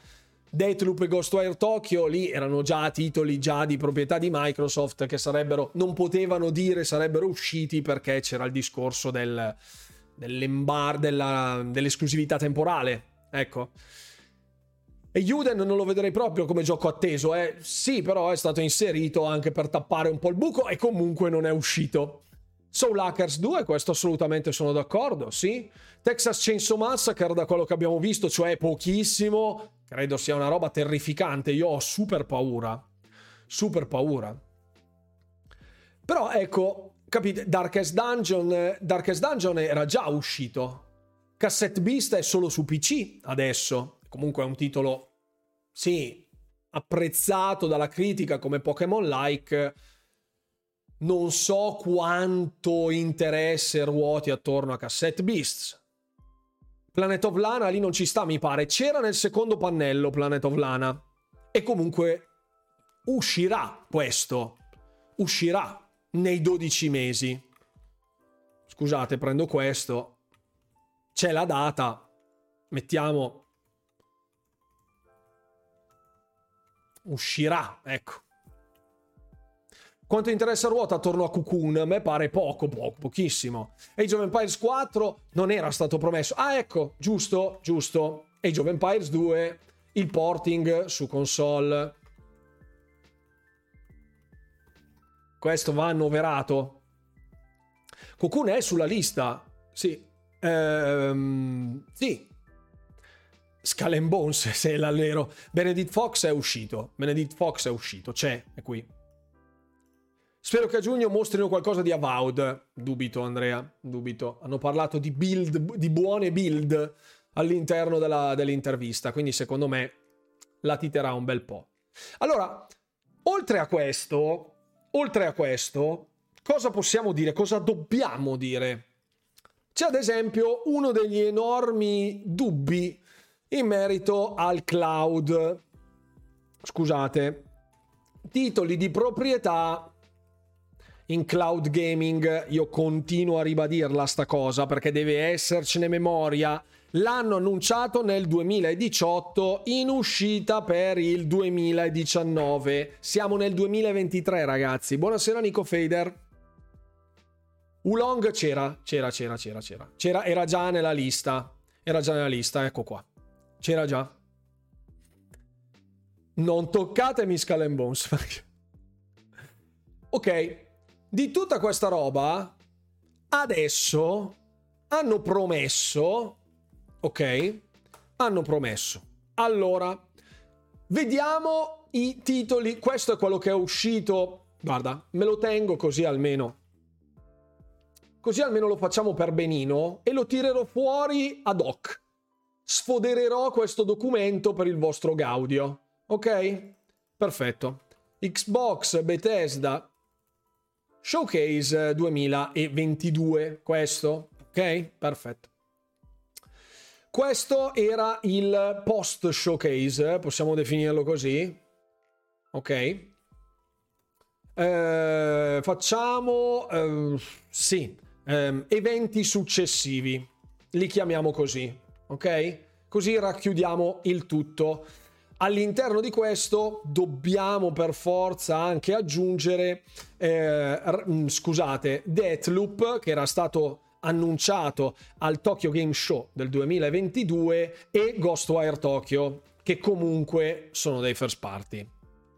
Deathloop e Ghostwire Tokyo lì erano già titoli già di proprietà di Microsoft che sarebbero non potevano dire sarebbero usciti perché c'era il discorso del, dell'embar, della, dell'esclusività temporale. Ecco. E Juden non lo vedrei proprio come gioco atteso, eh. Sì, però è stato inserito anche per tappare un po' il buco e comunque non è uscito. Soul Hackers 2, questo assolutamente sono d'accordo, sì. Texas Chainsaw Massacre, da quello che abbiamo visto, cioè pochissimo, credo sia una roba terrificante. Io ho super paura. Super paura. Però ecco, Capite? Darkest Dungeon, Darkest Dungeon era già uscito. Cassette Beast è solo su PC adesso. Comunque è un titolo, sì, apprezzato dalla critica come Pokémon-like. Non so quanto interesse ruoti attorno a Cassette Beasts. Planet of Lana lì non ci sta, mi pare. C'era nel secondo pannello Planet of Lana. E comunque uscirà questo. Uscirà nei 12 mesi. Scusate, prendo questo. C'è la data. Mettiamo. Uscirà, ecco. Quanto interessa ruota attorno a Cocoon? A me pare poco, poco, pochissimo. Age of Empires 4 non era stato promesso. Ah, ecco, giusto, giusto. Age of Empires 2, il porting su console. Questo va annoverato. Cocoon è sulla lista. Sì. Ehm, sì. Skull and Bones, se l'allero. Benedict Fox è uscito. Benedict Fox è uscito. C'è, è qui. Spero che a giugno mostrino qualcosa di Avowed. Dubito, Andrea. Dubito. Hanno parlato di build, di buone build all'interno della, dell'intervista. Quindi, secondo me, la titerà un bel po'. Allora, oltre a questo, Oltre a questo, cosa possiamo dire? Cosa dobbiamo dire? C'è ad esempio uno degli enormi dubbi in merito al cloud. Scusate, titoli di proprietà in cloud gaming, io continuo a ribadirla sta cosa perché deve essercene memoria L'hanno annunciato nel 2018 in uscita per il 2019. Siamo nel 2023 ragazzi. Buonasera Nico Fader. Ulong c'era, c'era, c'era, c'era, c'era. C'era, era già nella lista. Era già nella lista, ecco qua. C'era già. Non toccatemi Skull and Bones. ok, di tutta questa roba, adesso hanno promesso ok? Hanno promesso. Allora, vediamo i titoli. Questo è quello che è uscito. Guarda, me lo tengo così almeno. Così almeno lo facciamo per benino e lo tirerò fuori ad hoc. Sfodererò questo documento per il vostro gaudio. Ok? Perfetto. Xbox Bethesda Showcase 2022. Questo. Ok? Perfetto. Questo era il post showcase, possiamo definirlo così. Ok. Eh, facciamo eh, sì, eh, eventi successivi. Li chiamiamo così, ok? così racchiudiamo il tutto. All'interno di questo dobbiamo per forza anche aggiungere, eh, mm, scusate, Deathloop che era stato annunciato al Tokyo Game Show del 2022 e Ghostwire Tokyo che comunque sono dei first party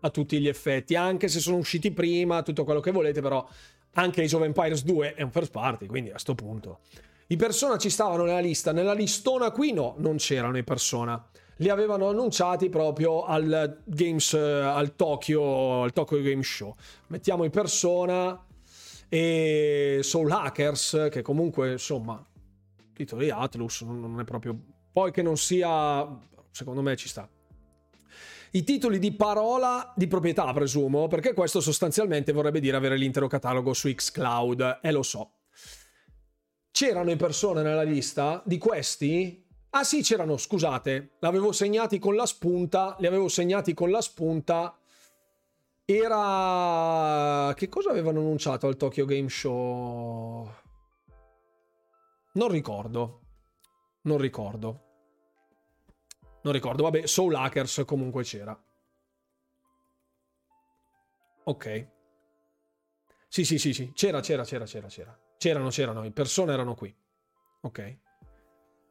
a tutti gli effetti, anche se sono usciti prima, tutto quello che volete, però anche Age of Empires 2 è un first party, quindi a questo punto. I persona ci stavano nella lista, nella listona qui no, non c'erano i persona. Li avevano annunciati proprio al Games, al Tokyo, al Tokyo Game Show. Mettiamo i persona e Soul Hackers, che comunque, insomma, titolo di Atlus, non è proprio... Poi che non sia... secondo me ci sta i titoli di parola di proprietà, presumo, perché questo sostanzialmente vorrebbe dire avere l'intero catalogo su Xcloud, e lo so. C'erano persone nella lista di questi? Ah sì, c'erano, scusate, l'avevo segnati con la spunta, li avevo segnati con la spunta. Era... Che cosa avevano annunciato al Tokyo Game Show? Non ricordo. Non ricordo. Non ricordo, vabbè, Soul Hackers comunque c'era. Ok. Sì, sì, sì, sì, c'era, c'era, c'era, c'era, c'era. C'erano, c'erano, le persone erano qui. Ok.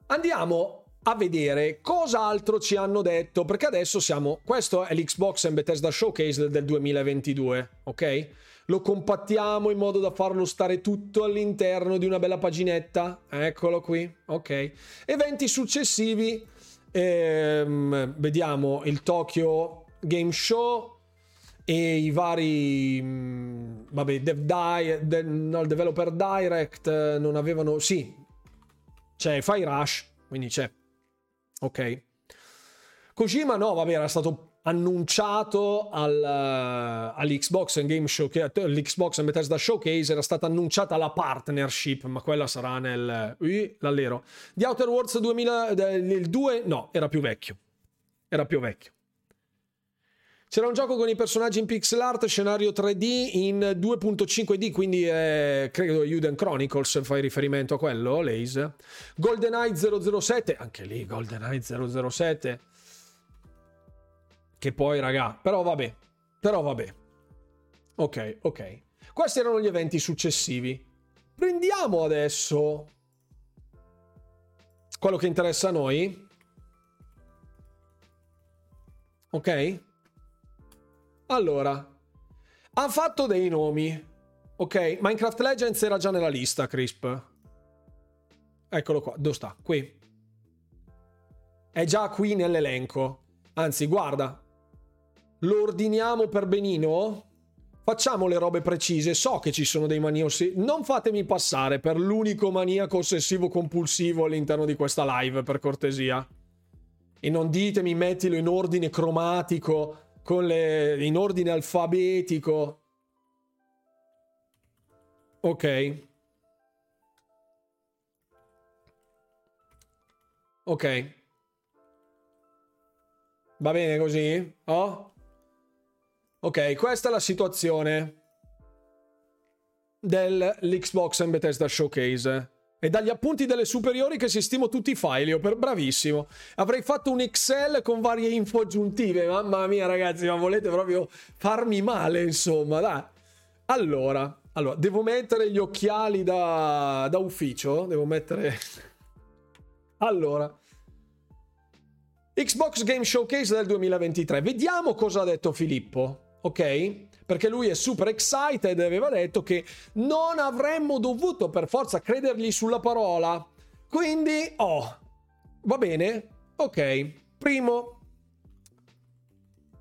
Andiamo a vedere cosa altro ci hanno detto, perché adesso siamo... Questo è l'Xbox and Bethesda Showcase del 2022, ok? Lo compattiamo in modo da farlo stare tutto all'interno di una bella paginetta. Eccolo qui, ok. Eventi successivi Ehm, vediamo il Tokyo Game Show e i vari mm, vabbè Dev Di, de, no, il Developer Direct non avevano sì c'è Fire Rush quindi c'è ok Kojima no vabbè era stato annunciato al, uh, all'Xbox Game Show, l'Xbox Bethesda Showcase era stata annunciata la partnership, ma quella sarà nel uh, l'allero. Di Outer Worlds 2000 il 2 no, era più vecchio. Era più vecchio. C'era un gioco con i personaggi in pixel art, scenario 3D in 2.5D, quindi è, credo Uden Chronicles fai riferimento a quello, Lace. GoldenEye 007, anche lì GoldenEye 007 che poi, raga, però vabbè, però vabbè. Ok, ok. Questi erano gli eventi successivi. Prendiamo adesso quello che interessa a noi. Ok? Allora, ha fatto dei nomi. Ok, Minecraft Legends era già nella lista, Crisp. Eccolo qua, dove sta? Qui. È già qui nell'elenco. Anzi, guarda, lo ordiniamo per benino? Facciamo le robe precise. So che ci sono dei maniosi. Non fatemi passare per l'unico maniaco ossessivo compulsivo all'interno di questa live, per cortesia. E non ditemi mettilo in ordine cromatico, le... in ordine alfabetico. Ok. Ok. Va bene così? Oh? Ok, questa è la situazione dell'Xbox and Bethesda Showcase. E dagli appunti delle superiori che si stimo tutti i file, io per bravissimo. Avrei fatto un Excel con varie info aggiuntive. Mamma mia, ragazzi, ma volete proprio farmi male, insomma, dai. Allora, allora devo mettere gli occhiali da, da ufficio. Devo mettere... Allora, Xbox Game Showcase del 2023. Vediamo cosa ha detto Filippo ok? Perché lui è super excited e aveva detto che non avremmo dovuto per forza credergli sulla parola. Quindi, oh, va bene, ok. Primo,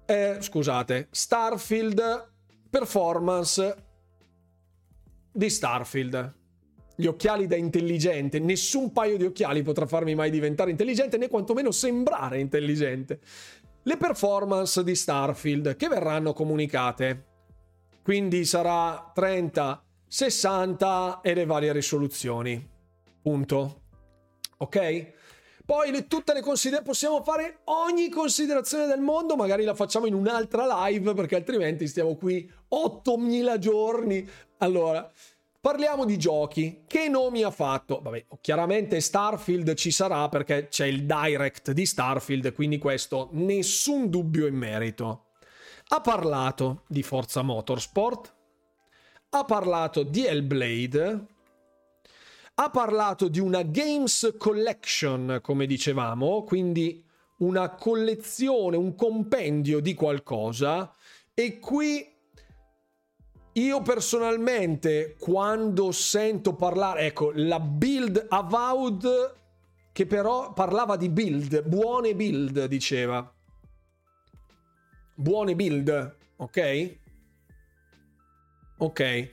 eh, scusate, Starfield performance di Starfield. Gli occhiali da intelligente, nessun paio di occhiali potrà farmi mai diventare intelligente né quantomeno sembrare intelligente le performance di Starfield che verranno comunicate. Quindi sarà 30, 60 e le varie risoluzioni. Punto. Ok? Poi le, tutte le considerazioni, possiamo fare ogni considerazione del mondo, magari la facciamo in un'altra live perché altrimenti stiamo qui 8000 giorni. Allora, Parliamo di giochi. Che nomi ha fatto? Vabbè, chiaramente Starfield ci sarà perché c'è il direct di Starfield, quindi questo nessun dubbio in merito. Ha parlato di Forza Motorsport, ha parlato di Hellblade, ha parlato di una Games Collection, come dicevamo, quindi una collezione, un compendio di qualcosa e qui io personalmente quando sento parlare, ecco, la build avowed che però parlava di build, buone build diceva. Buone build, ok? Ok.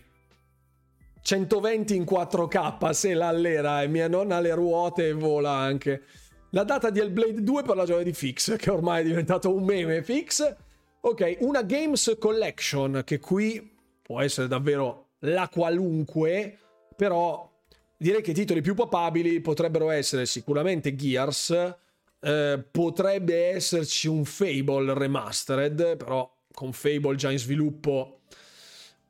120 in 4K se l'allera e mia nonna le ruote e vola anche. La data di Hellblade 2 per la gioia di Fix, che ormai è diventato un meme Fix. Ok, una Games Collection che qui può essere davvero la qualunque, però direi che i titoli più papabili potrebbero essere sicuramente Gears, eh, potrebbe esserci un Fable Remastered, però con Fable già in sviluppo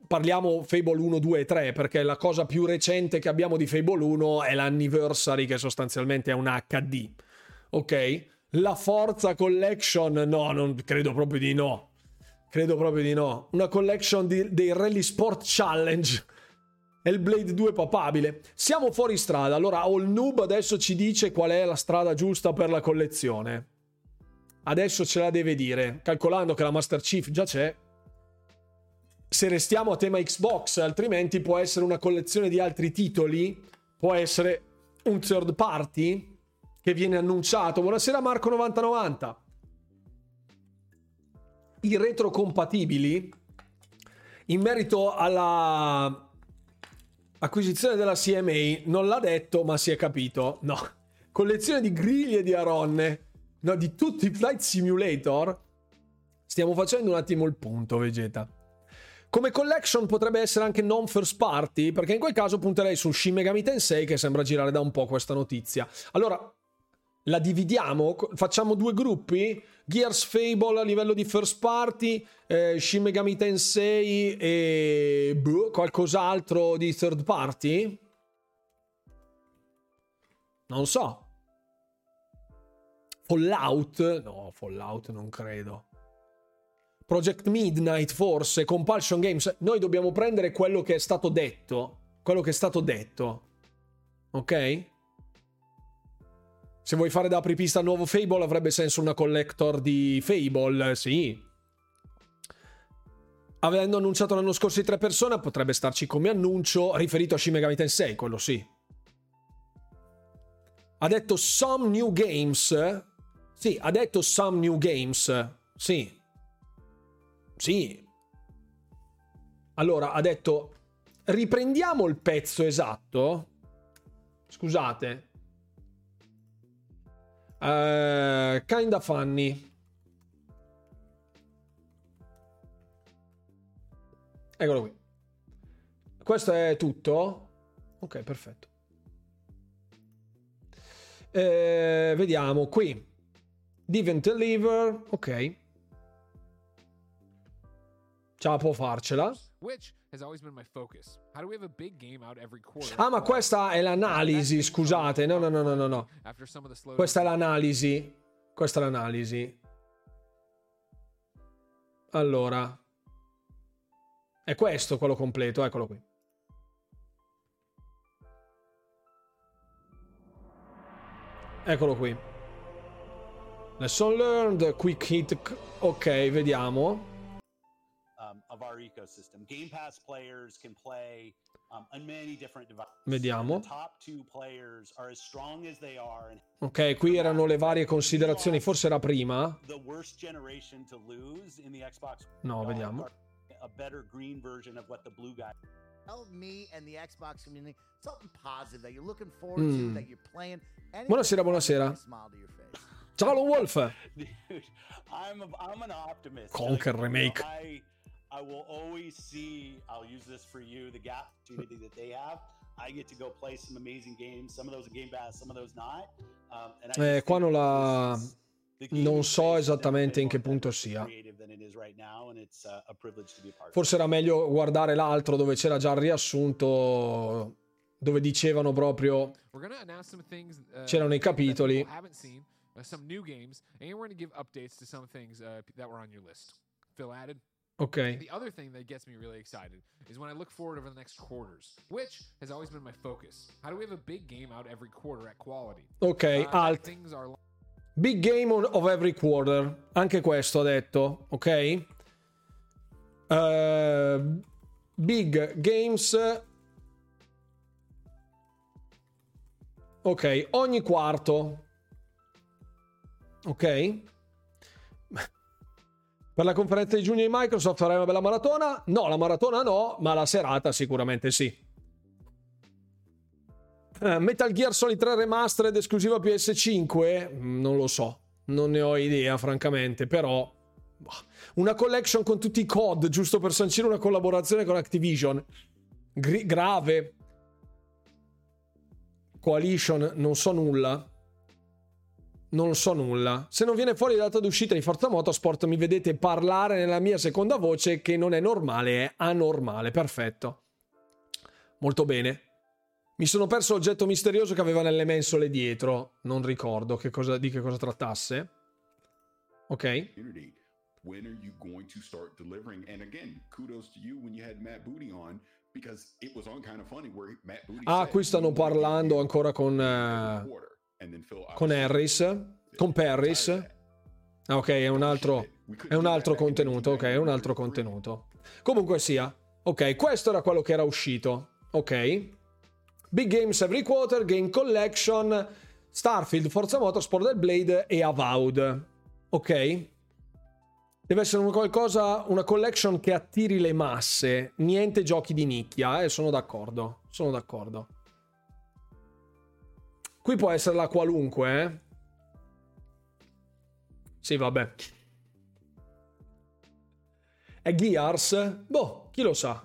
parliamo Fable 1, 2 e 3 perché la cosa più recente che abbiamo di Fable 1 è l'anniversary che sostanzialmente è un HD. Ok? La Forza Collection no, non credo proprio di no. Credo proprio di no. Una collection di, dei Rally Sport Challenge. E il Blade 2 papabile. Siamo fuori strada. Allora, All Noob adesso ci dice qual è la strada giusta per la collezione. Adesso ce la deve dire. Calcolando che la Master Chief già c'è se restiamo a tema Xbox, altrimenti può essere una collezione di altri titoli, può essere un third party che viene annunciato. Buonasera Marco 9090. I retrocompatibili in merito alla acquisizione della CMA non l'ha detto, ma si è capito. No. Collezione di griglie di aronne, no, di tutti i Flight Simulator. Stiamo facendo un attimo il punto, Vegeta. Come collection potrebbe essere anche non first party, perché in quel caso punterei su Shin Megami Tensei che sembra girare da un po' questa notizia. Allora, la dividiamo, facciamo due gruppi, Gears Fable a livello di first party, eh, Shin Megami Tensei e boh, qualcos'altro di third party? Non so. Fallout? No, Fallout non credo. Project Midnight forse, Compulsion Games, noi dobbiamo prendere quello che è stato detto, quello che è stato detto. Ok? Se vuoi fare da apripista al nuovo Fable avrebbe senso una collector di Fable, sì. Avendo annunciato l'anno scorso di tre persone, potrebbe starci come annuncio riferito a Shin Megami Tensei, quello sì. Ha detto some new games. Sì, ha detto some new games. Sì. Sì. Allora, ha detto, riprendiamo il pezzo esatto. Scusate. Uh, kinda funny. Eccolo qui. Questo è tutto? Ok, perfetto. Eh, vediamo qui. Divent deliver. Ok ce la può farcela. Ah, ma questa è l'analisi, scusate. No, no, no, no, no, no. Questa è l'analisi. Questa è l'analisi. Allora. È questo quello completo, eccolo qui. Eccolo qui. Lesson learned, quick hit. Ok, vediamo of our ecosystem. Game Pass players can play um, on many different devices. Vediamo. Ok, qui erano le varie considerazioni, forse era prima. No, vediamo. A better green version of what the blue guy me and the Xbox community something positive that you're looking forward mm. to, that you're playing. Buonasera, buonasera. Ciao, Wolf. Dude, I'm, a, I'm an optimist. Conker remake. I, I will always see, I'll use this for you, the gap opportunity that they have. I get to go play some amazing games. Some of those are Game Pass, some of those not. Um, and I eh, qua non la... non so esattamente in che punto sia. Forse era meglio guardare l'altro dove c'era già il riassunto, dove dicevano proprio, c'erano i capitoli. Some new games, and we're going to give updates to some things uh, that were on your list. Phil added. Okay. The other thing that gets me really excited is when I look forward over the next quarters, which has always been my focus. How do we have a big game out every quarter at quality? Ok, uh, alt. Are... Big game of every quarter. Anche questo ha detto, ok? Uh, big games. Ok, ogni quarto. Ok? Per la conferenza di giugno di Microsoft farai una bella maratona? No, la maratona no, ma la serata sicuramente sì. Uh, Metal Gear Solid 3 Remastered esclusiva PS5? Mm, non lo so, non ne ho idea francamente, però boh, una collection con tutti i COD, giusto per sancire una collaborazione con Activision. Gri- grave. Coalition, non so nulla non so nulla. Se non viene fuori la data d'uscita di Forza Motorsport, mi vedete parlare nella mia seconda voce che non è normale, è anormale. Perfetto. Molto bene. Mi sono perso l'oggetto misterioso che aveva nelle mensole dietro. Non ricordo che cosa, di che cosa trattasse. Ok. When are you going to start delivering? And again, kudos to you when you had Matt Booty on because it was on kind of funny where Matt Booty Ah, qui stanno parlando ancora con uh, con Harris, con Paris. Ah, ok, è un altro, è un altro contenuto. Ok, è un altro contenuto. Comunque sia. Ok, questo era quello che era uscito. Ok. Big Games Every Quarter, Game Collection, Starfield, Forza Motorsport del Blade e Avowed. Ok. Deve essere una qualcosa, una collection che attiri le masse, niente giochi di nicchia, eh, sono d'accordo. Sono d'accordo. Qui può essere la qualunque, eh? Sì, vabbè. È Gears? Boh, chi lo sa.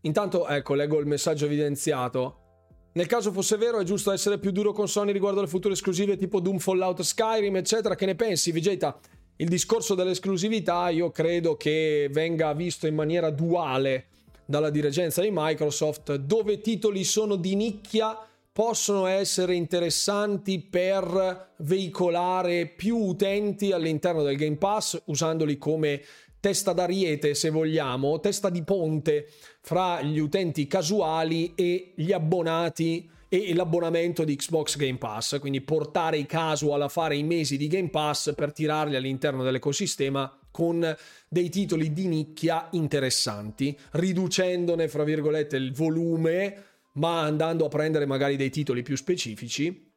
Intanto, ecco, leggo il messaggio evidenziato. Nel caso fosse vero, è giusto essere più duro con Sony riguardo alle future esclusive tipo Doom, Fallout, Skyrim, eccetera. Che ne pensi, Vegeta? Il discorso dell'esclusività io credo che venga visto in maniera duale dalla dirigenza di Microsoft, dove titoli sono di nicchia possono essere interessanti per veicolare più utenti all'interno del Game Pass, usandoli come testa d'ariete, se vogliamo, testa di ponte fra gli utenti casuali e gli abbonati e l'abbonamento di Xbox Game Pass, quindi portare i casual a fare i mesi di Game Pass per tirarli all'interno dell'ecosistema con dei titoli di nicchia interessanti, riducendone, fra virgolette, il volume, ma andando a prendere magari dei titoli più specifici.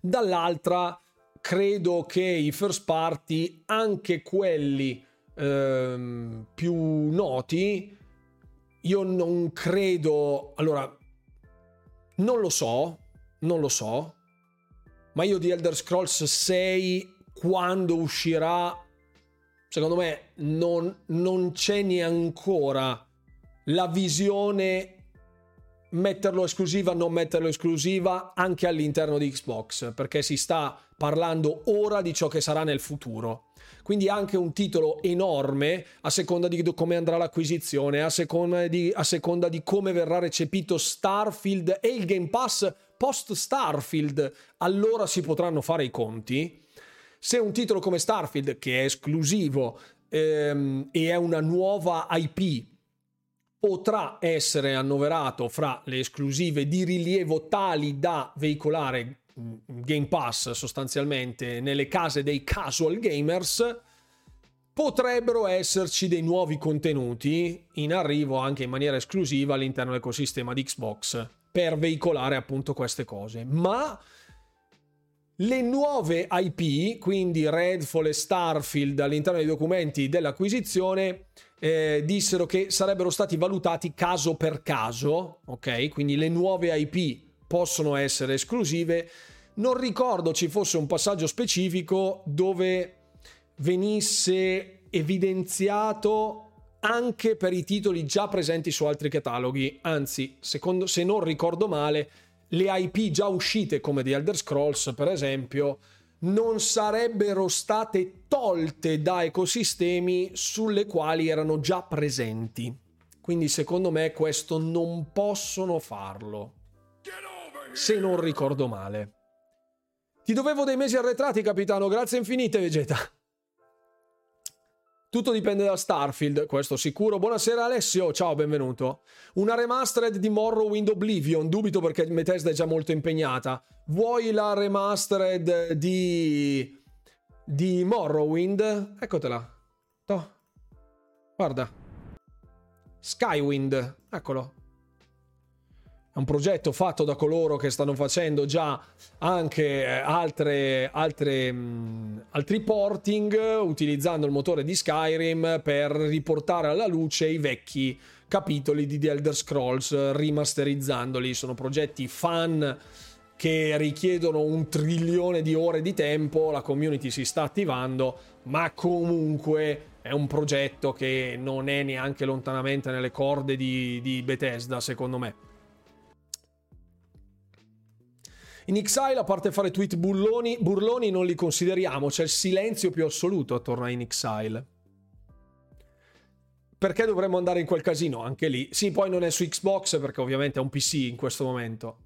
Dall'altra, credo che i first party, anche quelli ehm, più noti, io non credo... Allora, non lo so, non lo so, ma io di Elder Scrolls 6 quando uscirà secondo me non, non c'è neanche la visione metterlo esclusiva, non metterlo esclusiva anche all'interno di Xbox, perché si sta parlando ora di ciò che sarà nel futuro. Quindi anche un titolo enorme a seconda di come andrà l'acquisizione, a seconda di, a seconda di come verrà recepito Starfield e il Game Pass post Starfield, allora si potranno fare i conti se un titolo come Starfield, che è esclusivo ehm, e è una nuova IP, potrà essere annoverato fra le esclusive di rilievo tali da veicolare mm, Game Pass sostanzialmente nelle case dei casual gamers, potrebbero esserci dei nuovi contenuti in arrivo anche in maniera esclusiva all'interno dell'ecosistema di Xbox per veicolare appunto queste cose. Ma le nuove IP, quindi Redfall e Starfield all'interno dei documenti dell'acquisizione, eh, dissero che sarebbero stati valutati caso per caso, ok? Quindi le nuove IP possono essere esclusive. Non ricordo ci fosse un passaggio specifico dove venisse evidenziato anche per i titoli già presenti su altri cataloghi, anzi, secondo, se non ricordo male, le IP già uscite come The Elder Scrolls, per esempio, non sarebbero state tolte da ecosistemi sulle quali erano già presenti. Quindi secondo me questo non possono farlo. Se non ricordo male. Ti dovevo dei mesi arretrati, capitano. Grazie infinite, Vegeta. Tutto dipende da Starfield, questo sicuro. Buonasera Alessio, ciao, benvenuto. Una remastered di Morrowind Oblivion, dubito perché Bethesda è già molto impegnata. Vuoi la remastered di... di Morrowind? Eccotela. Oh. Guarda. Skywind, eccolo. È un progetto fatto da coloro che stanno facendo già anche eh, altre, altre, mh, mm, altri porting utilizzando il motore di Skyrim per riportare alla luce i vecchi capitoli di The Elder Scrolls rimasterizzandoli. Sono progetti fan che richiedono un trilione di ore di tempo, la community si sta attivando, ma comunque è un progetto che non è neanche lontanamente nelle corde di, di Bethesda, secondo me. In Exile, a parte fare tweet burloni, burloni non li consideriamo, c'è il silenzio più assoluto attorno a In Exile. Perché dovremmo andare in quel casino? Anche lì. Sì, poi non è su Xbox perché ovviamente è un PC in questo momento.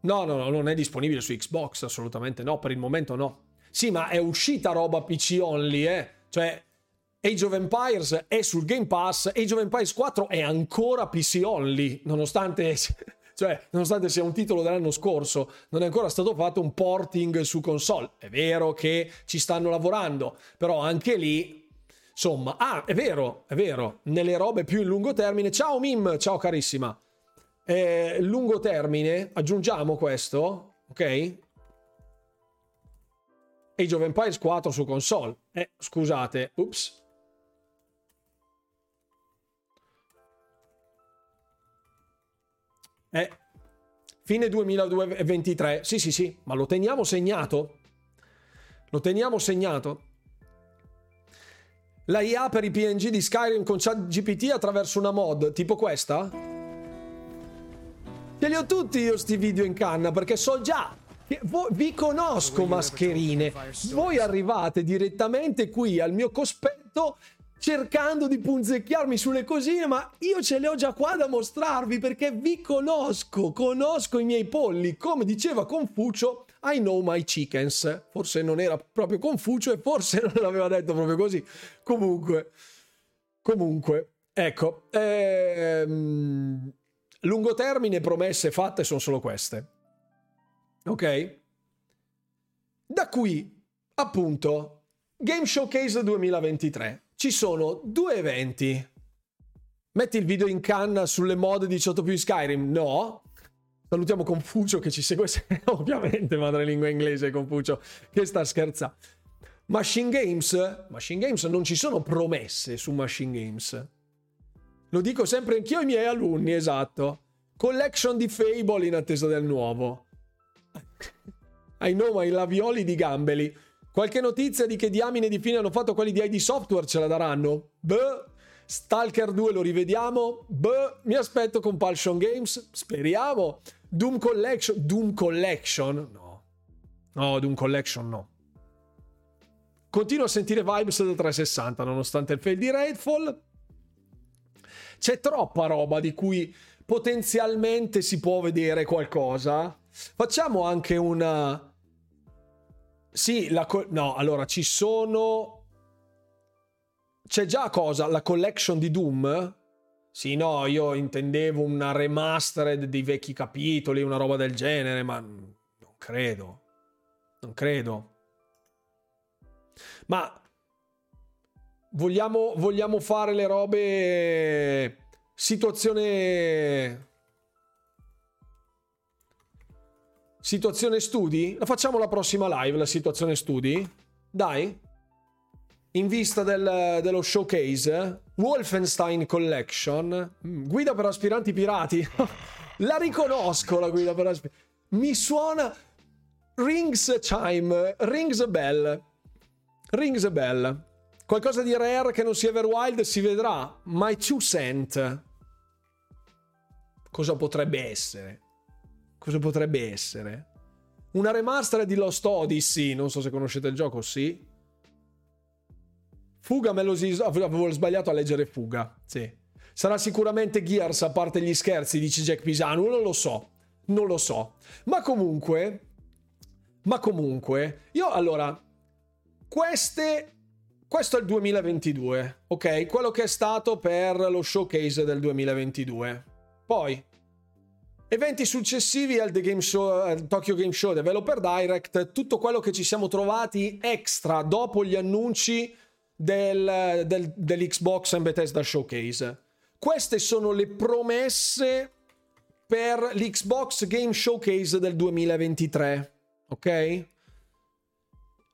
No, no, no, non è disponibile su Xbox, assolutamente no, per il momento no. Sì, ma è uscita roba PC only, eh. Cioè, Age of Empires è sul Game Pass, Age of Empires 4 è ancora PC only, nonostante cioè, nonostante sia un titolo dell'anno scorso, non è ancora stato fatto un porting su console. È vero che ci stanno lavorando, però anche lì, insomma, ah, è vero, è vero, nelle robe più in lungo termine. Ciao Mim, ciao carissima. Eh, lungo termine, aggiungiamo questo, ok? Age of Empires 4 su console. Eh, scusate, ups. Eh, fine 2023. Sì, sì, sì, ma lo teniamo segnato? Lo teniamo segnato? La IA per i PNG di Skyrim con ChatGPT attraverso una mod, tipo questa? Ce li ho tutti io sti video in canna perché so già vi conosco mascherine. Voi arrivate direttamente qui al mio cospetto cercando di punzecchiarmi sulle cosine, ma io ce le ho già qua da mostrarvi perché vi conosco, conosco i miei polli. Come diceva Confucio, I know my chickens. Forse non era proprio Confucio e forse non l'aveva detto proprio così. Comunque, comunque, ecco, ehm, lungo termine, promesse fatte sono solo queste. Ok? Da qui, appunto, Game Showcase 2023 ci sono due eventi. Metti il video in canna sulle mod 18 più Skyrim? No. Salutiamo Confucio che ci segue, ovviamente madrelingua inglese Confucio, che sta scherzando. Machine Games? Machine Games non ci sono promesse su Machine Games. Lo dico sempre anch'io ai miei alunni, esatto. Collection di Fable in attesa del nuovo. I know my lavioli di gambeli. Qualche notizia di che diamine di fine hanno fatto quelli di ID Software ce la daranno? Beh, Stalker 2 lo rivediamo? Beh, mi aspetto Compulsion Games? Speriamo. Doom Collection? Doom Collection? No. No, Doom Collection no. Continuo a sentire vibes da 360 nonostante il fail di Raidfall. C'è troppa roba di cui potenzialmente si può vedere qualcosa. Facciamo anche una sì, la co- no, allora ci sono... C'è già cosa? La collection di Doom? Sì, no, io intendevo una remastered dei vecchi capitoli, una roba del genere, ma non credo. Non credo. Ma vogliamo, vogliamo fare le robe situazione Situazione studi? La facciamo la prossima live, la situazione studi? Dai? In vista del, dello showcase, Wolfenstein Collection, mm, guida per aspiranti pirati. la riconosco la guida per aspiranti. Mi suona Rings Chime, Rings Bell. Rings Bell. Qualcosa di rare che non sia Everwild si vedrà. My two cent. Cosa potrebbe essere? Cosa potrebbe essere? Una remaster di Lost Odyssey, non so se conoscete il gioco, sì. Fuga Melosies, avevo sbagliato a leggere Fuga, sì. Sarà sicuramente Gears a parte gli scherzi, dice Jack Pisano, non lo so, non lo so. Ma comunque, ma comunque, io allora, queste questo è il 2022, ok? Quello che è stato per lo showcase del 2022. Poi, eventi successivi al, Game Show, al Tokyo Game Show Developer Direct, tutto quello che ci siamo trovati extra dopo gli annunci del, del, dell'Xbox and Bethesda Showcase. Queste sono le promesse per l'Xbox Game Showcase del 2023, ok?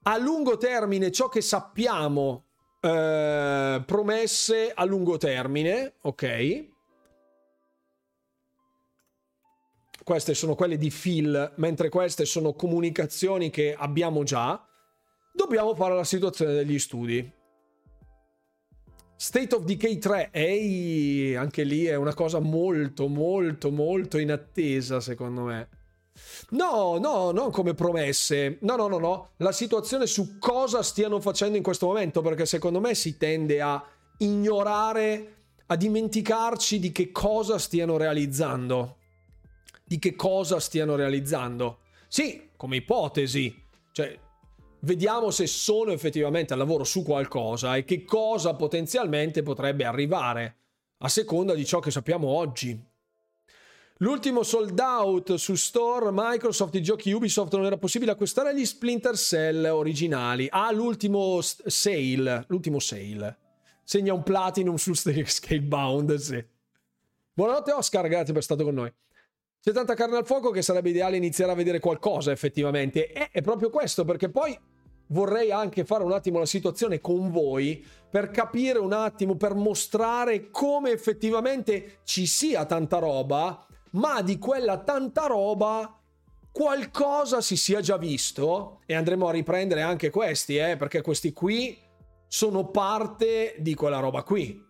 a lungo termine ciò che sappiamo eh, promesse a lungo termine, ok? Queste sono quelle di Phil, mentre queste sono comunicazioni che abbiamo già. Dobbiamo fare la situazione degli studi. State of Decay 3, ehi, anche lì è una cosa molto, molto, molto in attesa, secondo me. No, no, non come promesse. No, no, no, no. La situazione su cosa stiano facendo in questo momento, perché secondo me si tende a ignorare, a dimenticarci di che cosa stiano realizzando. Di che cosa stiano realizzando. Sì, come ipotesi. Cioè, vediamo se sono effettivamente al lavoro su qualcosa e che cosa potenzialmente potrebbe arrivare, a seconda di ciò che sappiamo oggi. L'ultimo sold out su store Microsoft, i giochi Ubisoft non era possibile acquistare gli Splinter Cell originali. Ah, l'ultimo sale, l'ultimo sale. Segna un platinum su Scalebound, sì. Buonanotte Oscar, grazie per essere stato con noi. C'è tanta carne al fuoco che sarebbe ideale iniziare a vedere qualcosa effettivamente. E è proprio questo, perché poi vorrei anche fare un attimo la situazione con voi per capire un attimo, per mostrare come effettivamente ci sia tanta roba ma di quella tanta roba qualcosa si sia già visto e andremo a riprendere anche questi, eh, perché questi qui sono parte di quella roba qui.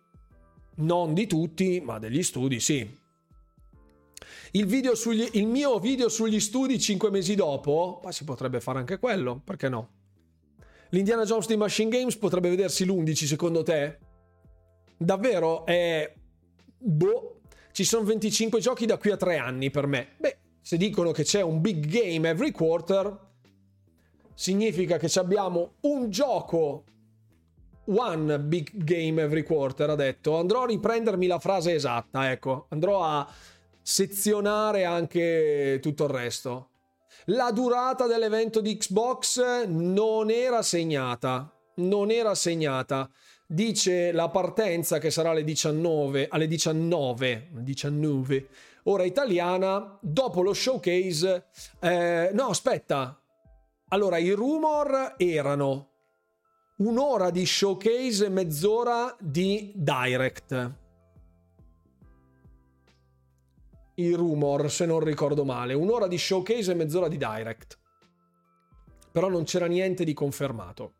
Non di tutti, ma degli studi sì. Il, sugli, il mio video sugli studi 5 mesi dopo, ma si potrebbe fare anche quello, perché no? L'Indiana Jones di Machine Games potrebbe vedersi l'11 secondo te? Davvero è... Boh, ci sono 25 giochi da qui a 3 anni per me. Beh, se dicono che c'è un big game every quarter, significa che abbiamo un gioco one big game every quarter, ha detto. Andrò a riprendermi la frase esatta, ecco. Andrò a sezionare anche tutto il resto. La durata dell'evento di Xbox non era segnata. Non era segnata dice la partenza che sarà alle 19, alle 19, 19 ora italiana, dopo lo showcase. Eh, no, aspetta. Allora, i rumor erano un'ora di showcase e mezz'ora di direct. I rumor, se non ricordo male, un'ora di showcase e mezz'ora di direct. Però non c'era niente di confermato.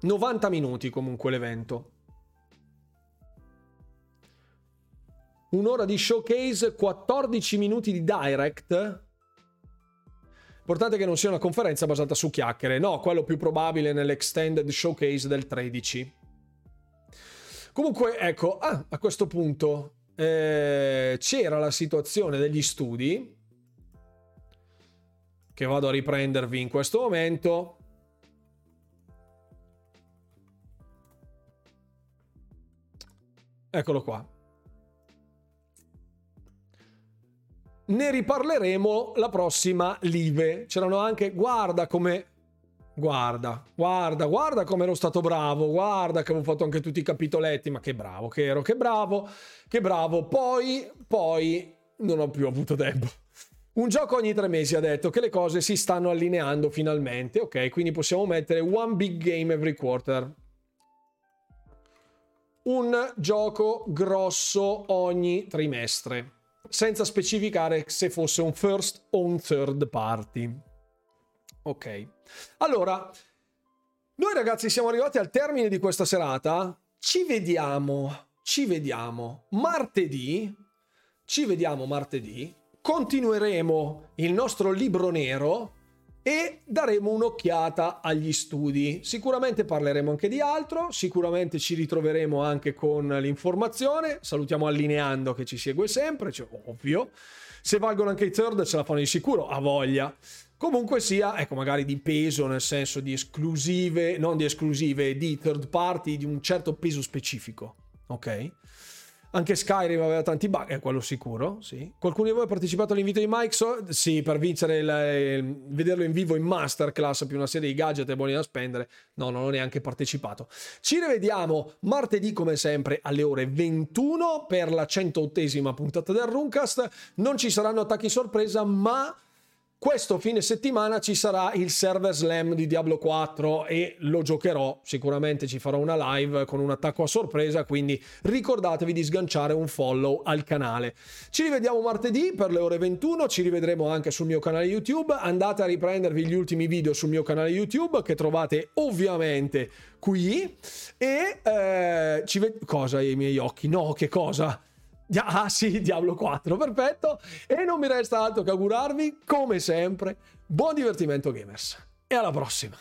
90 minuti comunque l'evento. Un'ora di showcase, 14 minuti di direct. Importante che non sia una conferenza basata su chiacchiere. No, quello più probabile nell'extended showcase del 13. Comunque, ecco, ah, a questo punto eh, c'era la situazione degli studi che vado a riprendervi in questo momento. Eccolo qua. Ne riparleremo la prossima live. C'erano anche, guarda come... Guarda, guarda, guarda come ero stato bravo, guarda che avevo fatto anche tutti i capitoletti, ma che bravo che ero, che bravo, che bravo. Poi, poi, non ho più avuto tempo. Un gioco ogni tre mesi ha detto che le cose si stanno allineando finalmente, ok? Quindi possiamo mettere one big game every quarter un gioco grosso ogni trimestre, senza specificare se fosse un first o un third party. Ok, allora, noi ragazzi siamo arrivati al termine di questa serata, ci vediamo, ci vediamo martedì, ci vediamo martedì continueremo il nostro libro nero e daremo un'occhiata agli studi. Sicuramente parleremo anche di altro, sicuramente ci ritroveremo anche con l'informazione. Salutiamo Allineando che ci segue sempre, cioè, ovvio. Se valgono anche i third ce la fanno di sicuro, a voglia. Comunque sia, ecco, magari di peso, nel senso di esclusive, non di esclusive, di third party, di un certo peso specifico. Ok? Anche Skyrim aveva tanti bug, è quello sicuro, sì. Qualcuno di voi ha partecipato all'invito di Mike? Sì, per vincere il, il, vederlo in vivo in masterclass più una serie di gadget e buoni da spendere. No, non ho neanche partecipato. Ci rivediamo martedì come sempre alle ore 21 per la 108esima puntata del Runcast. Non ci saranno attacchi sorpresa, ma questo fine settimana ci sarà il server slam di Diablo 4 e lo giocherò, sicuramente ci farò una live con un attacco a sorpresa, quindi ricordatevi di sganciare un follow al canale. Ci rivediamo martedì per le ore 21, ci rivedremo anche sul mio canale YouTube, andate a riprendervi gli ultimi video sul mio canale YouTube che trovate ovviamente qui e eh, ci ved- cosa i miei occhi? No, che cosa? Ah sì, Diablo 4, perfetto. E non mi resta altro che augurarvi, come sempre, buon divertimento gamers. E alla prossima.